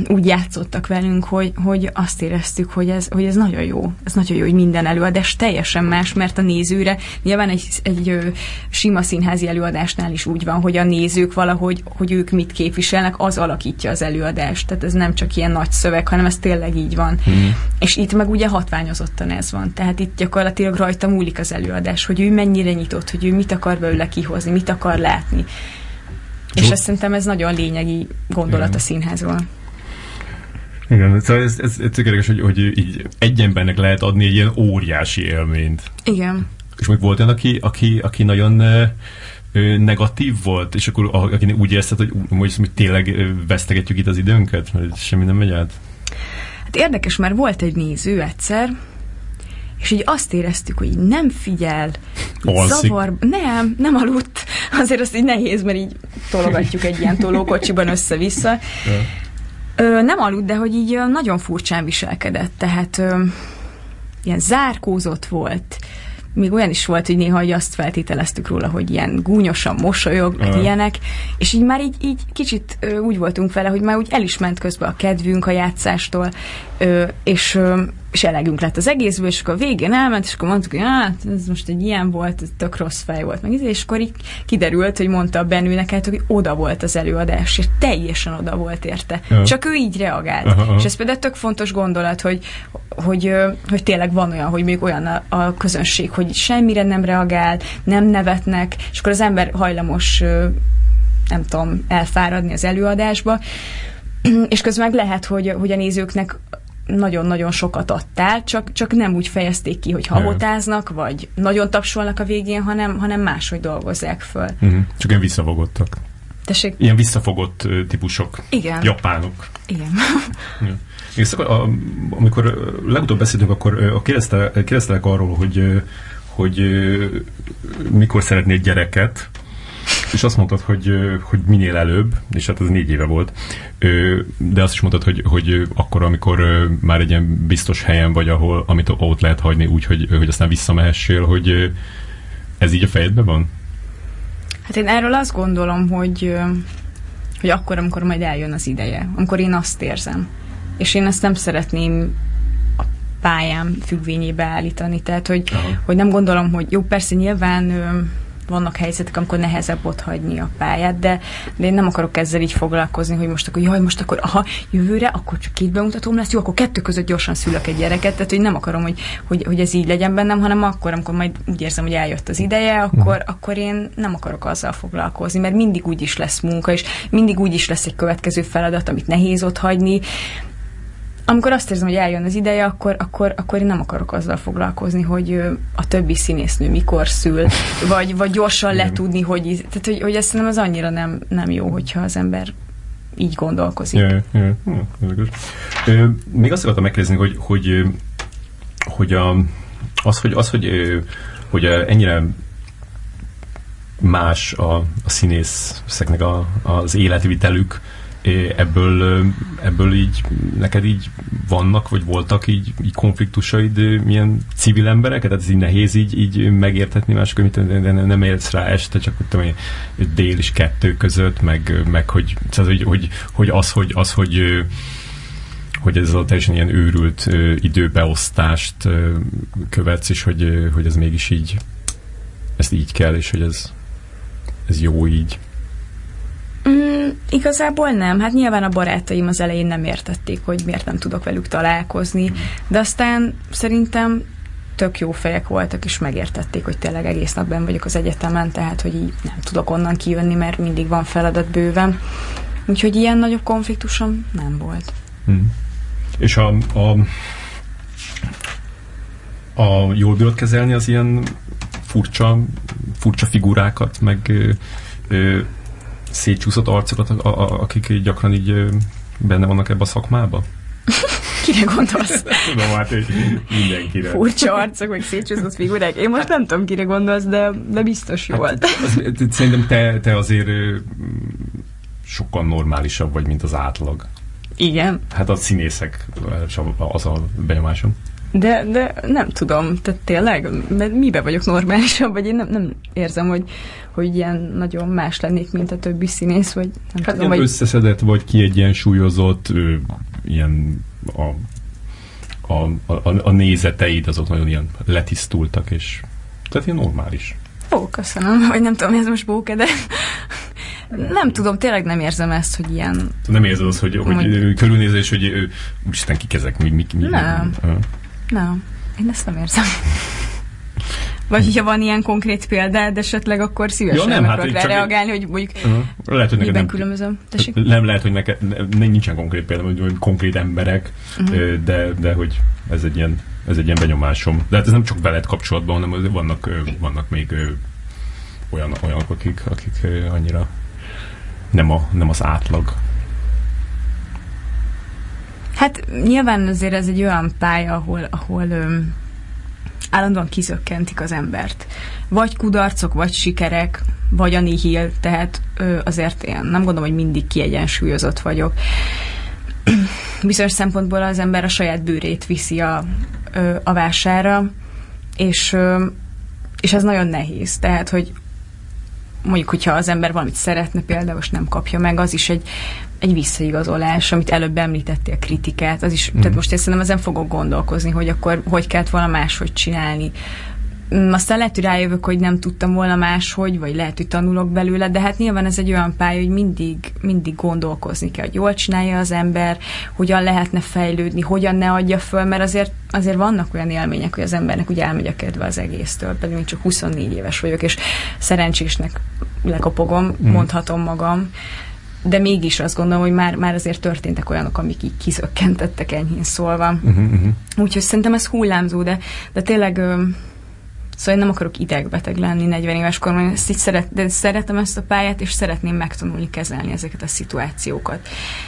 úgy játszottak velünk, hogy, hogy azt éreztük, hogy ez, hogy ez nagyon jó. Ez nagyon jó, hogy minden előadás teljesen más, mert a nézőre nyilván egy, egy ö, sima színházi előadásnál is úgy van, hogy a nézők valahogy, hogy ők mit képviselnek, az alakítja az előadást. Tehát ez nem csak ilyen nagy szöveg, hanem ez tényleg így van. Mm. És itt meg ugye hatványozottan ez van. Tehát itt gyakorlatilag rajta múlik az előadás, hogy ő mennyire nyitott, hogy ő mit akar belőle kihozni, mit akar látni. És azt szerintem ez nagyon lényegi gondolat a színházról. Igen, szóval ez, ez, ez tökéletes, hogy, hogy így egy embernek lehet adni egy ilyen óriási élményt. Igen. És még volt olyan, aki, aki, aki nagyon ö, negatív volt, és akkor aki úgy érzted, hogy, hogy, hogy tényleg vesztegetjük itt az időnket, mert semmi nem megy át? Hát érdekes, mert volt egy néző egyszer, és így azt éreztük, hogy így nem figyel, Alszik. zavar, nem, nem aludt, azért azt így nehéz, mert így tologatjuk egy ilyen tolókocsiban össze-vissza. Ö, nem aludt, de hogy így nagyon furcsán viselkedett, tehát ö, ilyen zárkózott volt, még olyan is volt, hogy néha hogy azt feltételeztük róla, hogy ilyen gúnyosan mosolyog, meg uh. ilyenek, és így már így, így kicsit úgy voltunk vele, hogy már úgy el is ment közben a kedvünk a játszástól, ö, és ö, és elegünk lett az egészből, és akkor a végén elment, és akkor mondtuk, hogy hát, ez most egy ilyen volt, ez tök rossz fej volt, meg és akkor így kiderült, hogy mondta a Benőnek, hát, hogy oda volt az előadás, és teljesen oda volt érte. Ja. Csak ő így reagált. Aha, aha. És ez például tök fontos gondolat, hogy, hogy, hogy tényleg van olyan, hogy még olyan a, a közönség, hogy semmire nem reagál, nem nevetnek, és akkor az ember hajlamos nem tudom, elfáradni az előadásba, és közben meg lehet, hogy, hogy a nézőknek nagyon-nagyon sokat adtál, csak, csak nem úgy fejezték ki, hogy habotáznak, vagy nagyon tapsolnak a végén, hanem, hanem máshogy dolgozzák föl. Uh-huh. Csak ilyen visszafogottak. Tessék? Ilyen visszafogott típusok. Igen. Japánok. Igen. És akkor, a, amikor legutóbb beszéltünk, akkor kérdeztelek arról, hogy, hogy mikor szeretnél gyereket, és azt mondtad, hogy, hogy minél előbb, és hát ez négy éve volt, de azt is mondtad, hogy, hogy akkor, amikor már egy ilyen biztos helyen vagy, ahol, amit ott lehet hagyni úgy, hogy, hogy aztán visszamehessél, hogy ez így a fejedben van? Hát én erről azt gondolom, hogy, hogy akkor, amikor majd eljön az ideje, amikor én azt érzem. És én ezt nem szeretném a pályám függvényébe állítani. Tehát, hogy, hogy nem gondolom, hogy jó, persze nyilván vannak helyzetek, amikor nehezebb ott hagyni a pályát, de, de én nem akarok ezzel így foglalkozni, hogy most akkor, jaj, most akkor, aha, jövőre, akkor csak két bemutatóm lesz, jó, akkor kettő között gyorsan szülök egy gyereket, tehát hogy nem akarom, hogy, hogy, hogy ez így legyen bennem, hanem akkor, amikor majd úgy érzem, hogy eljött az ideje, akkor, uh-huh. akkor én nem akarok azzal foglalkozni, mert mindig úgy is lesz munka, és mindig úgy is lesz egy következő feladat, amit nehéz ott hagyni, amikor azt érzem, hogy eljön az ideje, akkor, akkor, akkor én nem akarok azzal foglalkozni, hogy a többi színésznő mikor szül, vagy, vagy gyorsan letudni, hogy, tehát, hogy, hogy ezt nem az annyira nem, nem jó, hogyha az ember így gondolkozik. Yeah, yeah. Yeah, még azt akartam megkérdezni, hogy, hogy, hogy a, az, hogy, az, hogy, hogy ennyire más a, a színészeknek a, az életvitelük, ebből, ebből így neked így vannak, vagy voltak így, így konfliktusaid milyen civil emberek? Tehát ez így nehéz így, így megértetni mások, hogy nem értsz rá este, csak tudom, hogy dél és kettő között, meg, meg hogy, tehát, hogy, hogy, hogy, az, hogy, az, hogy hogy ez a teljesen ilyen őrült időbeosztást követsz, és hogy, hogy ez mégis így ezt így kell, és hogy ez, ez jó így. Mm, igazából nem. Hát nyilván a barátaim az elején nem értették, hogy miért nem tudok velük találkozni, de aztán szerintem tök jó fejek voltak, és megértették, hogy tényleg egész nap ben vagyok az egyetemen, tehát hogy így nem tudok onnan kijönni, mert mindig van feladat bőven. Úgyhogy ilyen nagyobb konfliktusom nem volt. Hmm. És a, a, a jól bírod kezelni az ilyen furcsa, furcsa figurákat, meg ö, szétcsúszott arcokat, a, a, akik gyakran így benne vannak ebbe a szakmába? Kire gondolsz? tudom, hát mindenkire. Furcsa arcok, vagy szétcsúszott figurák. Én most nem tudom, kire gondolsz, de, de biztos jó hát, volt. Az, szerintem te, te azért sokkal normálisabb vagy, mint az átlag. Igen. Hát a színészek, az a benyomásom. De, de nem tudom, tehát tényleg, mert mibe vagyok normálisabb, vagy én nem, nem érzem, hogy, hogy ilyen nagyon más lennék, mint a többi színész, vagy nem hát tudom. Vagy... összeszedett, vagy kiegyensúlyozott, ö, ilyen a, a, a, a nézeteid azok nagyon ilyen letisztultak, és tehát ilyen normális. Ó, köszönöm, vagy nem tudom, ez most bóke, de nem tudom, tényleg nem érzem ezt, hogy ilyen... Nem érzed azt, hogy, hogy, hogy körülnézés, hogy úristen, kik ezek, mi, mi, mi Nem. Mi, nem, én ezt nem érzem. Vagy hogyha van ilyen konkrét példád, esetleg akkor szívesen ja, nem, hát rá reagálni, hogy mondjuk uh-huh. lehet, hogy nem, különbözöm. Tessék? Nem lehet, hogy neked ne, nincsen konkrét példa, hogy konkrét emberek, uh-huh. de, de hogy ez egy ilyen ez egy ilyen benyomásom. De hát ez nem csak veled kapcsolatban, hanem vannak, vannak még olyan, olyanok, akik, akik annyira nem, a, nem az átlag. Hát nyilván azért ez egy olyan pálya, ahol, ahol öm, állandóan kizökkentik az embert. Vagy kudarcok, vagy sikerek, vagy a nihil, tehát ö, azért én nem gondolom, hogy mindig kiegyensúlyozott vagyok. Bizonyos szempontból az ember a saját bőrét viszi a, ö, a vására, és, ö, és ez nagyon nehéz. Tehát, hogy mondjuk, hogyha az ember valamit szeretne, például most nem kapja meg, az is egy, egy visszaigazolás, amit előbb említettél, kritikát, az is, mm. tehát most én szerintem ezen fogok gondolkozni, hogy akkor hogy kellett volna máshogy csinálni. Mm, aztán lehet, hogy rájövök, hogy nem tudtam volna máshogy, vagy lehet, hogy tanulok belőle, de hát nyilván ez egy olyan pálya, hogy mindig, mindig gondolkozni kell, hogy jól csinálja az ember, hogyan lehetne fejlődni, hogyan ne adja föl, mert azért, azért vannak olyan élmények, hogy az embernek ugye elmegy a kedve az egésztől, pedig én csak 24 éves vagyok, és szerencsésnek lekopogom, mm. mondhatom magam, de mégis azt gondolom, hogy már, már azért történtek olyanok, amik így kizökkentettek enyhén szólva. Uh-huh, uh-huh. Úgyhogy szerintem ez hullámzó, de, de tényleg Szóval én nem akarok idegbeteg lenni 40 éves koromban, ezt így szeret, de szeretem ezt a pályát, és szeretném megtanulni kezelni ezeket a szituációkat.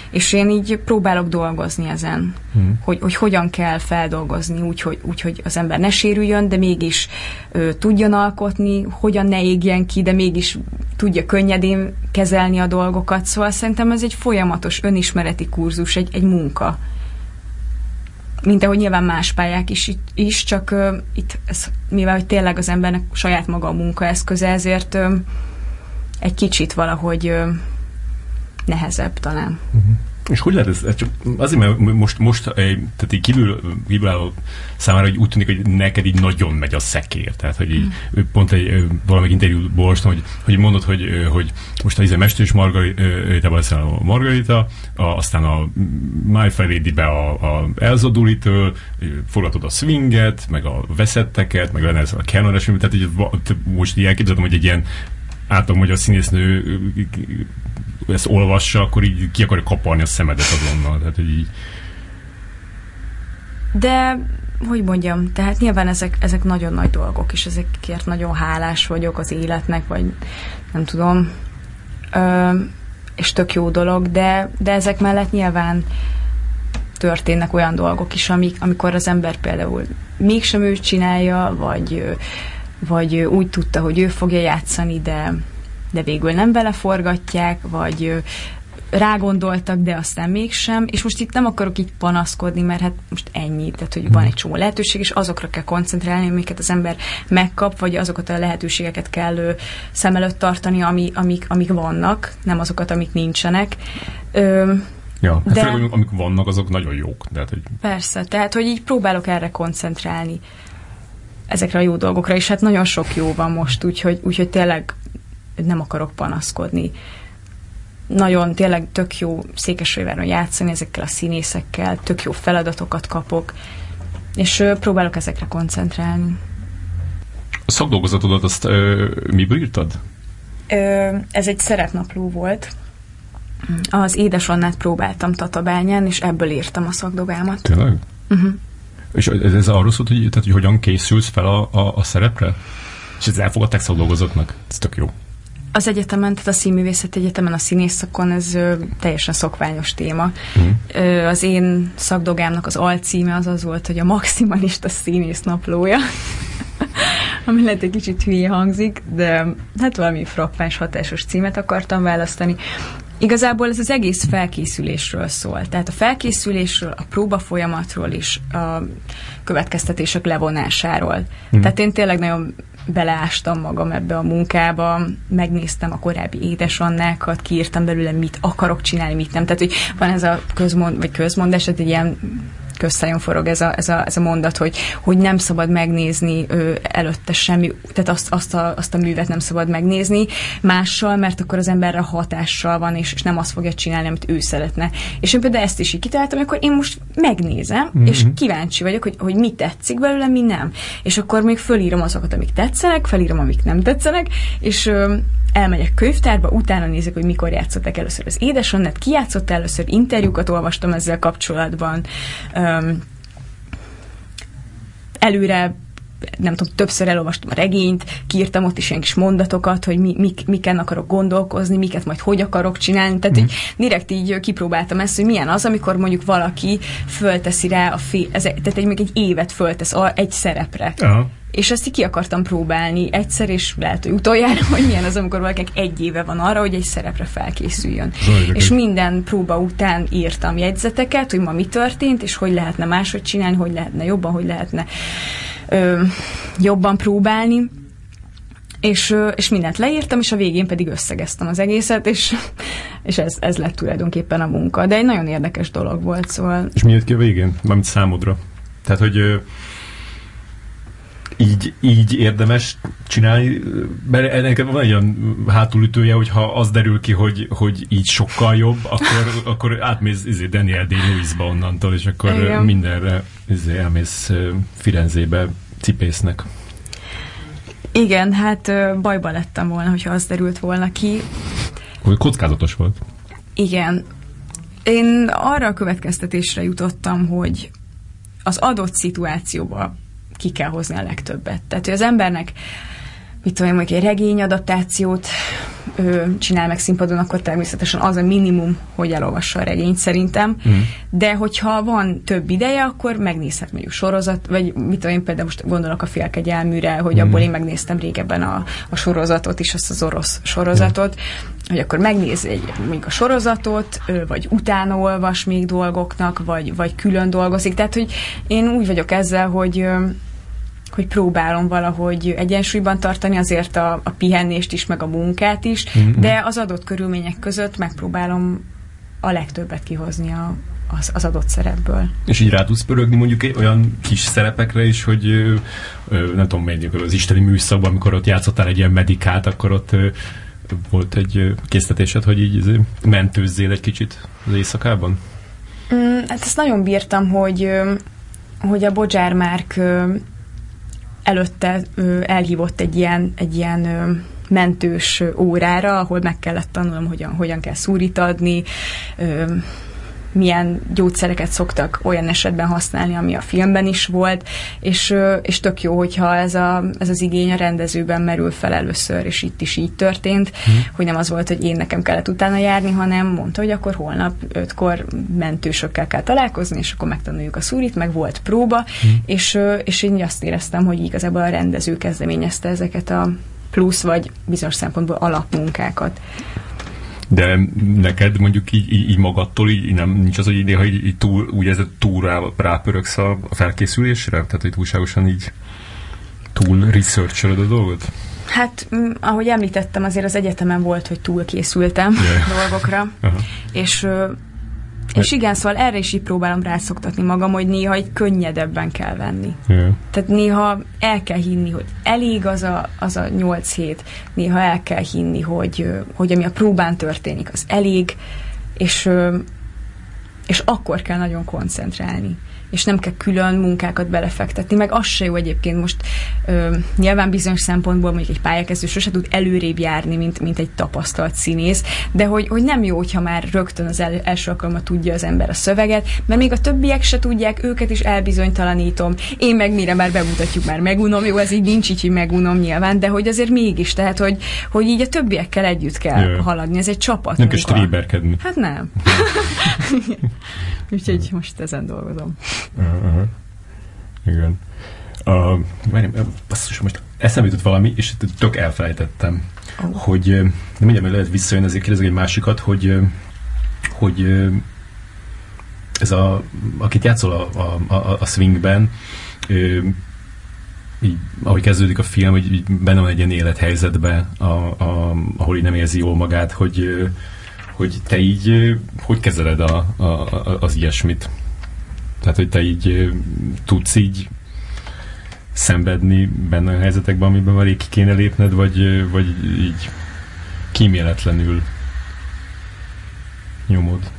És én így próbálok dolgozni ezen, hmm. hogy, hogy hogyan kell feldolgozni úgy hogy, úgy, hogy az ember ne sérüljön, de mégis ö, tudjon alkotni, hogyan ne égjen ki, de mégis tudja könnyedén kezelni a dolgokat. Szóval szerintem ez egy folyamatos önismereti kurzus, egy, egy munka mint ahogy nyilván más pályák is, is csak uh, itt, ez, mivel hogy tényleg az embernek saját maga a munkaeszköze, ezért uh, egy kicsit valahogy uh, nehezebb talán. Uh-huh. És hogy lehet ez? ez csak azért, mert most, most tehát így kívül, kívülálló számára hogy úgy tűnik, hogy neked így nagyon megy a szekér. Tehát, hogy így mm. pont egy valamelyik interjúból olvastam, hogy, hogy mondod, hogy, hogy most a izé Mester és Margarita, leszel a Margarita, a, aztán a My Fair Lady-be a, a Elza forgatod a swinget, meg a veszetteket, meg lenne ez a Canon tehát így, most így elképzelem, hogy egy ilyen átom, hogy a színésznő ezt olvassa, akkor így ki akarja kaparni a szemedet azonnal. Tehát, hogy így... De hogy mondjam, tehát nyilván ezek, ezek nagyon nagy dolgok, és ezekért nagyon hálás vagyok az életnek, vagy nem tudom, ö, és tök jó dolog, de, de ezek mellett nyilván történnek olyan dolgok is, amik, amikor az ember például mégsem ő csinálja, vagy, vagy úgy tudta, hogy ő fogja játszani, de de végül nem beleforgatják, vagy rágondoltak, de aztán mégsem, és most itt nem akarok így panaszkodni, mert hát most ennyi, tehát hogy van egy csomó lehetőség, és azokra kell koncentrálni, amiket az ember megkap, vagy azokat a lehetőségeket kell szem előtt tartani, ami, amik, amik vannak, nem azokat, amik nincsenek. Ö, Ja, hát de, főleg, amik vannak, azok nagyon jók. De hát, hogy... Persze, tehát hogy így próbálok erre koncentrálni ezekre a jó dolgokra, és hát nagyon sok jó van most, úgyhogy, úgyhogy tényleg nem akarok panaszkodni. Nagyon tényleg tök jó Székesfehérváron játszani ezekkel a színészekkel, tök jó feladatokat kapok, és próbálok ezekre koncentrálni. A szakdolgozatodat azt ö, miből írtad? Ö, ez egy szerepnapló volt. Az édesannát próbáltam Tatabányán, és ebből írtam a szakdolgámat. Tényleg? Uh-huh. És ez, ez arról szólt, hogy, tehát, hogy hogyan készülsz fel a, a, a szerepre? És ez elfogadták szakdolgozatnak? Ez tök jó. Az egyetemen, tehát a színművészet egyetemen, a színészakon ez ö, teljesen szokványos téma. Mm. Ö, az én szakdogámnak az alcíme az az volt, hogy a maximalista színész naplója. ami lehet egy kicsit hülye hangzik, de hát valami frappáns, hatásos címet akartam választani. Igazából ez az egész felkészülésről szól. Tehát a felkészülésről, a próba folyamatról és a következtetések levonásáról. Mm. Tehát én tényleg nagyon beleástam magam ebbe a munkába, megnéztem a korábbi édesannákat, kiírtam belőle, mit akarok csinálni, mit nem. Tehát, hogy van ez a közmond, vagy közmondás, egy ilyen közszájon forog ez a, ez a, ez a mondat, hogy, hogy nem szabad megnézni ö, előtte semmi, tehát azt, azt, a, azt a művet nem szabad megnézni mással, mert akkor az emberre hatással van, és, és nem azt fogja csinálni, amit ő szeretne. És én például ezt is így kitaláltam, akkor én most megnézem, mm-hmm. és kíváncsi vagyok, hogy, hogy mi tetszik belőle, mi nem. És akkor még fölírom azokat, amik tetszenek, felírom, amik nem tetszenek, és elmegyek könyvtárba, utána nézek, hogy mikor játszottak először az édesanyát, ki játszott először, interjúkat olvastam ezzel kapcsolatban, um, előre nem tudom, többször elolvastam a regényt, kiírtam ott is ilyen kis mondatokat, hogy mi, mik, miken akarok gondolkozni, miket majd hogy akarok csinálni. Tehát mm. így direkt így kipróbáltam ezt, hogy milyen az, amikor mondjuk valaki fölteszi rá a fél, ez, tehát egy, még egy évet föltesz a, egy szerepre. Aha. És ezt így ki akartam próbálni egyszer, és lehet, hogy utoljára, hogy milyen az, amikor valakinek egy éve van arra, hogy egy szerepre felkészüljön. Zajlik. És minden próba után írtam jegyzeteket, hogy ma mi történt, és hogy lehetne máshogy csinálni, hogy lehetne jobban, hogy lehetne ö, jobban próbálni. És, és mindent leírtam, és a végén pedig összegeztem az egészet, és, és ez, ez lett tulajdonképpen a munka. De egy nagyon érdekes dolog volt, szóval... És mi jött ki a végén? Mármint számodra? Tehát, hogy így, így érdemes csinálni, mert ennek van egy olyan hátulütője, hogy ha az derül ki, hogy, hogy így sokkal jobb, akkor, akkor átmész izé, Daniel d ba onnantól, és akkor Igen. mindenre izé, elmész Firenzébe cipésznek. Igen, hát bajba lettem volna, hogyha az derült volna ki. Hogy kockázatos volt. Igen. Én arra a következtetésre jutottam, hogy az adott szituációban ki kell hozni a legtöbbet. Tehát, hogy az embernek mit tudom én, mondjuk egy regényadaptációt ő, csinál meg színpadon, akkor természetesen az a minimum, hogy elolvassa a regényt szerintem. Mm. De hogyha van több ideje, akkor megnézhet mondjuk sorozat, vagy mit tudom én például most gondolok a félkegyelműre, hogy mm. abból én megnéztem régebben a, a sorozatot is, azt az orosz sorozatot, mm. hogy akkor megnéz egy, mondjuk a sorozatot, vagy utána olvas még dolgoknak, vagy, vagy külön dolgozik. Tehát, hogy én úgy vagyok ezzel, hogy hogy próbálom valahogy egyensúlyban tartani azért a, a pihenést is, meg a munkát is, mm-hmm. de az adott körülmények között megpróbálom a legtöbbet kihozni a, az, az adott szerepből. És így rá tudsz pörögni mondjuk olyan kis szerepekre is, hogy ö, nem tudom, mondjuk az isteni műszakban, amikor ott játszottál egy ilyen medikát, akkor ott ö, volt egy késztetésed, hogy így mentőzzél egy kicsit az éjszakában? Mm, hát ezt nagyon bírtam, hogy, hogy a Bodzsár Márk előtte elhívott egy ilyen, egy ilyen mentős órára, ahol meg kellett tanulnom, hogyan, hogyan kell szúrit adni, ö, milyen gyógyszereket szoktak olyan esetben használni, ami a filmben is volt, és, és tök jó, hogyha ez, a, ez az igény a rendezőben merül fel először, és itt is így történt, mm. hogy nem az volt, hogy én nekem kellett utána járni, hanem mondta, hogy akkor holnap ötkor mentősökkel kell találkozni, és akkor megtanuljuk a szúrit, meg volt próba, mm. és, és én azt éreztem, hogy igazából a rendező kezdeményezte ezeket a plusz vagy bizonyos szempontból alapmunkákat. De neked mondjuk így, így, így magadtól így nem, nincs az, hogy néha így, így túl, úgy ez túl rá, rápöröksz a felkészülésre? Tehát, hogy túlságosan így túl researcholod a dolgot? Hát, ahogy említettem, azért az egyetemen volt, hogy túl készültem yeah. dolgokra, uh-huh. és és igen, szóval erre is így próbálom rászoktatni magam, hogy néha egy könnyedebben kell venni. Yeah. Tehát néha el kell hinni, hogy elég az a, az a nyolc hét, néha el kell hinni, hogy, hogy ami a próbán történik, az elég, és, és akkor kell nagyon koncentrálni és nem kell külön munkákat belefektetni, meg az se jó egyébként most ö, nyilván bizonyos szempontból mondjuk egy pályakezdő sose tud előrébb járni, mint, mint egy tapasztalt színész, de hogy, hogy nem jó, hogyha már rögtön az el, első alkalommal tudja az ember a szöveget, mert még a többiek se tudják, őket is elbizonytalanítom, én meg mire már bemutatjuk, már megunom, jó, ez így nincs így, megunom nyilván, de hogy azért mégis, tehát hogy, hogy így a többiekkel együtt kell Jö. haladni, ez egy csapat. Nem kell stréberkedni. Hát nem. Úgyhogy most ezen dolgozom. Uh-huh. Igen. Uh, várjam, basszus, most eszembe jutott valami, és tök elfelejtettem, oh. hogy nem mindjárt lehet visszajönni, azért kérdezek egy másikat, hogy hogy ez a, akit játszol a, a, a, a swingben, így, ahogy kezdődik a film, hogy így benne van egy ilyen élethelyzetben, a, a, ahol így nem érzi jól magát, hogy, hogy te így hogy kezeled a, a, a, az ilyesmit? Tehát, hogy te így tudsz így szenvedni benne a helyzetekben, amiben már ki kéne lépned, vagy, vagy így kíméletlenül nyomod?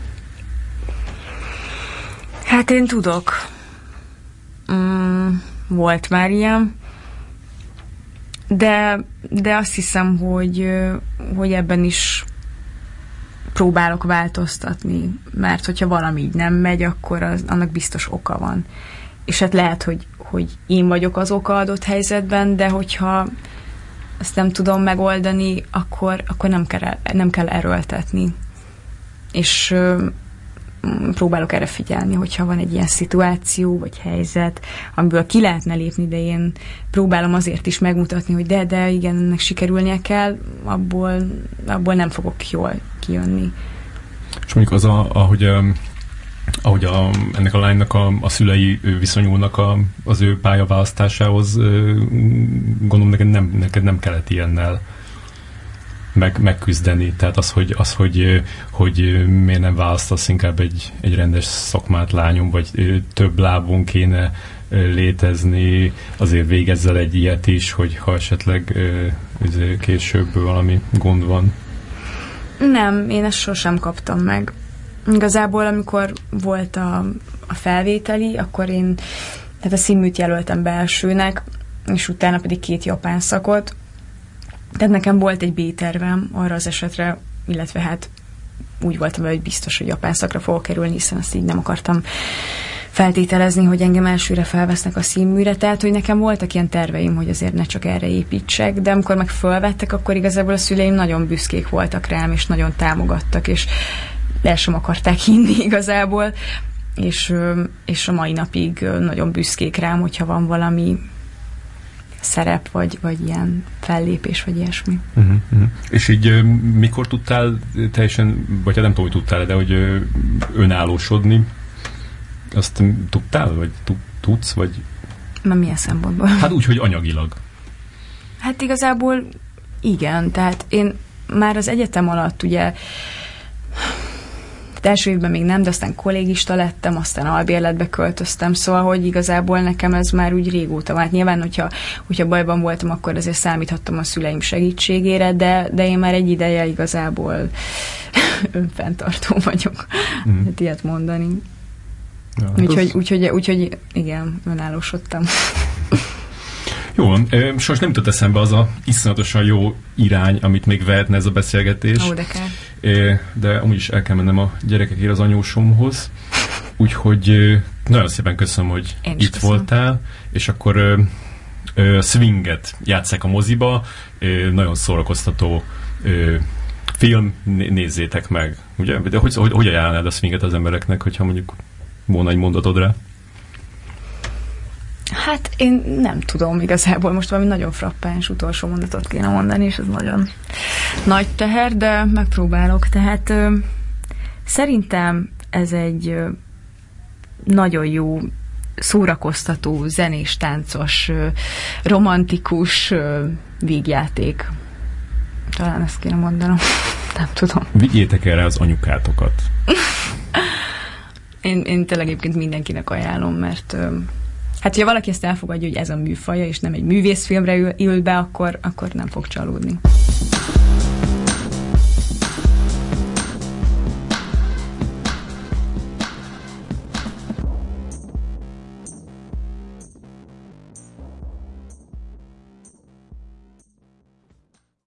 Hát én tudok. Mm, volt már ilyen. De, de azt hiszem, hogy, hogy ebben is próbálok változtatni, mert hogyha valami így nem megy, akkor az, annak biztos oka van. És hát lehet, hogy, hogy én vagyok az oka adott helyzetben, de hogyha ezt nem tudom megoldani, akkor, akkor nem, kell, nem kell erőltetni. És próbálok erre figyelni, hogyha van egy ilyen szituáció vagy helyzet, amiből ki lehetne lépni, de én próbálom azért is megmutatni, hogy de, de igen, ennek sikerülnie kell, abból, abból nem fogok jól kijönni. És mondjuk az, a, ahogy, ahogy a, ennek a lánynak a, a szülei viszonyulnak a, az ő pályaválasztásához, gondolom neked nem, neked nem kellett ilyennel meg, megküzdeni. Tehát az, hogy, az hogy, hogy miért nem választasz inkább egy, egy rendes szakmát lányom, vagy több lábon kéne létezni, azért végezzel egy ilyet is, hogy ha esetleg később valami gond van. Nem, én ezt sosem kaptam meg. Igazából, amikor volt a, a felvételi, akkor én tehát a színműt jelöltem belsőnek, és utána pedig két japán szakot, tehát nekem volt egy B-tervem arra az esetre, illetve hát úgy voltam hogy biztos, hogy japán szakra fogok kerülni, hiszen azt így nem akartam feltételezni, hogy engem elsőre felvesznek a színműre, tehát hogy nekem voltak ilyen terveim, hogy azért ne csak erre építsek, de amikor meg felvettek, akkor igazából a szüleim nagyon büszkék voltak rám, és nagyon támogattak, és el sem akarták hinni igazából, és, és a mai napig nagyon büszkék rám, hogyha van valami szerep, vagy, vagy ilyen fellépés, vagy ilyesmi. Uh-huh, uh-huh. És így mikor tudtál teljesen, vagy hát nem tudom, hogy tudtál, de hogy önállósodni, azt tudtál, vagy tudsz, vagy... Na milyen szempontból? Hát úgy, hogy anyagilag. Hát igazából igen, tehát én már az egyetem alatt ugye első évben még nem, de aztán kollégista lettem, aztán albérletbe költöztem, szóval, hogy igazából nekem ez már úgy régóta. Hát nyilván, hogyha, hogyha bajban voltam, akkor azért számíthattam a szüleim segítségére, de, de én már egy ideje igazából önfenntartó vagyok, mm. hát ilyet mondani. Ja, hát úgyhogy, úgyhogy, úgyhogy igen, önállósodtam. Jó, sajnos nem jutott eszembe az a iszonyatosan jó irány, amit még vehetne ez a beszélgetés. Ó, de kell. De amúgy is el kell mennem a gyerekekért az anyósomhoz. Úgyhogy nagyon szépen köszönöm, hogy itt köszönöm. voltál, és akkor Swinget játszák a moziba, nagyon szórakoztató film, nézzétek meg. Ugye? De hogy, hogy, hogy ajánlnád a Swinget az embereknek, hogyha mondjuk volna egy mondatod rá? Hát én nem tudom igazából, most valami nagyon frappáns utolsó mondatot kéne mondani, és ez nagyon nagy teher, de megpróbálok. Tehát ö, szerintem ez egy ö, nagyon jó szórakoztató, zenés, táncos, ö, romantikus ö, vígjáték. Talán ezt kéne mondanom. nem tudom. Vigyétek erre az anyukátokat. én, én tényleg egyébként mindenkinek ajánlom, mert Hát, ha valaki ezt elfogadja, hogy ez a műfaja, és nem egy művészfilmre ül, ül be, akkor, akkor nem fog csalódni.